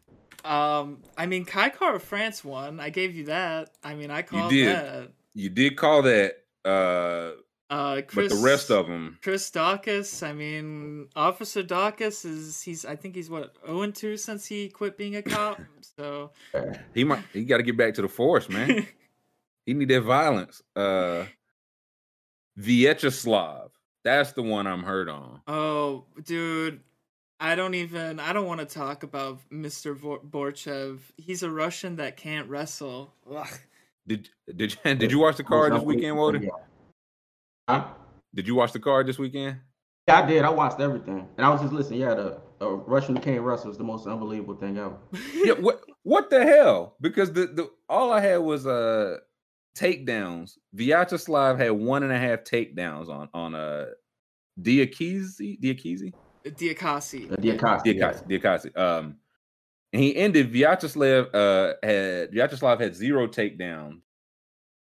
Um, I mean, Kai Kara-France won. I gave you that. I mean, I called did. that. You did call that, uh, Uh, Chris, but the rest of them, Chris Daukaus. I mean, Officer Daukaus is he's. I think he's what zero and two since he quit being a cop. So he might he got to get back to the force, man. he need that violence. Uh, Vyacheslav, that's the one I'm hurt on. Oh, dude, I don't even. I don't want to talk about Mr. Vor- Borshchev. He's a Russian that can't wrestle. Ugh. Did did you did you watch the card this weekend, Walter? Huh? Did you watch the card this weekend? Yeah, I did. I watched everything, and I was just listening. Yeah, the a Russian who can't wrestle is the most unbelievable thing ever. yeah, what what the hell? Because the, the all I had was uh takedowns. Vyacheslav had one and a half takedowns on on uh Diakiese Diakiese Diakiese. Uh, Diakiese, yeah. Diakiese Diakiese. Um, and he ended. Vyacheslav uh had Vyacheslav had zero takedowns,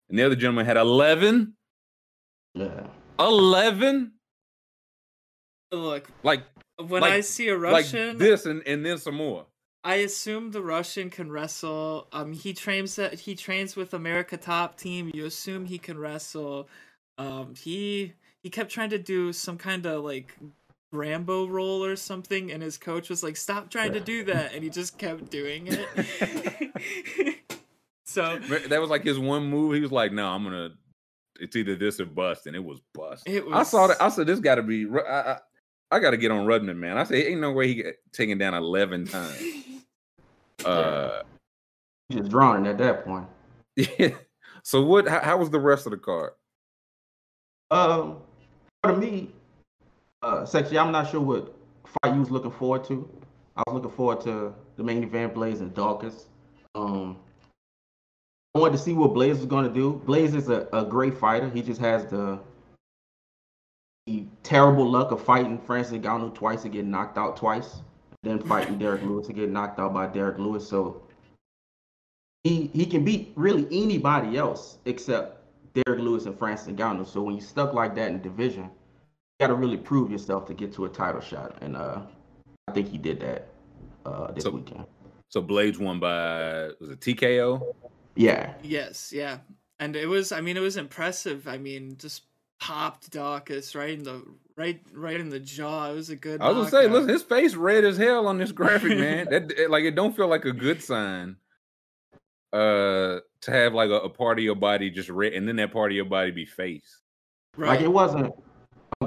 and the other gentleman had eleven. Yeah. Eleven. Look, Like when like- I see a like Russian, this and and then some more. I assume the Russian can wrestle. Um, he trains that he trains with America Top Team. You assume he can wrestle. Um, he he kept trying to do some kind of like Rambo roll or something, and his coach was like, "Stop trying to do that," and he just kept doing it. so That was like his one move. He was like, "No, I'm gonna. It's either this or bust," and it was bust. It I saw that. I said, "This got to be." I, I, I got to get on Rudman, man. I said, "Ain't no way he get taken down eleven times." Uh, He's just drowning at that point. yeah. So what? How, how was the rest of the card? Um, to me, uh, sexy. I'm not sure what fight you was looking forward to. I was looking forward to the main event, Blaydes and Daukaus. Um, I wanted to see what Blaydes was going to do. Blaydes is a, a great fighter. He just has the, the terrible luck of fighting Francis Ngannou twice and getting knocked out twice, then fighting Derrick Lewis and getting knocked out by Derrick Lewis. So he he can beat really anybody else except Derrick Lewis and Francis Ngannou. So when you're stuck like that in division, got to really prove yourself to get to a title shot, and uh, I think he did that uh, this So- weekend. So Blaydes won by was it TKO? Yeah, Yes, yeah. And it was I mean it was impressive. I mean, just popped Daukaus right in the right right in the jaw. It was a good I was gonna say, knockout. look, his face red as hell on this graphic, man. that it- like it don't feel like a good sign. Uh, to have like a, a part of your body just red, and then that part of your body be face. right. like it wasn't a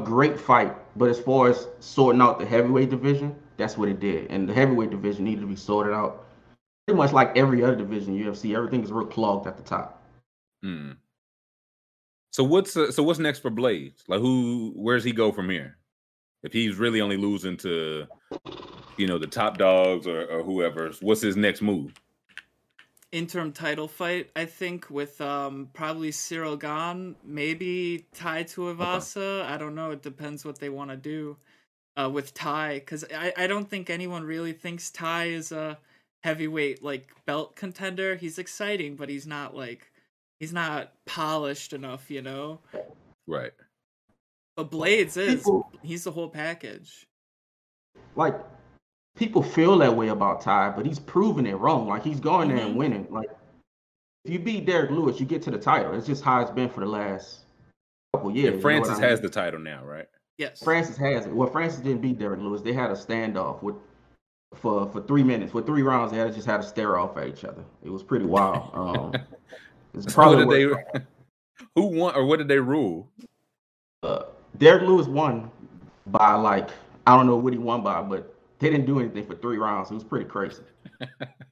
great fight, but as far as sorting out the heavyweight division, that's what it did. And the heavyweight division needed to be sorted out. Pretty much like every other division in UFC, everything is real clogged at the top. Hmm. So what's uh, so what's next for Blaydes? Like who? Where's he go from here? If he's really only losing to, you know, the top dogs or, or whoever, what's his next move? Interim title fight, I think, with um probably Ciryl Gane, maybe Tai Tuivasa. I don't know. It depends what they want to do uh, with Tai, because I I don't think anyone really thinks Tai is a heavyweight like belt contender. He's exciting, but he's not like he's not polished enough, you know. Right. But Blaydes is People- he's the whole package. Like people feel that way about Tai, but he's proven it wrong. Like he's going there and winning. Like if you beat Derrick Lewis, you get to the title. It's just how it's been for the last couple years. you know Francis what I has the title now, right? Yes. Francis has it. Well, Francis didn't beat Derrick Lewis. They had a standoff with for for three minutes. For three rounds, they had just had to stare off at each other. It was pretty wild. Um, it's So what probably did they? Who won or what did they rule? uh, Derrick Lewis won by like I don't know what he won by, but they didn't do anything for three rounds. It was pretty crazy.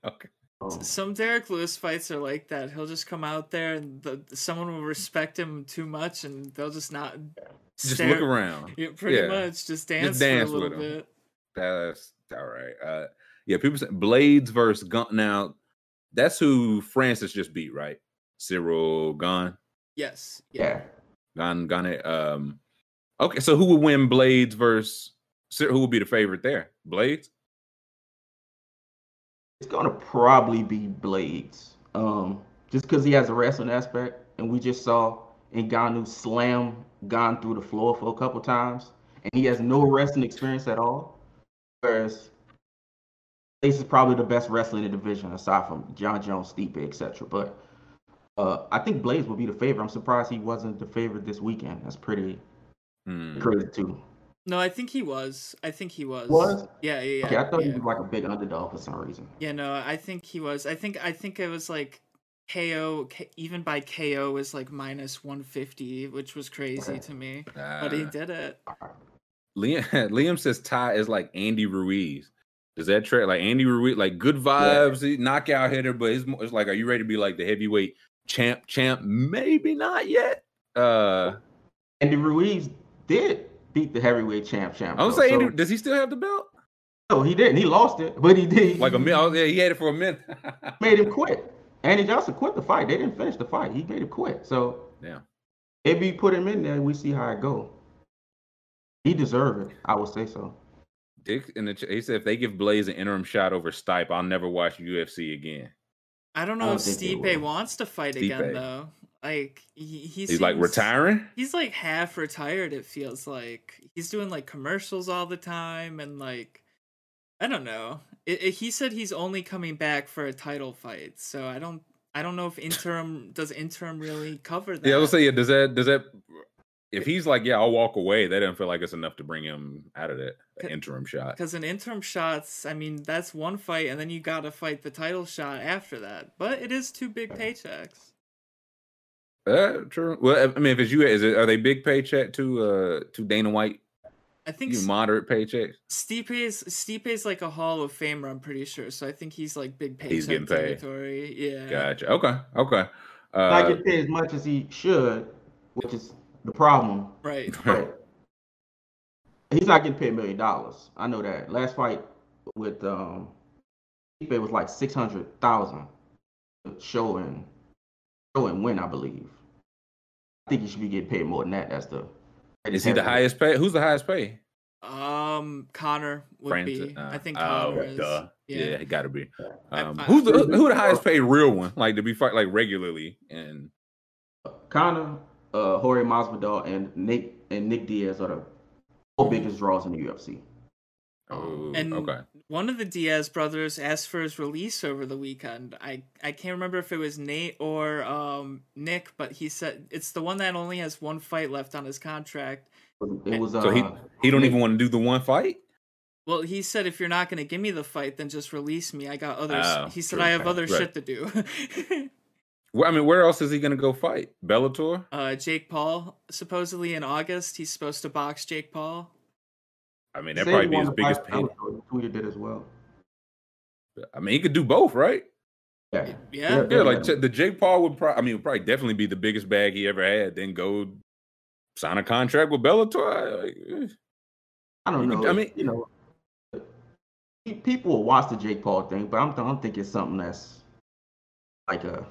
Okay. Um, Some Derrick Lewis fights are like that. He'll just come out there and the, someone will respect him too much and they'll just not Just stare- look around. Yeah, pretty Yeah. much just dance, just dance for a with little him. bit. That's all right. Uh, yeah, people say Blaydes versus Gane. Now, that's who Francis just beat, right? Ciryl Gane, Yes. yeah. Gane, Gane. Um, okay, so who would win Blaydes versus? Who will be the favorite there? Blaydes. It's gonna probably be Blaydes. Um, just because he has a wrestling aspect, and we just saw Ngannou slam Gane through the floor for a couple times, and he has no wrestling experience at all. Whereas Blaydes is probably the best wrestler in the division, aside from Jon Jones, Stipe, etc. But uh, I think Blaydes will be the favorite. I'm surprised he wasn't the favorite this weekend. That's pretty Hmm. crazy too. No, I think he was. I think he was. Was? Yeah, yeah, yeah. Okay, I thought yeah. he was like a big underdog for some reason. Yeah, no, I think he was. I think I think it was like KO K, even by KO was like minus 150, which was crazy Okay. to me. But he did it. Liam Liam says Tai is like Andy Ruiz. Does that trade like Andy Ruiz? Like good vibes, he knockout hitter, but it's, mo- it's like, are you ready to be like the heavyweight champ? Champ? Maybe not yet. Uh, Andy Ruiz did beat the heavyweight champ champ. I would though, say, so- does he still have the belt? No, he didn't. He lost it, but he did. Like a minute? Oh, yeah, he had it for a minute. made him quit. Andy Johnson quit the fight. They didn't finish the fight. He made him quit. So Yeah. maybe put him in there. We see how it go. He deserved it. I would say so. Dick in the ch- he said if they give Blaydes an interim shot over Stipe, I'll never watch UFC again. I don't I know don't if think they Stipe wants to fight again though. Like he, he He's like retiring. He's like half retired. It feels like he's doing like commercials all the time and like I don't know. It, it- he said he's only coming back for a title fight, so I don't. I don't know if interim does interim really cover that. Yeah, I was say, yeah, does that does that if he's like, yeah, I'll walk away, that doesn't feel like it's enough to bring him out of that, that interim shot. Because in interim shots, I mean, that's one fight, and then you got to fight the title shot after that. But it is two big paychecks. Uh, true. Well, I mean, if it's you, is it are they big paycheck to uh to Dana White? I think You S- moderate paychecks. Stipe's Stipe's like a Hall of Famer. I'm pretty sure. So I think he's like big paycheck He's getting paid. territory. Yeah. Gotcha. Okay. Okay. Not Uh, get paid as much as he should, which is the problem. Right. But He's not getting paid a million dollars. I know that. Last fight with um, it was like six hundred thousand. Show and show and win, I believe. I think he should be getting paid more than that. That's the. Is he the highest pay? Who's the highest pay? Um, Conor would Francis, be. uh, I think oh, Conor is. duh. Yeah, Yeah. it got to be. I- Um, I- who's the who the highest paid real one? Like to be fight like regularly and Conor, uh, Jorge Masvidal, and Nick and Nick Diaz are the four biggest draws in the UFC. Oh, And okay. one of the Diaz brothers asked for his release over the weekend. I I can't remember if it was Nate or um Nick, but he said it's the one that only has one fight left on his contract. It was uh, So he he don't even want to do the one fight. Well, he said if you're not going to give me the fight, then just release me. I got others. Oh, he said true. I have other Right. shit to do. Well, I mean, where else is he gonna go fight? Bellator? uh, Jake Paul supposedly in August he's supposed to box Jake Paul. I mean, that he probably be his biggest pay. Bellator. He tweeted it as well. I mean, he could do both, right? Yeah, Yeah. Yeah, like J- the Jake Paul would probably. I mean, would probably definitely be the biggest bag he ever had. Then go sign a contract with Bellator. Like, eh. I don't You know. could- I mean- you know, people will watch the Jake Paul thing, but I'm I don't think it's something that's like a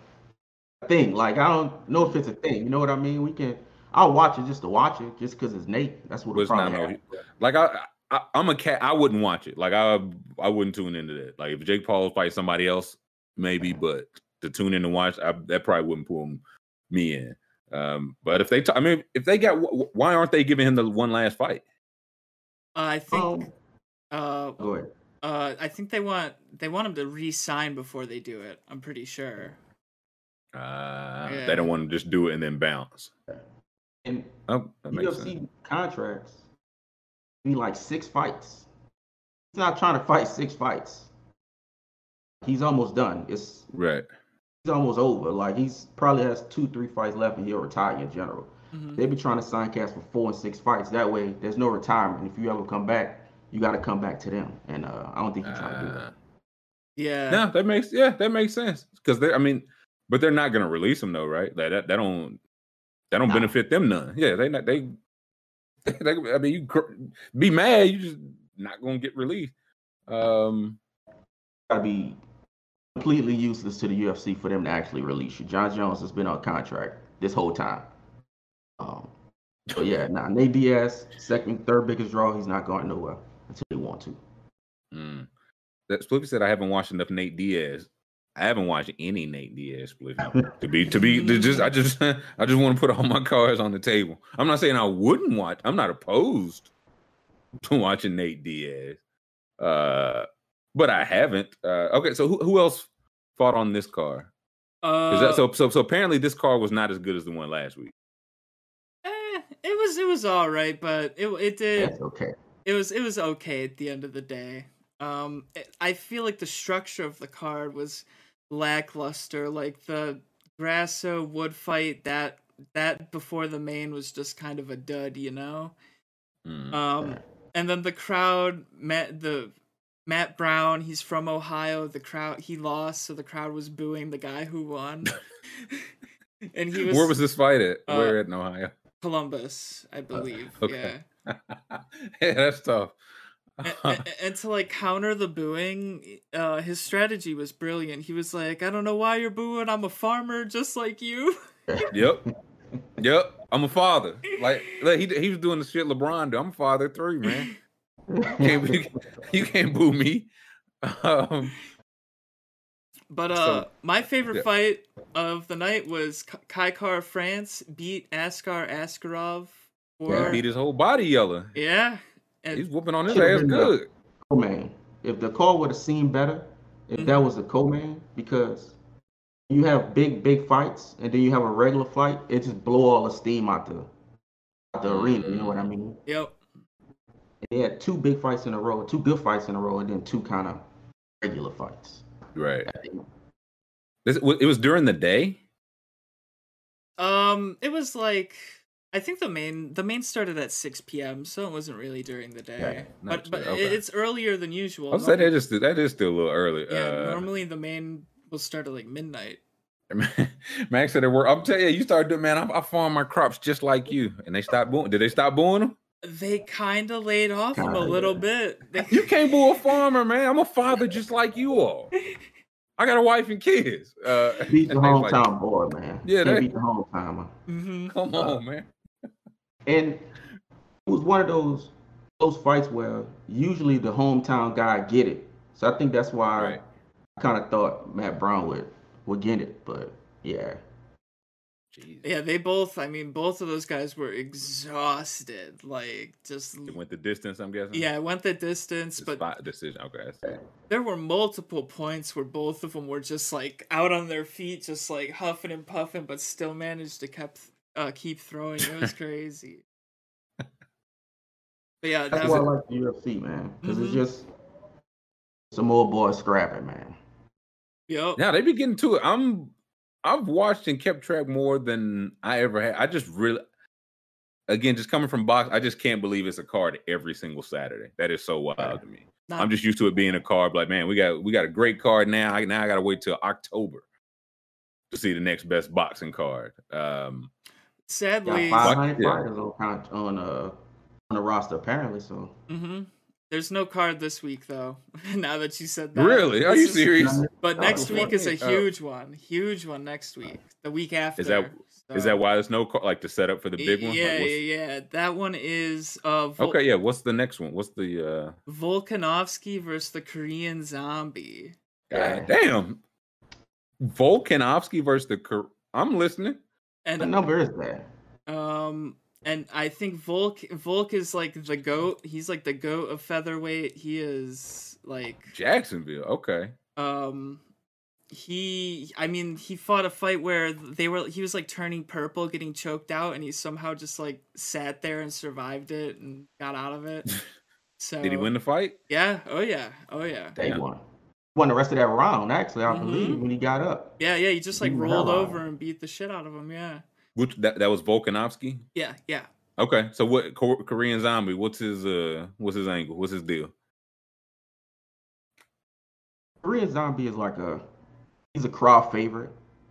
thing. Like I don't know if it's a thing. You know what I mean? We can. I'll watch it just to watch it, just because it's Nate. That's what But it it's not no- like I, I, I'm a cat. I wouldn't watch it. Like I, I wouldn't tune into that. Like if Jake Paul fight somebody else, maybe, but to tune in and watch, I, that probably wouldn't pull me in. Um, but if they, t- I mean, if they got, why aren't they giving him the one last fight? Uh, I think Um, uh go ahead. uh I think they want they want him to re-sign before they do it. I'm pretty sure. Uh, Yeah. They don't want to just do it and then bounce. And Oh, that makes UFC sense. contracts be like six fights. He's not trying to fight six fights. He's almost done. It's Right. he's almost over. Like he's probably has two, three fights left, and he'll retire in general. Mhm. They be trying to sign cats for four and six fights. That way, there's no retirement. If you ever come back, you got to come back to them. And uh, I don't think he's trying to do Uh, that. Yeah. no, that makes yeah, that makes sense because they. I mean, but they're not gonna release him though, right? Like that. That don't. That don't Nah. benefit them none. Yeah, they not they. I mean, you cr- be mad. You just not gonna get released. Um. Got to be completely useless to the UFC for them to actually release you. Jon Jones has been on contract this whole time. Um, so yeah, now Nate Diaz, second, third biggest draw. He's not going nowhere until they want to. Mm. That Spliffy said I haven't watched enough Nate Diaz. I haven't watched any Nate Diaz Spliffy. to be to be to just I just I just want to put all my cards on the table. I'm not saying I wouldn't watch. I'm not opposed to watching Nate Diaz. Uh but I haven't. Uh okay, so who who else fought on this card? Uh, that so so so apparently this card was not as good as the one last week. eh, it was it was all right, but it it did That's okay. it was it was okay at the end of the day. Um, it, I feel like the structure of the card was lackluster. Like the Grasso Wood fight that that before the main was just kind of a dud, you know. Mm. Um, and then the crowd met the Matt Brown. He's from Ohio. The crowd he lost, so the crowd was booing the guy who won. and he was, Where was this fight at? uh, Where in Ohio? Columbus, I believe. okay. Yeah. yeah, that's tough. And, and- to like counter the booing, uh, his strategy was brilliant. He was like, "I don't know why you're booing. I'm a farmer just like you." Yep. Yep. I'm a father. Like, like he he was doing the shit LeBron do. I'm a father three, man. You can't, you, you can't boo me. Um, But uh, So- my favorite yeah. fight of the night was Kai Kara-France beat Askar Askarov. For, beat his whole body yellow. yeah, and He's whooping on his Should've ass good. co-man. If the call would have seemed better, if that was the co-man, because you have big, big fights, and then you have a regular fight, it just blow all the steam out the out the arena. You know what I mean? yep, And they had two big fights in a row, two good fights in a row, and then two kind of regular fights. Right. This, it was during the day. um, it was like I think the main the main started at six p.m., so it wasn't really during the day. not but but okay. it's earlier than usual. I was say Norm- that just that is still a little early. yeah, uh, normally the main will start at like midnight. Max said it worked. I'm telling you, you started doing man. I, I farm my crops just like you, and they stopped booing. Did they stop booing them? They kind of laid off him a Kinda. little bit. They, You can't boo a farmer, man. I'm a father just like you all. I got a wife and kids. Uh, Beat the and things like hometown boy, man. Yeah, Can't they- beat the hometown. Mhm. that. Come on, man. And it was one of those those fights where usually the hometown guy get it. So I think that's why Right. I kind of thought Matt Brown would would get it. But yeah, Jeez. Yeah, they both. I mean, both of those guys were exhausted. Like, just It went the distance, I'm guessing. yeah, it went the distance, The but spot decision. Okay. that's it. there were multiple points where both of them were just like out on their feet, just like huffing and puffing, but still managed to kept uh, keep throwing. It was crazy. but yeah, that's that why I like the UFC, man, because Mhm. it's just some old boys scrapping, man. yep. Now they be getting to it. I'm I've watched and kept track more than I ever had. I just really again, just coming from box, I just can't believe it's a card every single Saturday. That is so wild to me. Not- I'm just used to it being a card. Like, man, we got we got a great card now. I, now I got to wait till October to see the next best boxing card. Um, Got sadly, 500 Yeah. fighters on con- on uh on the roster apparently. So hmm there's no card this week though. now that you said that, really? Are This you is- serious? But Oh, next week is a fucking- uh, huge one. Huge one next week. The week after. Is that- Is so- that why there's no card like to set up for the big one? Yeah, what's- yeah, yeah. That one is uh Vol- Okay, yeah. What's the next one? What's the uh Volkanovski versus the Korean Zombie. God damn Volkanovski versus the Kor- I'm listening. What And number is that? um and I think Volk Volk is like the goat. He's like the goat of featherweight. He is like Jacksonville. Okay. um he i mean he fought a fight where they were he was like turning purple getting choked out and he somehow just like sat there and survived it and got out of it so Did he win the fight? yeah oh yeah oh yeah They Damn. won. Won the rest of that round, actually, I Mhm. believe, when he got up. yeah yeah he just like Beat the rolled hell out of over him. and beat the shit out of him yeah Which that, that was Volkanovski? yeah yeah Okay. So what Korean zombie, what's his uh what's his angle? What's his deal? Korean Zombie is like a he's a crowd favorite.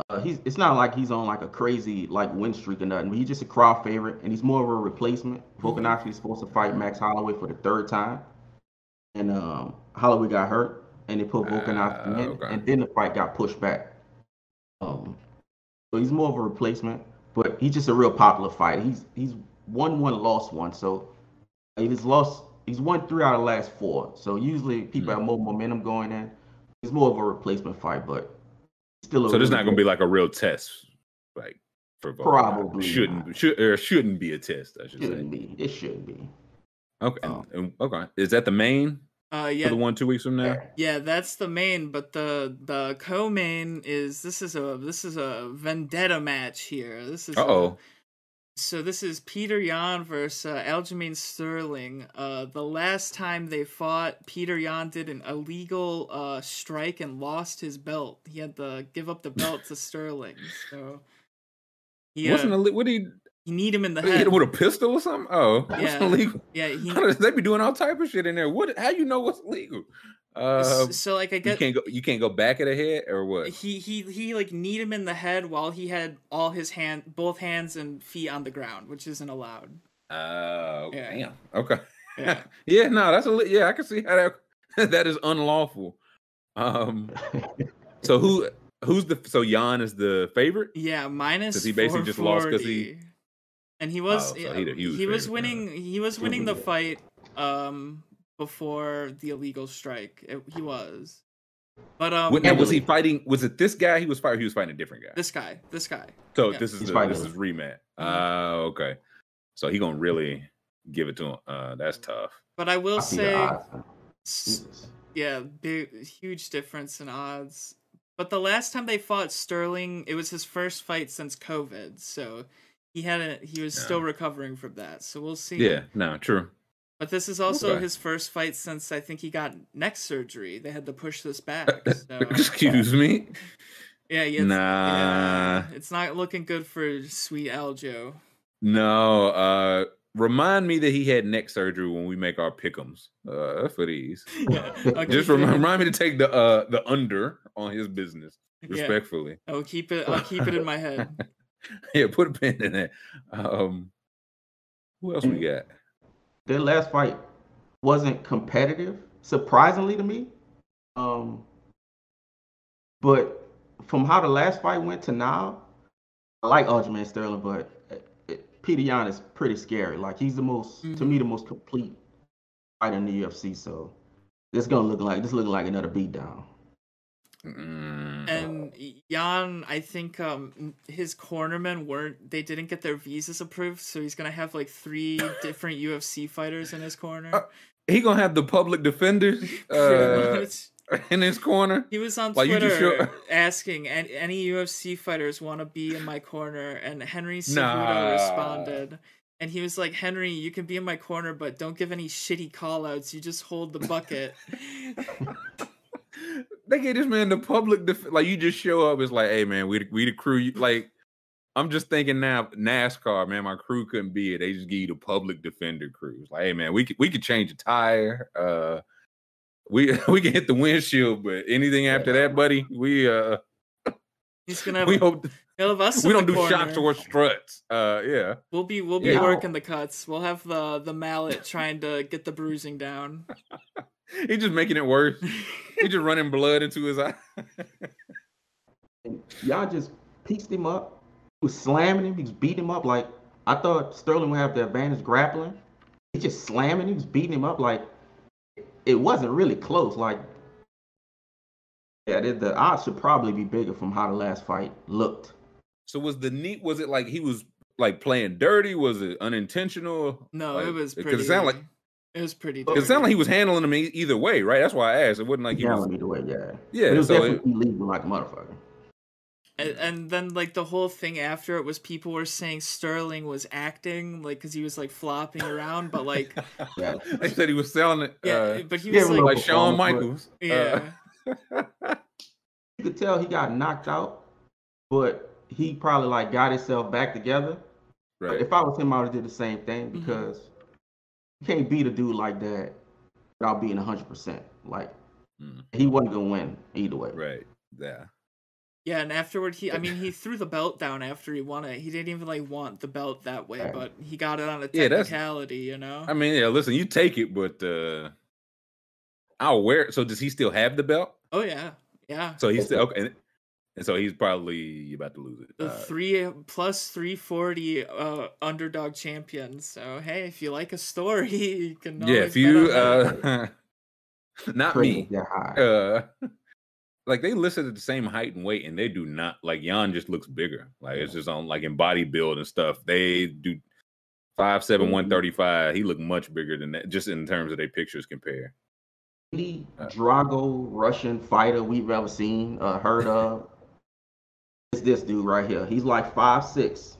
Uh, he's it's not like he's on like a crazy like win streak or nothing, but he's just a crowd favorite, and he's more of a replacement. Volkanovski is supposed to fight Max Holloway for the third time, and um, Holloway got hurt, and they put Volkanovski Ah, in, okay. and then the fight got pushed back. Um, so he's more of a replacement, but he's just a real popular fighter. He's he's won one, lost one, so he's lost. He's won three out of the last four. So usually people Hmm. have more momentum going in. It's more of a replacement fight, but still. A So this not gonna be like a real test, like for Volkanovski. Probably shouldn't not. should or shouldn't be a test. I should Shouldn't say. be. It should be. Okay. And- okay. Is that the main uh yeah the one two weeks from now? yeah that's the main but the the co-main is this is a this is a vendetta match here this is Uh oh. So this is Peter Yan versus uh, Aljamain Sterling. Uh, the last time they fought, Peter Yan did an illegal uh, strike and lost his belt. He had to give up the belt to Sterling. So he, uh, Wasn't ille- what he he need him in the he hit head. him with a pistol or something? Oh, what's Yeah. illegal? Yeah, he. How does- they be doing all type of shit in there. What? How you know what's legal? Uh, so like I guess you can't go. You can't go back of the head or what? he he he like need him in the head while he had all his hand both hands and feet on the ground, which isn't allowed. Oh, Yeah. damn. Okay. Yeah. yeah, no, that's a li- yeah. I can see how that that is unlawful. Um, so who who's the so Yan is the favorite? Yeah, minus. Because he basically just lost because he- 440. And he was Oh, so he he was favorite, yeah. winning he was winning the fight um before the illegal strike. It, he was. But um What- was he fighting? Was it this guy he was fighting? He was fighting a different guy. this guy, this guy. so yeah. this is the, this is rematch. Oh, okay. So he gonna really give it to him. Uh, that's tough. But I will I say s- yeah, big huge difference in odds. But the last time they fought Sterling, it was his first fight since COVID, so he had a he was Yeah. still recovering from that. So we'll see. Yeah, no, true. But this is also Okay. his first fight since I think he got neck surgery. They had to push this back. So. Excuse me. Yeah, yeah. It's, Nah. yeah, it's not looking good for sweet Aljo. No, uh remind me that he had neck surgery when we make our pickums uh for these. Yeah, I'll Just remind, remind me to take the uh the under on his business Yeah, respectfully. I'll keep it. I'll keep it in my head. yeah, put a pin in it. Um who else we got? their last fight wasn't competitive, surprisingly to me. Um, but from how the last fight went to now, I like Aljamain Sterling, but it, it, Peter Yan is pretty scary. Like he's the most, to me, the most complete fighter in the UFC. So this gonna look like this looking like another beatdown. Mm. And Yan, I think um his cornermen weren't they didn't get their visas approved, so he's gonna have like three different UFC fighters in his corner. Uh, he gonna have the public defenders uh, in his corner. He was on Like, Twitter show- asking, "An- "Any UFC fighters want to be in my corner?" And Henry Cejudo Nah. responded, and he was like, "Henry, you can be in my corner, but don't give any shitty callouts. You just hold the bucket." They gave this man the public def- like you just show up. It's like, hey man, we the- we the crew. You- Like I'm just thinking now, NASCAR man, my crew couldn't be it. They just give you the public defender crews. Like, hey man, we could we could change a tire. Uh, we we can hit the windshield, but anything after that, buddy, we uh He's gonna we hope he'll have us. we don't do shocks or struts. Uh, yeah. We'll be we'll be Yeah. working the cuts. We'll have the the mallet trying to get the bruising down. He's just making it worse. He's just running blood into his eye. And y'all just pieced him up. He was slamming him. He was beating him up. Like I thought Sterling would have the advantage grappling. He just slamming him. He was beating him up. Like it wasn't really close. Like yeah, the, the odds should probably be bigger from how the last fight looked. So was the neat? Was it like he was like playing dirty? Was it unintentional? No, Like, it was because it sounded like it was pretty. because it sounded like he was handling him e- either way, right? That's why I asked. It wasn't like he Yeah, was. either way, yeah. Yeah, But it was so it- definitely illegal like a motherfucker. And, and then like the whole thing after it was people were saying Sterling was acting like because he was like flopping around, but like Yeah. They said he was selling it. yeah, uh, but he was like like Shawn performance, but- Michaels. Uh, yeah. You could tell he got knocked out, but he probably like got himself back together. But right. if I was him, I would have did the same thing Mhm. because you can't beat a dude like that without being hundred percent. Like Mm. he wasn't gonna win either way. Right. Yeah. Yeah, and afterward, he I mean, he threw the belt down after he won it. He didn't even like want the belt that way, Right. but he got it on a Yeah, that's- technicality, you know. I mean, yeah. Listen, you take it, but uh I'll wear. it. So does he still have the belt? oh yeah, yeah. So he's still okay. And, and so he's probably about to lose it. The Uh, three plus three forty uh, underdog champion. So hey, if you like a story, you can. yeah. If you bet on that. uh, not Crazy me. that uh like they listed at the same height and weight and they do not like Yan just looks bigger like it's just on like in body build and stuff they do five seven Mm-hmm. one thirty five he looked much bigger than that just in terms of their pictures compare Any Uh, Drago Russian fighter we've ever seen, uh, heard of, is this dude right here. He's like five six.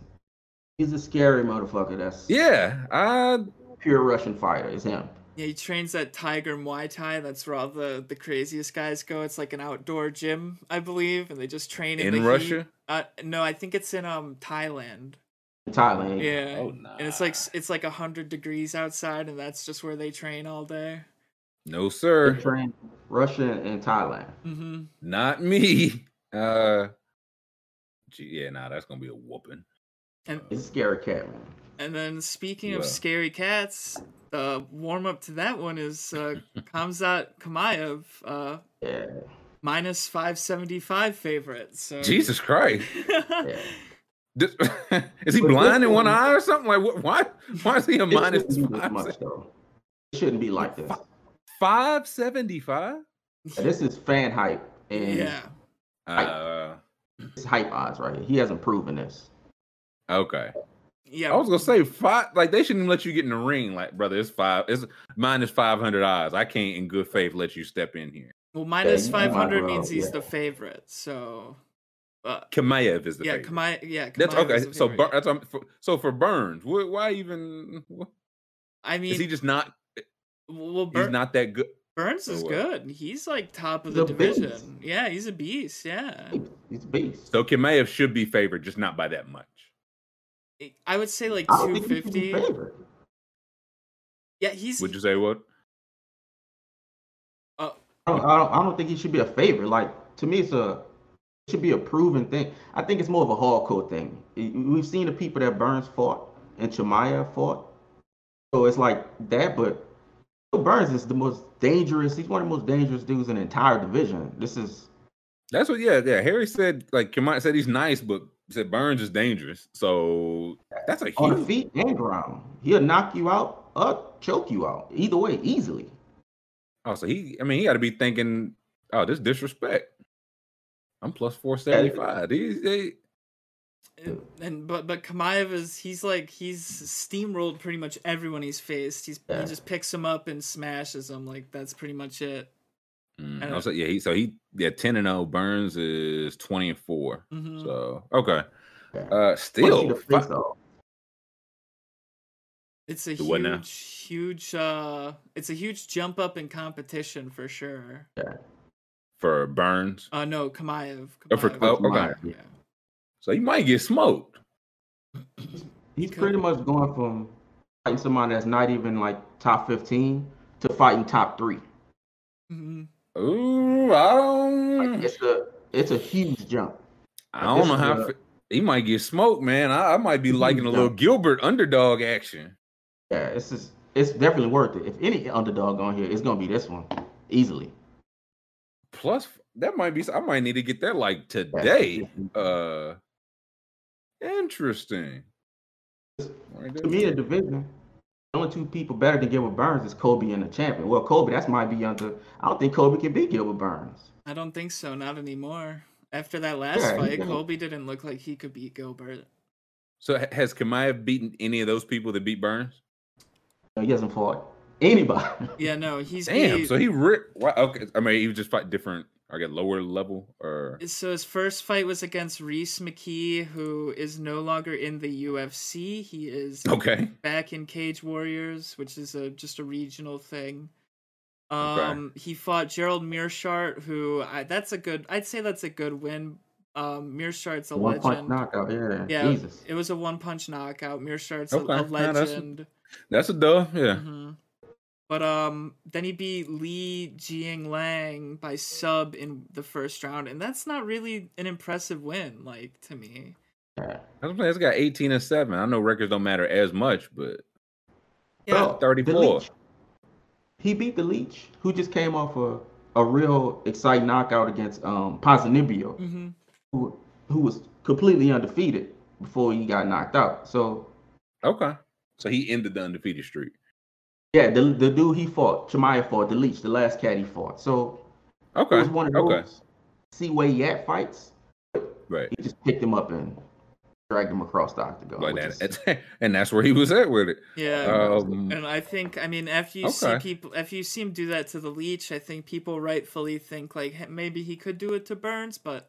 He's a scary motherfucker. That's yeah i pure Russian fighter. Is him. Yeah, he trains at Tiger Muay Thai. That's where all the, the craziest guys go. It's like an outdoor gym, I believe, and they just train in, in the heat. russia Uh, no, I think it's in um Thailand. Thailand. Yeah, oh nah. and it's like it's like hundred degrees outside, and that's just where they train all day. no They sir train Russia and Thailand. hmm not me uh gee, yeah nah that's gonna be a whooping And It's a scary cat, man. and then speaking Wow. of scary cats, the warm up to that one is uh, Khamzat Chimaev, uh, Yeah. minus five seventy five favorite. So jesus christ Yeah. This- is he But blind in one one- eye or something like what why why is he a It minus shouldn't be five much. It shouldn't be like this. five seventy five This is fan hype and yeah. uh it's hype odds right here. He hasn't proven this. okay Yeah, I was gonna say five. Like they shouldn't even let you get in the ring. Like, brother, it's five. It's minus five hundred odds. I can't, in good faith, let you step in here. Well, minus you might five hundred means he's yeah. the favorite. So, uh, Chimaev is the yeah, favorite. Kamai, yeah, That's okay. is the So, favorite, Bur- that's um, for, so for Burns, wh- why even? wh- I mean, Is he just not? well, He's not that good. Burns is what? good. He's like top of He's the a beast. division. Yeah, he's a beast. Yeah, He's a beast. So Chimaev should be favored, just not by that much. I would say like I think he should be fifty. favored. Yeah, he's. Would you say what? Uh, I don't, I don't, I don't think he should be a favorite. Like to me, it's a it should be a proven thing. I think it's more of a hardcore thing. We've seen the people that Burns fought and Chimaev fought. So it's like that, but Gilbert Burns is the most dangerous. He's one of the most dangerous dudes in the entire division. This is That's what. Yeah, yeah. Harry said like Kamai said he's nice, but said Burns is dangerous. So that's a on the feet and ground. He'll knock you out or choke you out. Either way, easily. Oh, so he. I mean, he got to be thinking, oh, this disrespect. I'm plus four seventy five. These they, And, and but but Chimaev is he's like he's steamrolled pretty much everyone he's faced. He's Yeah. he just picks them up and smashes them. Like that's pretty much it. Mm, And- oh, so yeah, he so he yeah ten and zero. Burns is twenty and 4 Mhm. So okay, Yeah. uh, still the fi- face off. It's a The now? huge, huge. uh It's a huge jump up in competition for sure. for Burns. Uh no, Chimaev. Oh, for- oh, okay. Yeah. So he might get smoked. He's pretty much going from fighting somebody that's not even like top fifteen to fighting top three. hmm Ooh, I don't. Like, it's a it's a huge jump. I don't know how a- he might get smoked, man. I, I might be Huge liking a little jump. Gilbert underdog action. Yeah, it's just it's definitely worth it. If any underdog on here, it's gonna be this one easily. Plus, that might be. I might need to get that like today. Uh, interesting. Right To me, the division, the only two people better than Gilbert Burns is Colby and the champion. Well, Colby, that's might be under. I don't think Colby can beat Gilbert Burns. I don't think so. Not anymore. After that last Yeah, fight, didn't- didn't look like he could beat Gilbert. So has Chimaev beaten any of those people that beat Burns? He hasn't fought anybody. Yeah, no, he's Damn. beat- So he ripped. Wow, okay. I mean, he was just fight different. I get lower level or So his first fight was against Rhys McKee, who is no longer in the UFC. He is okay. back in Cage Warriors, which is a just a regional thing. Okay. Um, he fought Gerald Meerschaert, who I, that's a good. I'd say that's a good win. Um, Meerschaert's a One punch legend. knockout. Yeah. Yeah, Jesus. it was a one punch knockout. Meerschaert's Okay, a, a no, that's- legend. That's a dub. Yeah. Mhm. But um, then he beat Li Jingliang by sub in the first round, and that's not really an impressive win, like to me. Yeah. I was saying it's got 18 and 7. I know records don't matter as much, but Yeah, Bro, 34. He beat the Leech, who just came off a, a real exciting knockout against um Ponzinibbio, hmm who who was completely undefeated before he got knocked out. So okay. So he ended the undefeated streak. Yeah, the the dude he fought, Chimaev fought, the Leech, the last cat he fought. So it Okay. was one of those Okay. see where he at fights. Right. He just picked him up and dragged him across the octagon. Like that. is- and that's where he was at with it. Yeah, Um, and I think I mean after you see people, after you see him do that to the Leech, I think people rightfully think like maybe he could do it to Burns, but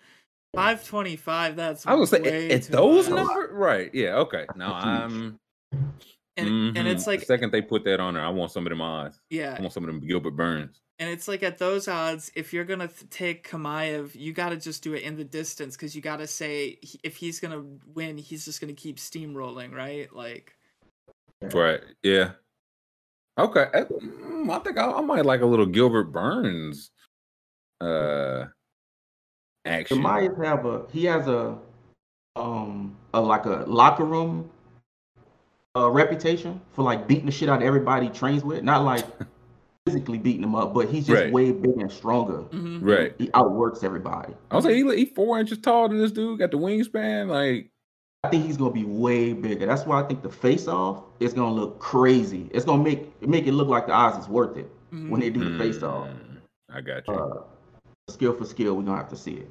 five twenty five. That's I was gonna say way at, at those numbers, right? Yeah. Okay. Now I'm. And and mhm. it's like the second they put that on there, I want some of them odds. yeah, I want some of them Gilbert Burns. And it's like at those odds, if you're gonna th- take Chimaev, you got to just do it in the distance because you got to say he- if he's gonna win, he's just gonna keep steamrolling, right? Like, Right. Yeah. Okay. I, mm, I think I, I might like a little Gilbert Burns. Uh. Action. Chimaev have a he has a um a like a locker room uh reputation for like beating the shit out of everybody he trains with. Not like physically beating them up, but he's just Right. way bigger and stronger. mhm. Right. He outworks everybody. I was like, he, he four inches taller than this dude. Got the wingspan. Like, I think he's gonna be way bigger. That's why I think the face off is gonna look crazy. It's gonna make make it look like the odds is worth it when they do the face off. mm, I got you. Uh, skill for skill, we're gonna have to see it.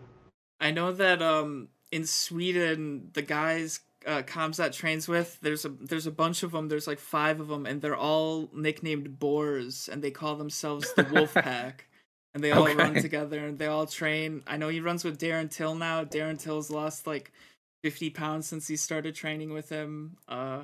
I know that um in Sweden, the guys uh, Khamzat trains with, there's a there's a bunch of them. There's like five of them, and they're all nicknamed Boars, and they call themselves the Wolf Pack. And they all run together, and they all train. I know he runs with Darren Till now. Darren Till's lost like fifty pounds since he started training with him. Uh,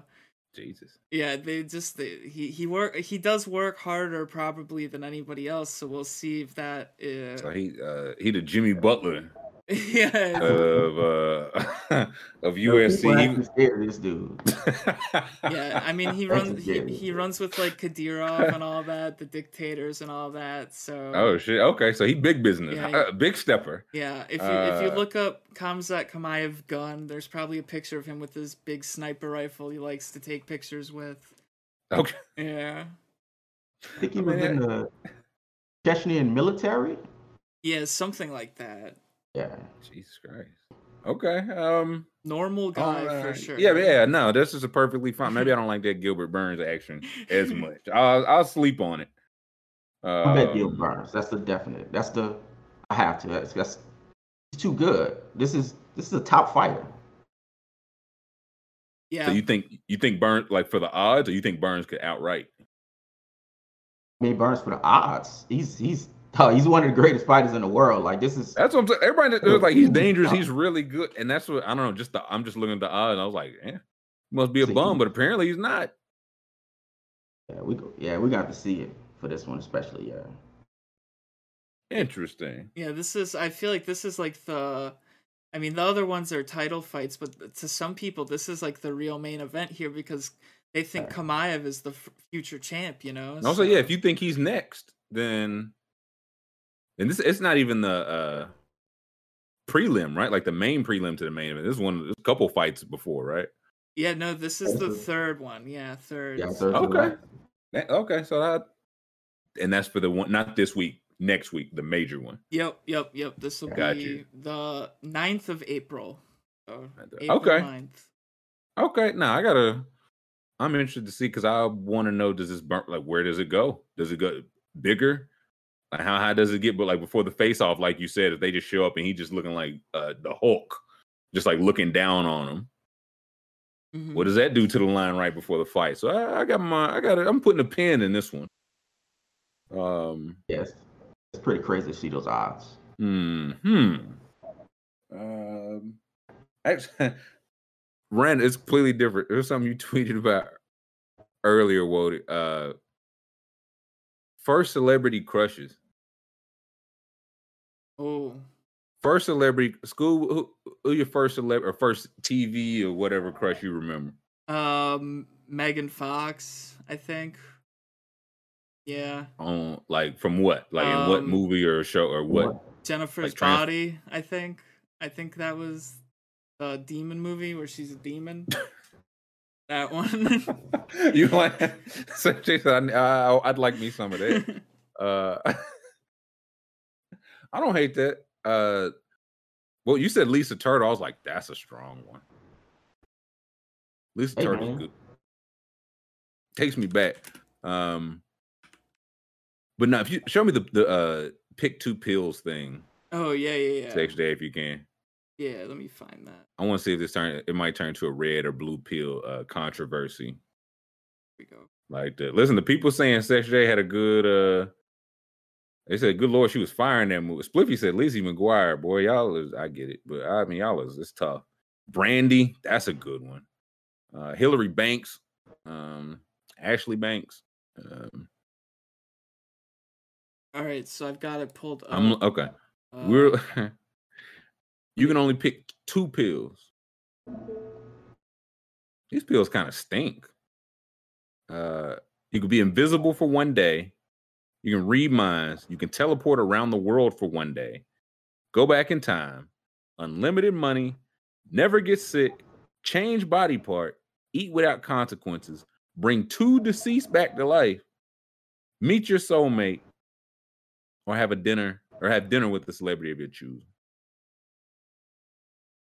Jesus. yeah, they just they, he he work he does work harder probably than anybody else. So we'll see if that. Uh, So he uh he the Jimmy Butler yeah, of uh of USC. actually scared this dude. yeah i mean he runs he, he runs with like kadyrov and all that the dictators and all that so oh shit. Okay, so he big business. Yeah, Uh, big stepper. yeah if you if you uh, look up khamzat Chimaev gun there's probably a picture of him with his big sniper rifle he likes to take pictures with Okay. Yeah. I think he was in the Chechnyan military. Yeah, something like that. Yeah. Jesus Christ. Okay. Um. Normal guy for sure. Yeah, yeah. No, this is a perfectly fine. Maybe I don't like that Gilbert Burns action as much. I'll I'll sleep on it. I bet Gil Um, Burns. That's the definite. That's the. I have to. That's, that's he's too good. This is this is a top fighter. Yeah. So you think you think Burns like for the odds, or you think Burns could outright? I mean, Burns for the odds. He's he's oh, he's one of the greatest fighters in the world. Like this is That's what I'm saying. Everybody was like, he's dangerous. He's really good, and that's what I don't know. Just the I'm just looking at the odds. And I was like, eh, must be a See, bum, but apparently he's not. yeah we go yeah we got to see it for this one especially yeah. Interesting. Yeah, this is. I feel like this is like the. I mean, the other ones are title fights, but to some people, this is like the real main event here because they think Chimaev is the future champ. You know. And also, yeah, if you think he's next, then and this it's not even the uh prelim, right? Like the main prelim to the main event. This is one there's a couple fights before, right? Yeah, no, this is the third one. Yeah, third. Yeah, third Okay. That- Okay, so that and that's for the one not this week, next week, the major one. Yep, yep, yep. This will Got be you. the 9th of April. So, Okay. April Okay. 9th. Okay, now I gotta. I'm interested to see because I want to know does this burn like where does it go? Does it go bigger? Like how high does it get? But like before the face off, like you said, if they just show up and he just looking like uh, the Hulk, just like looking down on him, Mhm. what does that do to the line right before the fight? So I, I got my, I got it. I'm putting a pin in this one. Um. Yes, it's pretty crazy to see those odds. Hmm. Hmm. Um. Actually, Rand, it's completely different. There's something you tweeted about earlier, Wody. Uh, first celebrity crushes. Oh, First celebrity school. Who, who your first celebrity or first TV or whatever crush you remember? um, Megan Fox, I think. Yeah, On like from what? Like in what Um, movie or show or what? Jennifer's trans- Body. I think. I think that was the demon movie where she's a demon. that one. you like? So Jason, I, I, I'd like me some of that. Uh, I don't hate that. Uh, well, you said Lisa Turtle. I was like, that's a strong one. Lisa Hey, Turtle's man. good. Takes me back. Um, but now, if you show me the the uh pick two pills thing, oh yeah, yeah, yeah. next day if you can. Yeah, let me find that. I want to see if this turn. It might turn to a red or blue pill uh controversy. Here we go. Like that. Listen, the people saying Sex J had a good uh they said, good lord, she was firing that movie. Spliffy said Lizzie McGuire, boy, y'all is I get it, but I mean y'all is it's tough. Brandy, that's a good one. Uh Hilary Banks, um, Ashley Banks. Um All right, so I've got it pulled up. I'm okay. Uh, We're you can only pick two pills. These pills kind of stink. Uh, you could be invisible for one day. You can read minds. You can teleport around the world for one day. Go back in time. Unlimited money. Never get sick. Change body part. Eat without consequences. Bring two deceased back to life. Meet your soulmate. Or have a dinner or have dinner with the celebrity of your choosing.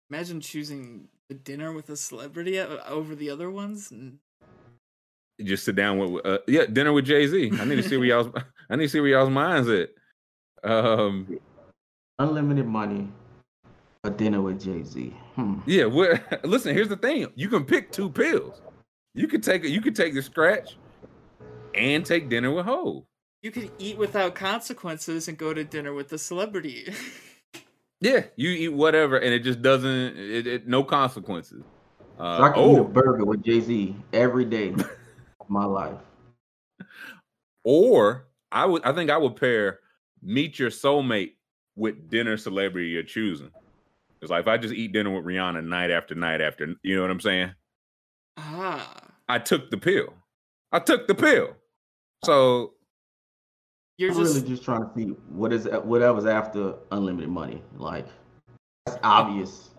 Imagine choosing the dinner with a celebrity over the other ones. N- just sit down with uh, yeah dinner with Jay Z. I need to see where y'all's I need to see where y'all's minds at. Um, Unlimited money, a dinner with Jay Z. Hmm. yeah. What? Listen, here's the thing: you can pick two pills. You could take you could take the scratch, and take dinner with Hov. You could eat without consequences and go to dinner with the celebrity. Yeah, you eat whatever, and it just doesn't. It, it no consequences. So Uh, I can eat a oh, burger with Jay Z every day of my life. or I would. I think I would pair meet your soulmate with dinner celebrity you're choosing. It's like if I just eat dinner with Rihanna night after night after, you know what I'm saying? ah, I took the pill. I took the pill. So you're I'm just really just trying to see what is whatever's after unlimited money. Like that's obvious.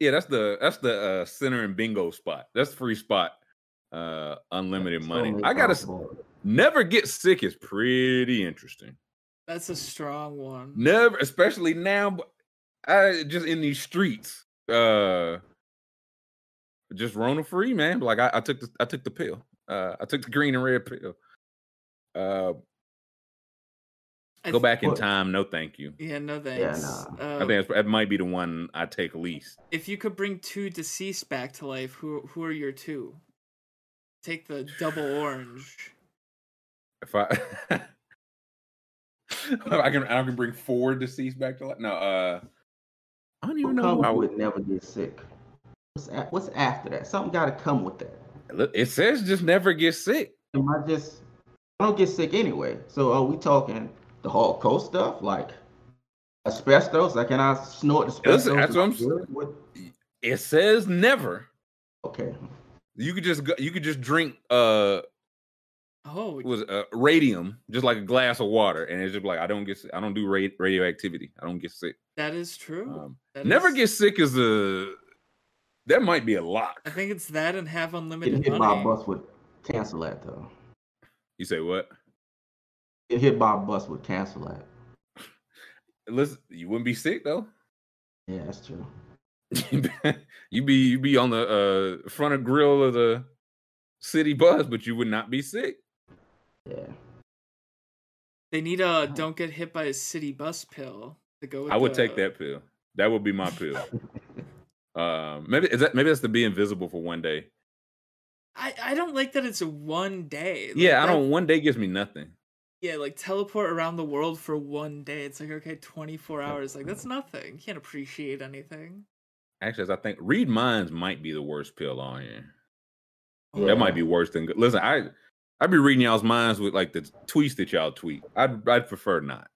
yeah, that's the that's the uh, center and bingo spot. That's the free spot. Uh, unlimited So money. many I gotta s- possible- never get sick is pretty interesting. That's a strong one. Never, especially now. but I just in these streets. Uh, just Rona free, man. Like I, I took the I took the pill. Uh, I took the green and red pill. Uh, I go th- back in What? time. No, thank you. Yeah, no thanks. nah. Uh, I think that's, that might be the one I take least. if you could bring two deceased back to life, who who are your two? Take the double orange. If I, I can, I can bring four deceased back to life. No, uh, I don't even know. I would, never get sick? What's a- what's after that? Something got to come with that. look, it says just never get sick. Am I just? I don't get sick anyway. So are we talking the hardcore stuff like asbestos? Like can I snort asbestos? Listen, that's what I'm and I'm good? What- It says never. Okay. You could just go, you could just drink uh Oh, it was uh, radium just like a glass of water and it's just like I don't get. I don't do ra- radioactivity. I don't get sick. that is true. Um, That never is- get sick is a that might be a lot. I think it's that and have Getting unlimited hit by a bus would cancel that though. You say what? Get hit by a bus would cancel that. Listen, you wouldn't be sick though. Yeah, that's true. you be you be on the uh front of grill of the city bus, but you would not be sick. Yeah. They need a don't get hit by a city bus pill to go with I would take that pill. That would be my pill. um, maybe is that maybe that's to be invisible for one day. I, I don't like that it's one day. Like, yeah, I that- don't. One day gives me nothing. Yeah, like teleport around the world for one day. It's like okay, twenty four hours. Like that's nothing. You can't appreciate anything. Actually, as I think, read minds might be the worst pill on here. Yeah. That might be worse than. Listen, I I'd be reading y'all's minds with like the tweets that y'all tweet. I'd I'd prefer not.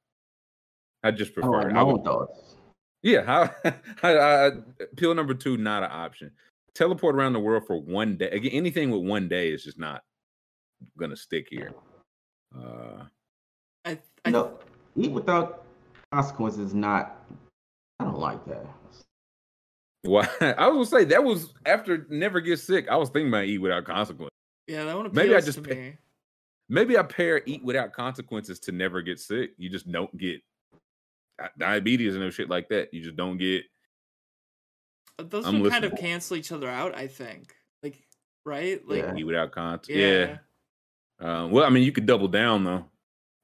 I just I prefer. like it. I own would, thoughts. yeah, how, I, I, pill number two not an option. Teleport around the world for one day. Again, anything with one day is just not gonna stick here. Uh, I I No, eat without consequences. is Not. I don't like that. Well, I was gonna say that was after never get sick. I was thinking about eat without consequence. Yeah, that one appeals Maybe I just pay- me. Maybe I pair eat without consequences to never get sick. You just don't get diabetes and no shit like that. You just don't get. Uh, Those I'm would kind of cancel each other out. I think. Like right? Like Yeah. eat without consequences. yeah. Yeah. Um, well, I mean, you could double down though.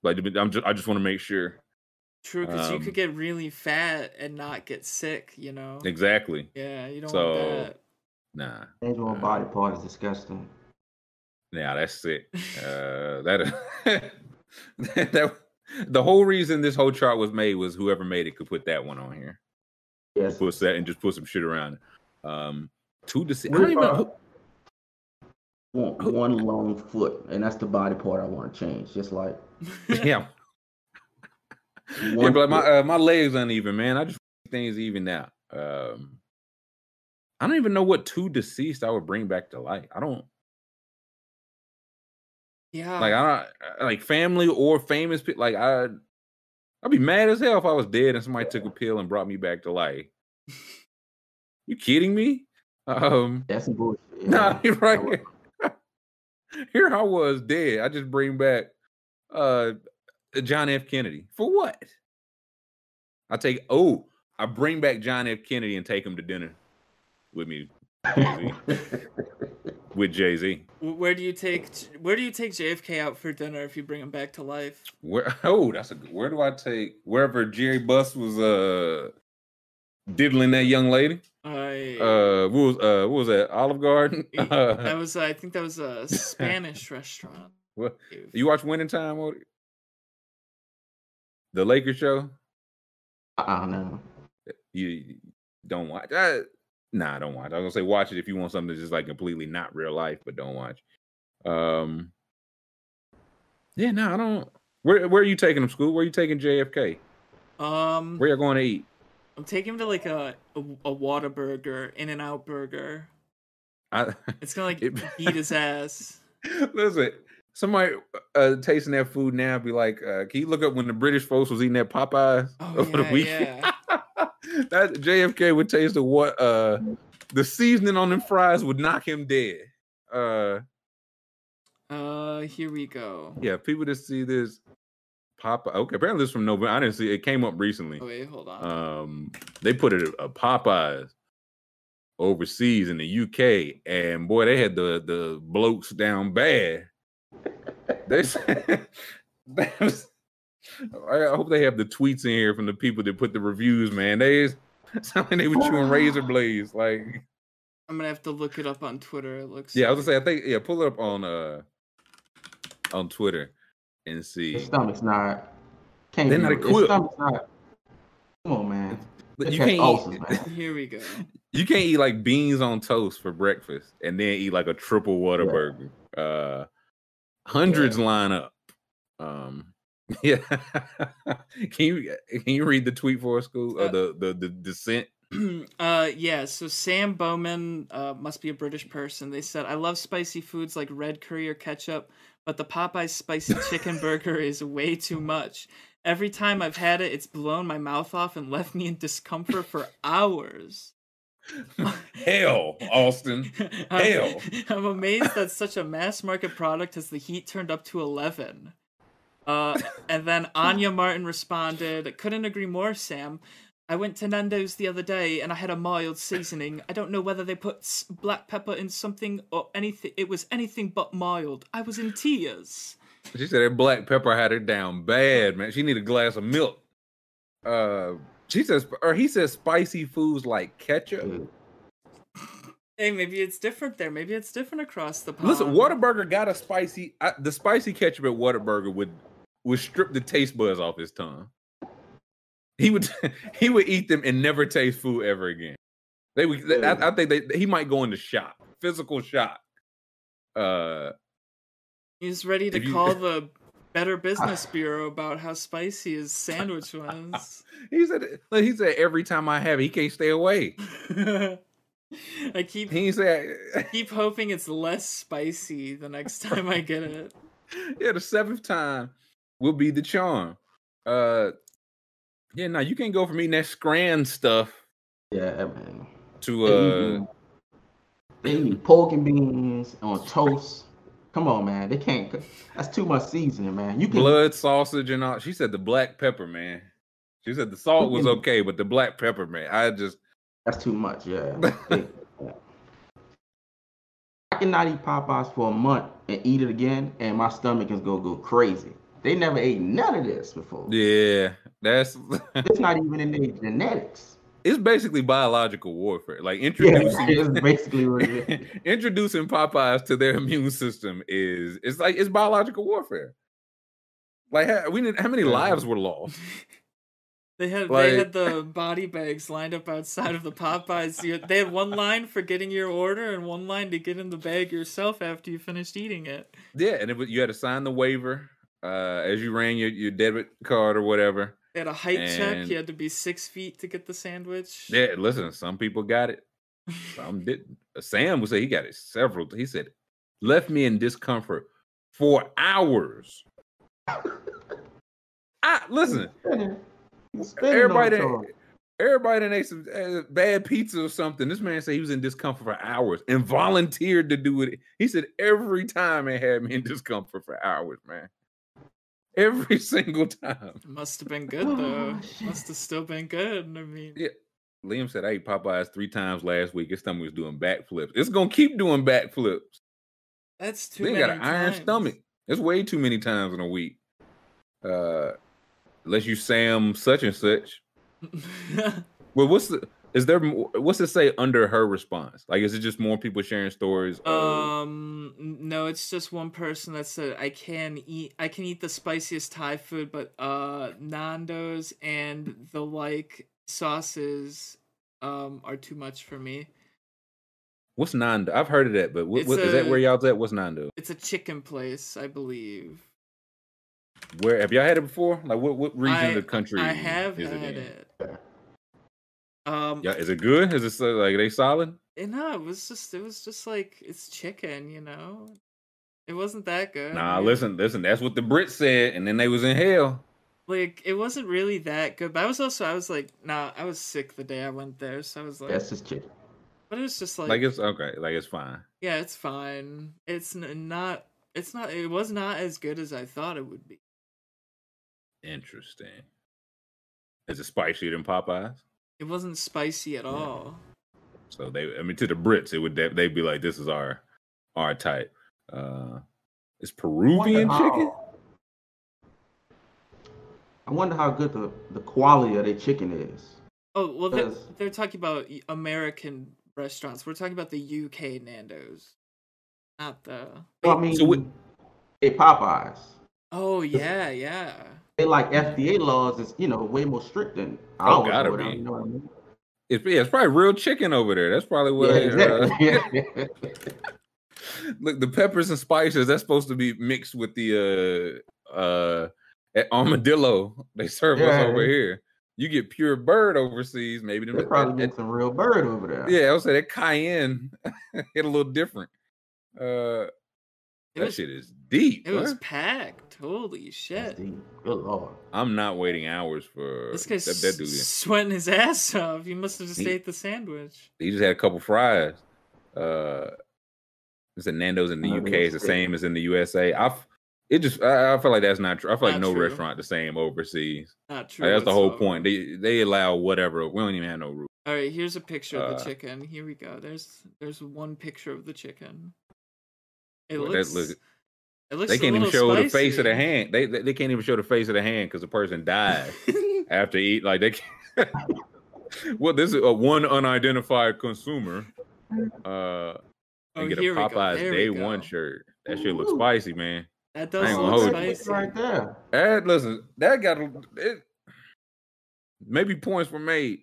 Like, I'm just, I just want to make sure. True, because you Um, could get really fat and not get sick. You know. Exactly. Yeah, you don't So- want that. Nah. Change my body part is disgusting. Yeah, that's it. Uh, that that the whole reason this whole chart was made was whoever made it could put that one on here. Yes. Put that and just put some shit around. Um, two to six. I don't even know. about- Want one long foot, and that's the body part I want to change. Just like yeah, yeah, one but my uh, my legs uneven, man. I just things even out. Um, I don't even know what two deceased I would bring back to life. I don't yeah. like. I don't like family or famous people. Like I, I'd be mad as hell if I was dead and somebody took a pill and brought me back to life. you kidding me? Um, that's some bullshit. Nah, you're right. Here I was dead. I just bring back uh John F. Kennedy. For what? I take oh, I bring back John F. Kennedy and take him to dinner with me Jay-Z. with Jay Z. Where do you take Where do you take JFK out for dinner if you bring him back to life? Where oh, that's a good. Where do I take wherever Jerry Buss was uh diddling that young lady? I Uh, what was uh what was that? Olive Garden. that Uh, was I think that was a Spanish restaurant. what you watch Winning Time? Or the Lakers show? I don't know. you you don't watch. Uh, nah, I don't watch. I was gonna say watch it if you want something that's just like completely not real life, but don't watch. Um, yeah, no, I don't. Where where are you taking them? School? Where are you taking JFK? Um, Where you going to eat? I'm taking him to like a a, a Whataburger, In-N-Out Burger. I It's gonna like It- beat his ass. listen. Somebody uh, tasting that food now be like, uh, can you look up when the British folks was eating that Popeyes Oh, over the yeah, weekend? That JFK would taste of what uh the seasoning on them fries would knock him dead. Uh Uh, here we go. Yeah, people just see this Popeye. Okay, apparently this from November. I didn't see it. came up recently. Oh, wait, hold on. Um, they put it a Popeyes overseas in the UK, and boy, they had the the blokes down bad. They said, that was- I hope they have the tweets in here from the people that put the reviews. Man, they sound like they were chewing razor blades. Like, I'm gonna have to look it up on Twitter. It looks. yeah, I was gonna say, I think, yeah, pull it up on uh on Twitter and see. His stomach's not. Can't They're not his equipped. stomach's not. Come on, man. But you can't ulcers, eat, man. Here we go. you can't eat like beans on toast for breakfast and then eat like a triple Whataburger. Uh hundreds line up. Um yeah. can you can you read the tweet for us, school? Or Uh, the, the the descent? uh yeah so sam bowman uh must be a british person they said i love spicy foods like red curry or ketchup but the popeyes spicy chicken burger is way too much every time i've had it it's blown my mouth off and left me in discomfort for hours Hell, Austin. I'm- Hell. I'm amazed that such a mass market product has the heat turned up to 11. Uh, and then Anya Martin responded, Couldn't agree more, Sam. I went to Nando's the other day and I had a mild seasoning. I don't know whether they put black pepper in something or anything. It was anything but mild. I was in tears. She said that black pepper had her down bad, man. She need a glass of milk. Uh she says or he says spicy foods like ketchup. Hey, maybe it's different there. Maybe it's different across the pond. Listen, Whataburger got a spicy. I, the spicy ketchup at Whataburger would would strip the taste buds off his tongue. He would he would eat them and never taste food ever again. They would. I, I think they, he might go into shock, physical shock. Uh, He's ready to If you- call the Better Business Bureau about how spicy his sandwich was. he said. like, He said every time I have it, he can't stay away. I keep He said, keep hoping it's less spicy the next time I get it. yeah, the seventh time will be the charm. Uh, yeah, now you can't go from eating that scran stuff Yeah, man. to uh. They eat pork and beans on toast. Come on, man. They can't. That's too much seasoning, man. You can. blood sausage and all. She said the black pepper, man. She said the salt was okay, but the black pepper, man, I just That's too much. Yeah. I cannot eat Popeyes for a month and eat it again, and my stomach is gonna go crazy. They never ate none of this before. yeah, that's It's not even in their genetics. it's basically biological warfare. Like Yeah, introducing it's basically what it is. introducing Popeyes to their immune system is it's like it's biological warfare. Like how, we didn't, how many lives were lost? They had Like- they had the body bags lined up outside of the Popeyes. They had one line for getting your order and one line to get in the bag yourself after you finished eating it. Yeah, and it was, you had to sign the waiver uh, as you ran your, your debit card or whatever. At a height check. You had to be six feet to get the sandwich. Yeah, listen, some people got it, some didn't. Sam would say he got it several. He said, left me in discomfort for hours. I listen, everybody, that- everybody that ate some uh, bad pizza or something. This man said he was in discomfort for hours and volunteered to do it. He said every time it had me in discomfort for hours, man. Every single time. Must have been good though. Must have still been good. I mean, Yeah. Liam said I ate Popeyes three times last week. His stomach was doing backflips. It's gonna keep doing backflips. that's too Liam many got an iron stomach. It's way too many times in a week. Uh unless you Sam such and such. Well, what's the is there what's it say under her response? Like is it just more people sharing stories? of- Um, no, it's just one person that said I can eat I can eat the spiciest Thai food, but uh Nando's and the like sauces um are too much for me. what's Nando? I've heard of that, but what, what, is that where y'all's at? What's Nando? It's a chicken place, I believe. Where have y'all had it before? Like what what region I, of the country? I have had it. Um, Yeah, is it good? Is it like are they solid? eh, no, it was just it was just like it's chicken, you know. It wasn't that good. Nah, I mean, listen, listen. That's what the Brits said, and then they was in hell. like it wasn't really that good. But I was also I was like, nah, I was sick the day I went there, so I was like, That's just chicken. but it was just like, Like it's okay, like it's fine. yeah, it's fine. It's n- not It's not. It was not as good as I thought it would be. Interesting. Is it spicier than Popeyes? It wasn't spicy at all. So they, I mean, to the Brits, it would they- they'd be like, "This is our our type." Uh, it's Peruvian Wonder chicken. how- I wonder how good the, the quality of their chicken is. Oh well, they're, they're talking about American restaurants. We're talking about the UK Nando's, not the. Well, I mean, so what- they Popeyes. Oh yeah, yeah. They like FDA laws is you know way more strict than Oh, ours. gotta over be. You know what I mean? It's yeah, it's probably real chicken over there. That's probably what. Yeah, uh, exactly. look, the peppers and spices that's supposed to be mixed with the uh uh at armadillo they serve us Yeah. over here. You get pure bird overseas, maybe. they probably get some real bird over there. Yeah, I would say that cayenne hit a little different. Uh, It that was shit is deep. it was packed. Holy shit! Good lord. I'm not waiting hours for This guy's that, that dude. sweating his ass off. He must have just He- ate the sandwich. He just had a couple fries. Uh, it's a Nando's in the Oh, UK. is the same as in the USA. I f- it just I, I feel like that's not true. I feel like Not no true. restaurant the same overseas. Not true. Like, that's the whole whatsoever. point. They they allow whatever. We don't even have no rules. All right, here's a picture of the Uh, chicken. Here we go. There's there's one picture of the chicken. It Boy, that looks. look- it looks. They can't even little show the face of the hand. They they, they can't even show the face of the hand because the person died after eat. Like they. Can't... well, this is a one unidentified consumer. Uh, and Oh, get a here we. Popeyes Day go. One shirt. That shit looks spicy, man. That does look spicy. right there. That listen, that got a- it. Maybe points were made.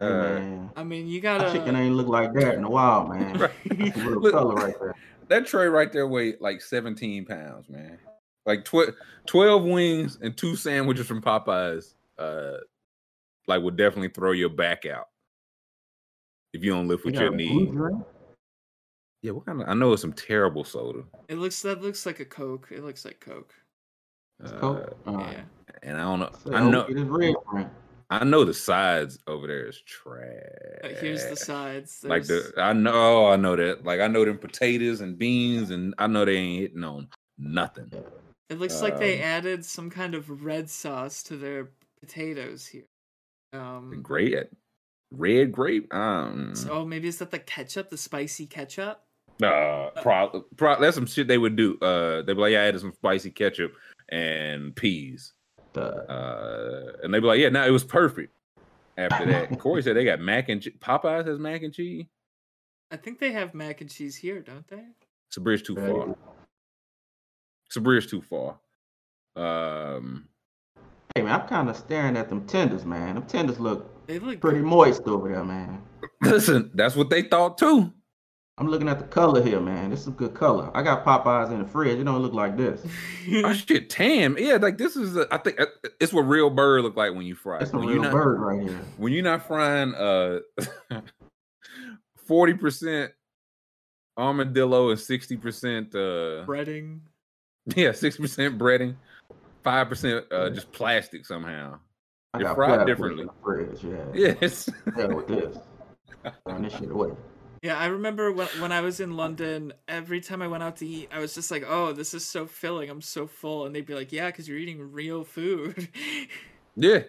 Hey, Uh, man. I mean, you gotta. Chicken ain't look like that in a while, man. Right. Real Look, color right there. that tray right there weighed like 17 pounds, man. Like tw- 12 wings and two sandwiches from Popeyes. Uh, like would definitely throw your back out if you don't lift with got your a knee. Yeah, what kind of? I know it's some terrible soda. It looks that looks like a Coke. It looks like Coke. It's Uh, Coke? All right. Yeah. and I don't know. So I hope know. It is red drink. I know the sides over there is trash. Here's the sides. like the I know I know that like I know them potatoes and beans and I know they ain't hitting on nothing. It looks like they um, added some kind of red sauce to their potatoes here. Um. Great red grape. Um, so- oh, maybe is that the ketchup, the spicy ketchup? uh, pro, pro, that's some shit they would do. Uh, they'd be like, yeah, I added some spicy ketchup and peas. The, Uh, and they'd be like, yeah, no, it was perfect. After that, Corey said they got mac and cheese. Popeyes has mac and cheese. I think they have mac and cheese here, don't they? It's a bridge too far. It's a bridge too far. Um, hey man, I'm kind of staring at them tenders, man. Them tenders look They look pretty moist over there, man. listen, that's what they thought too. I'm looking at the color here, man. This is a good color. I got Popeyes in the fridge. It don't look like this. Oh shit, Tam. Yeah, like this is. A, I think uh, it's what real bird look like when you fry. That's it. a When real you're not, bird right here. when you're not frying uh forty percent armadillo and sixty percent uh breading. yeah sixty percent breading, five percent uh just plastic somehow. I They're got fried differently. in the fridge. Yeah. Yes. Hell with this. Throwing this shit away. Yeah, I remember when when I was in London, every time I went out to eat, I was just like, "Oh, this is so filling. I'm so full." And they'd be like, "Yeah, cuz you're eating real food." yeah.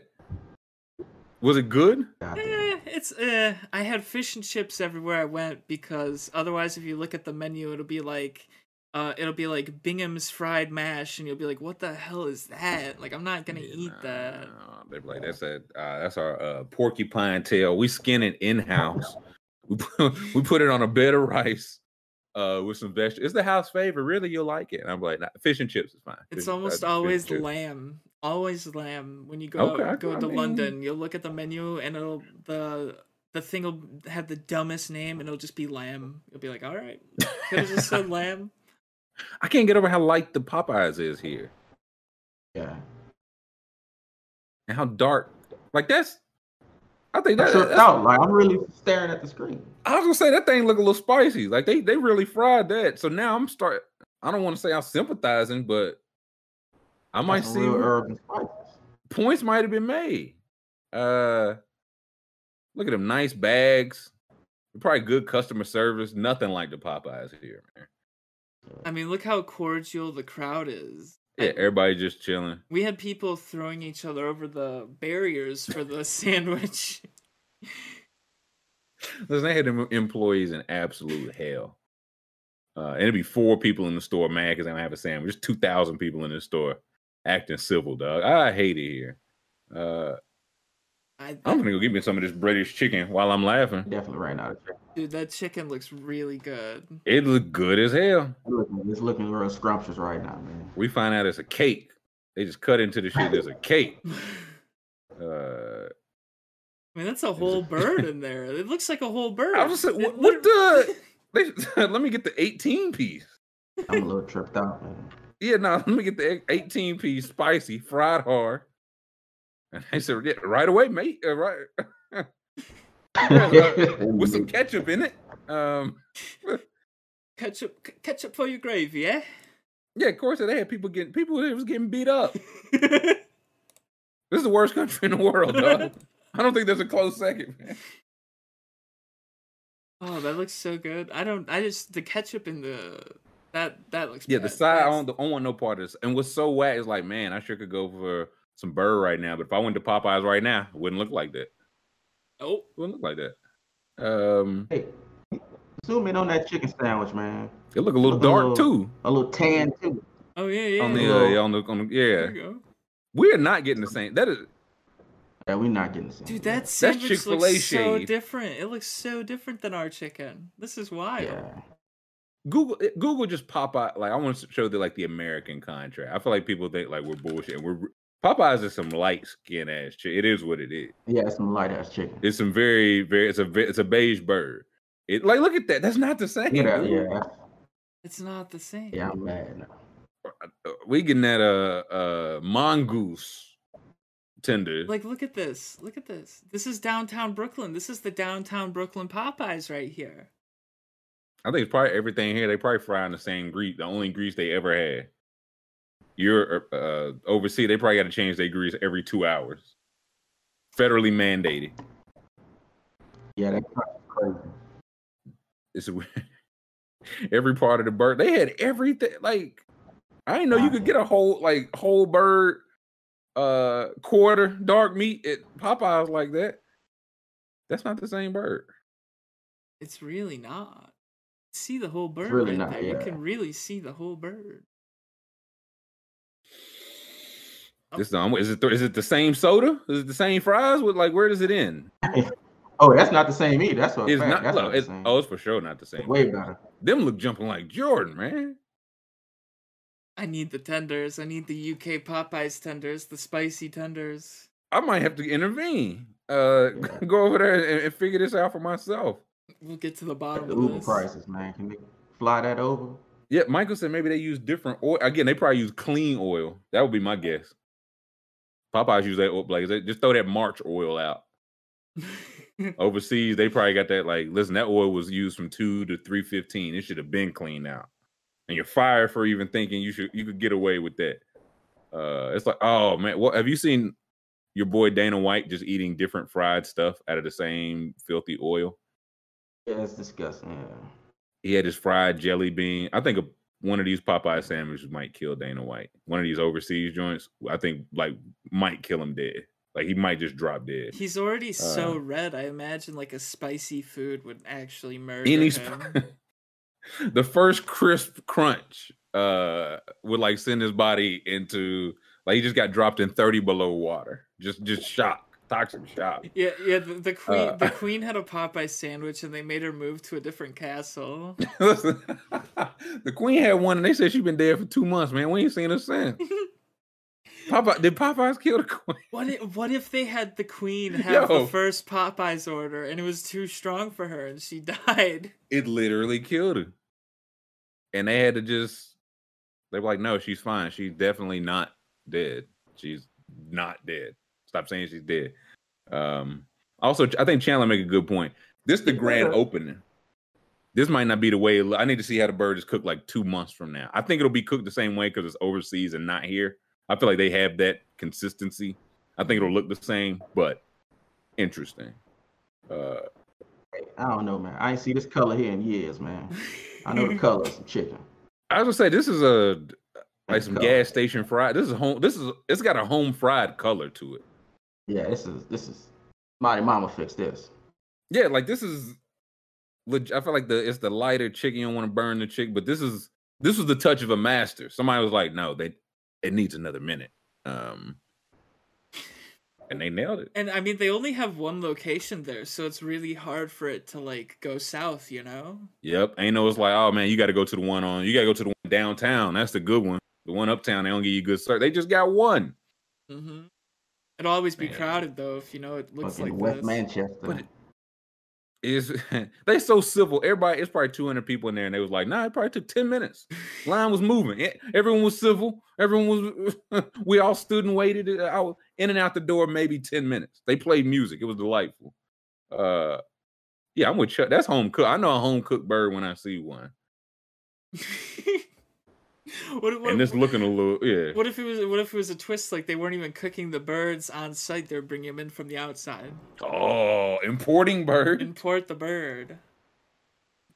Was it good? Eh, it's eh, I had fish and chips everywhere I went because otherwise if you look at the menu, it'll be like uh, it'll be like Bingham's fried mash, and you'll be like, "What the hell is that?" Like, I'm not gonna Yeah, eat that. nah, They're like that's a uh, that's our uh, porcupine tail. We skin it in house. We put, we put it on a bed of rice uh, with some vegetables. It's the house favorite. Really, you'll like it. And I'm like, nah, fish and chips is fine. It's Fish- almost uh, always lamb. Always lamb. When you go Okay, I- go I to mean- London, you'll look at the menu and it'll the the thing will have the dumbest name and it'll just be lamb. You'll be like, all right, could have just said lamb. I can't get over how light the Popeyes is here Yeah. and how dark. Like that's. I think I that, tripped that's out. Like I'm really staring at the screen. I was gonna say that thing look a little spicy. Like they they really fried that. So now I'm start. I don't want to say I'm sympathizing, but I might Got see real where- herbs and spices. points might have been made. Uh, look at them nice bags. Probably good customer service. Nothing like the Popeyes here, man. I mean, look how cordial the crowd is. Yeah, everybody just chilling. We had people throwing each other over the barriers for the sandwich. Listen, they had employees in absolute hell. Uh, and it'd be four people in the store mad because they don't have a sandwich. There's 2,000 people in the store acting civil, dog. I hate it here. Uh, I, I'm gonna go get me some of this British chicken while I'm laughing. Definitely right now. dude, that chicken looks really good. It look good as hell. It's looking, real scrumptious right now, man. We find out it's a cake. They just cut into the shit. There's a cake. Uh, I mean, that's a whole bird in there. It looks like a whole bird. I was just, It what, what the? They, let me get the 18 piece. I'm a little tripped out, man. Yeah, no, let me get the 18 piece spicy, fried hard. And they said, yeah, right away, mate. Uh, right. With some ketchup in it. Um, ketchup, c- ketchup for your gravy, yeah. yeah, of course, they had people getting people that was getting beat up. This is the worst country in the world, dog. I don't think there's a close second, man. Oh, that looks so good. I don't. I just the ketchup in the that that looks. Yeah, the bad. side, I That's- don't, I don't want no part of this. And what's so whack is like, man, I sure could go for some bird right now, but if I went to Popeyes right now, it wouldn't look like that. Oh, It wouldn't look like that. Um, Hey, zoom in on that chicken sandwich, man. it look a little Look a dark little- too A little tan too. oh yeah, yeah. on the, yeah. uh, yeah, on the, on the, yeah. There you go. We're not getting the same. That is, Yeah, we're not getting the same. Dude, that sandwich Chick-fil-A looks so different. It looks so different than our chicken. This is wild. Yeah. Google Google just pop out Like I want to show the like the American contract. I feel like people think like we're bullshit. And we're Popeyes is some light skin ass shit. It is what it is. Yeah, it's some light ass chicken. It's some very very. It's a it's a beige bird. It like look at that. That's not the same. Yeah, dude. yeah, It's not the same. yeah. I'm mad. Uh, We getting that uh uh mongoose tender. Like, look at this. Look at this. This is downtown Brooklyn. This is the downtown Brooklyn Popeyes right here. I think it's probably everything here. They probably fry in the same grease. The only grease they ever had. You're uh overseas. They probably got to change their grease every two hours. Federally mandated. Yeah, that's crazy. It's a, every part of the bird. They had everything. Like I didn't know you could get a whole like whole bird, uh, quarter dark meat at Popeyes like that. That's not the same bird. It's really not. See the whole bird It's really right not, there. You can really see the whole bird. This um, is it. Is it the same soda? Is it the same fries? With like, where does it end? Oh, that's not the same either. That's what. It's fact. not. That's look, not it's, oh, it's for sure not the same. way better. Them look jumping like Jordan, man. I need the tenders. I need the UK Popeyes tenders, the spicy tenders. I might have to intervene. Uh, Yeah. go over there and, and figure this out for myself. We'll get to the bottom The of Uber this. prices, man. Can they fly that over? Yeah, Michael said maybe they use different oil. Again, they probably use clean oil. That would be my guess. Popeyes use that oil, like they just throw that March oil out. Overseas, they probably got that. Like, listen, that oil was used from two to three fifteen. It should have been cleaned out. And you're fired for even thinking you should you could get away with that. Uh, it's like, oh man, what have you seen? Your boy Dana White just eating different fried stuff out of the same filthy oil. Yeah, it's disgusting. Yeah. he had his fried jelly bean. I think a, one of these Popeye sandwiches might kill Dana White. One of these overseas joints, I think, like might kill him dead. Like he might just drop dead. He's already so Uh, red. I imagine like a spicy food would actually murder Any him. the first crisp crunch uh would like send his body into like he just got dropped in 30 below water. Just just shock, toxic shop. Yeah, yeah. The, the queen, Uh, the queen had a Popeye sandwich, and they made her move to a different castle. Listen, the queen had one and they said she's been dead for two months, man. We ain't seen her since. Popeye did Popeyes kill the queen? What if, what if they had the queen have Yo. the first Popeyes order, and it was too strong for her, and she died? it literally killed her. And they had to just they were like, no, she's fine. She's definitely not dead. She's not dead. Stop saying she's dead. Um also I think Chandler make a good point. This the grand opening. This might not be the way I need to see how the bird is cooked like two months from now. I think it'll be cooked the same way because it's overseas and not here. I feel like they have that consistency. I think it'll look the same, but interesting. Uh I don't know, man. I ain't see this color here in years, man. I know the color of some chicken. I was gonna say this is a like some Go. gas station fried. This is home. This is it's got a home fried color to it. Yeah, this is this is Mighty Mama fix this. Yeah, like this is. leg- I feel like the it's the lighter chicken. You don't want to burn the chick, but this is this was the touch of a master. Somebody was like, no, they it needs another minute. Um, and they nailed it. And I mean, they only have one location there, so it's really hard for it to like go south, you know? Yep. Ain't no, it's like, oh man, you got to go to the one on. You got to go to the one downtown. That's the good one. The one uptown, they don't give you good service. They just got one. Mm-hmm. It'll always be Man. crowded though if you know it looks Fucking like West this. Manchester. But it- Is they so civil? Everybody, it's probably 200 people in there, and they was like, nah, it probably took 10 minutes. Line was moving. Everyone was civil. Everyone was. we all stood and waited. I was in and out the door, maybe 10 minutes. They played music. It was delightful. Uh, yeah, I'm with Chuck. That's home cook. I know a home cooked bird when I see one, what, what, and it's looking a little yeah. what if it was what if it was a twist like they weren't even cooking the birds on site, they're bringing them in from the outside. Oh, importing bird. Import the bird.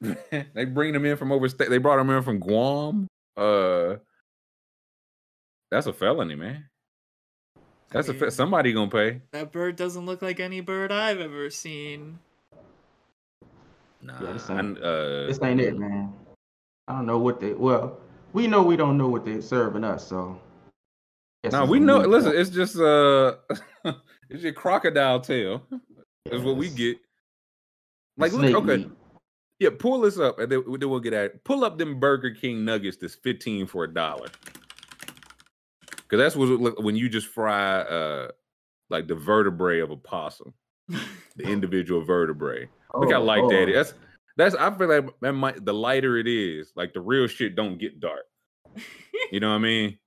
they bring them in from overstate. They brought them in from Guam. Uh, that's a felony, man. That's a mean- fe- somebody gonna pay. That bird doesn't look like any bird I've ever seen. Nah, Yeah, this I- ain't- uh, This ain't it, man. I don't know what they. Well, we know we don't know what they're serving us, so. nah, we know. Listen, it's just uh, it's your crocodile tail. Is what we get. Like, look, okay, meat. yeah, pull this up, and then, then we'll get at it. Pull up them Burger King nuggets. That's fifteen for a dollar. Because that's what when you just fry uh, like the vertebrae of a possum, the individual vertebrae. Look how Oh, light that is. That's that's I feel like that might the lighter it is, like the real shit don't get dark. You know what I mean?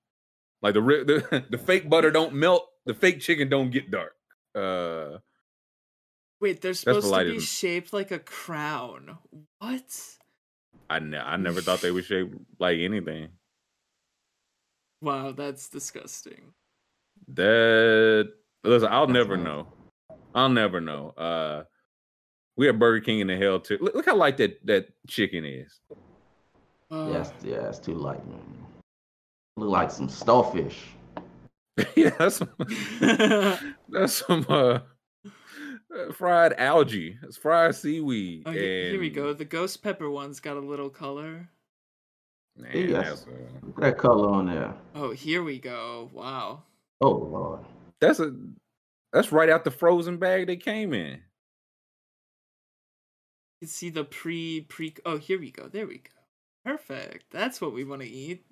Like the real the, the fake butter don't melt, the fake chicken don't get dark. Uh Wait, they're supposed to be shaped like a crown. What? I ne- I never thought they were shaped like anything. Wow, that's disgusting. That listen, I'll That's never know. I'll never know. Uh we have Burger King in the hell too. Look, look how light that that chicken is. Uh, Yes, yeah, it's too light, man. Look like some starfish. yeah, that's some, that's some uh, uh, fried algae. It's fried seaweed. Oh, he- here we go. The ghost pepper one's got a little color. Man, Yes. that's, uh, Look at that color on there. Oh, here we go. Wow. Oh lord. that's a that's right out the frozen bag they came in. You can see the pre pre. Oh, here we go. There we go. Perfect. That's what we want to eat.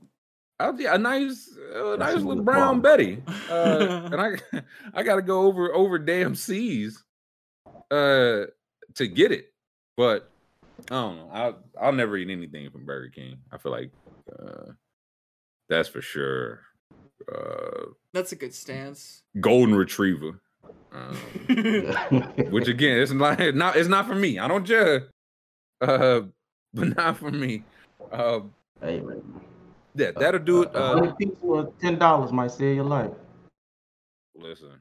I'll, yeah, a nice, uh, nice little brown. Betty. Uh, and I, I got to go over over damn seas, uh, to get it. But I don't know. I'll I'll never eat anything from Burger King. I feel like, uh, that's for sure. Uh, That's a good stance. golden retriever. Um, which again, it's not it's not it's not for me. I don't judge, uh, but not for me. Uh, hey man. yeah, that'll do it. A Uh, for ten dollars might save your life. listen,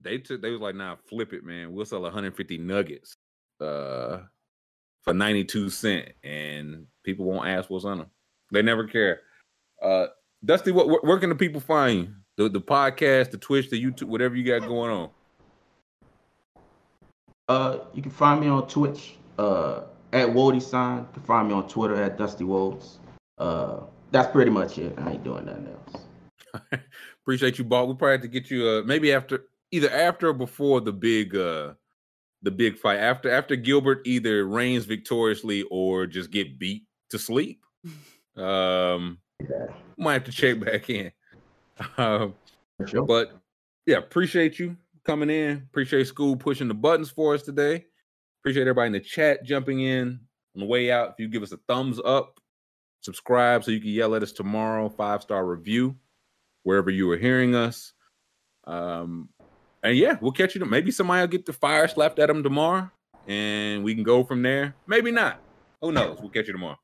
they took they was like, nah, flip it, man. We'll sell 150 nuggets, uh, for 92 cent, and people won't ask what's on them. They never care. Uh, Dusty, what where, where can the people find you? The the podcast, the Twitch, the YouTube, whatever you got going on. Uh, you can find me on Twitch, uh, at Wody Sign. You can find me on Twitter at Dusty Wodes. Uh, that's pretty much it. I ain't doing nothing else. Appreciate you, Bob. We probably have to get you uh maybe after either after or before the big uh the big fight. After after Gilbert either reigns victoriously or just get beat to sleep. Um Yeah, might have to check back in. Um sure. but yeah, appreciate you coming in. Appreciate school pushing the buttons for us today. Appreciate everybody in the chat jumping in on the way out. If you give us a thumbs up, subscribe so you can yell at us tomorrow. Five star review wherever you are hearing us. Um, and yeah, we'll catch you. Maybe somebody will get the fire slapped at them tomorrow, and we can go from there. Maybe not. Who knows? We'll catch you tomorrow.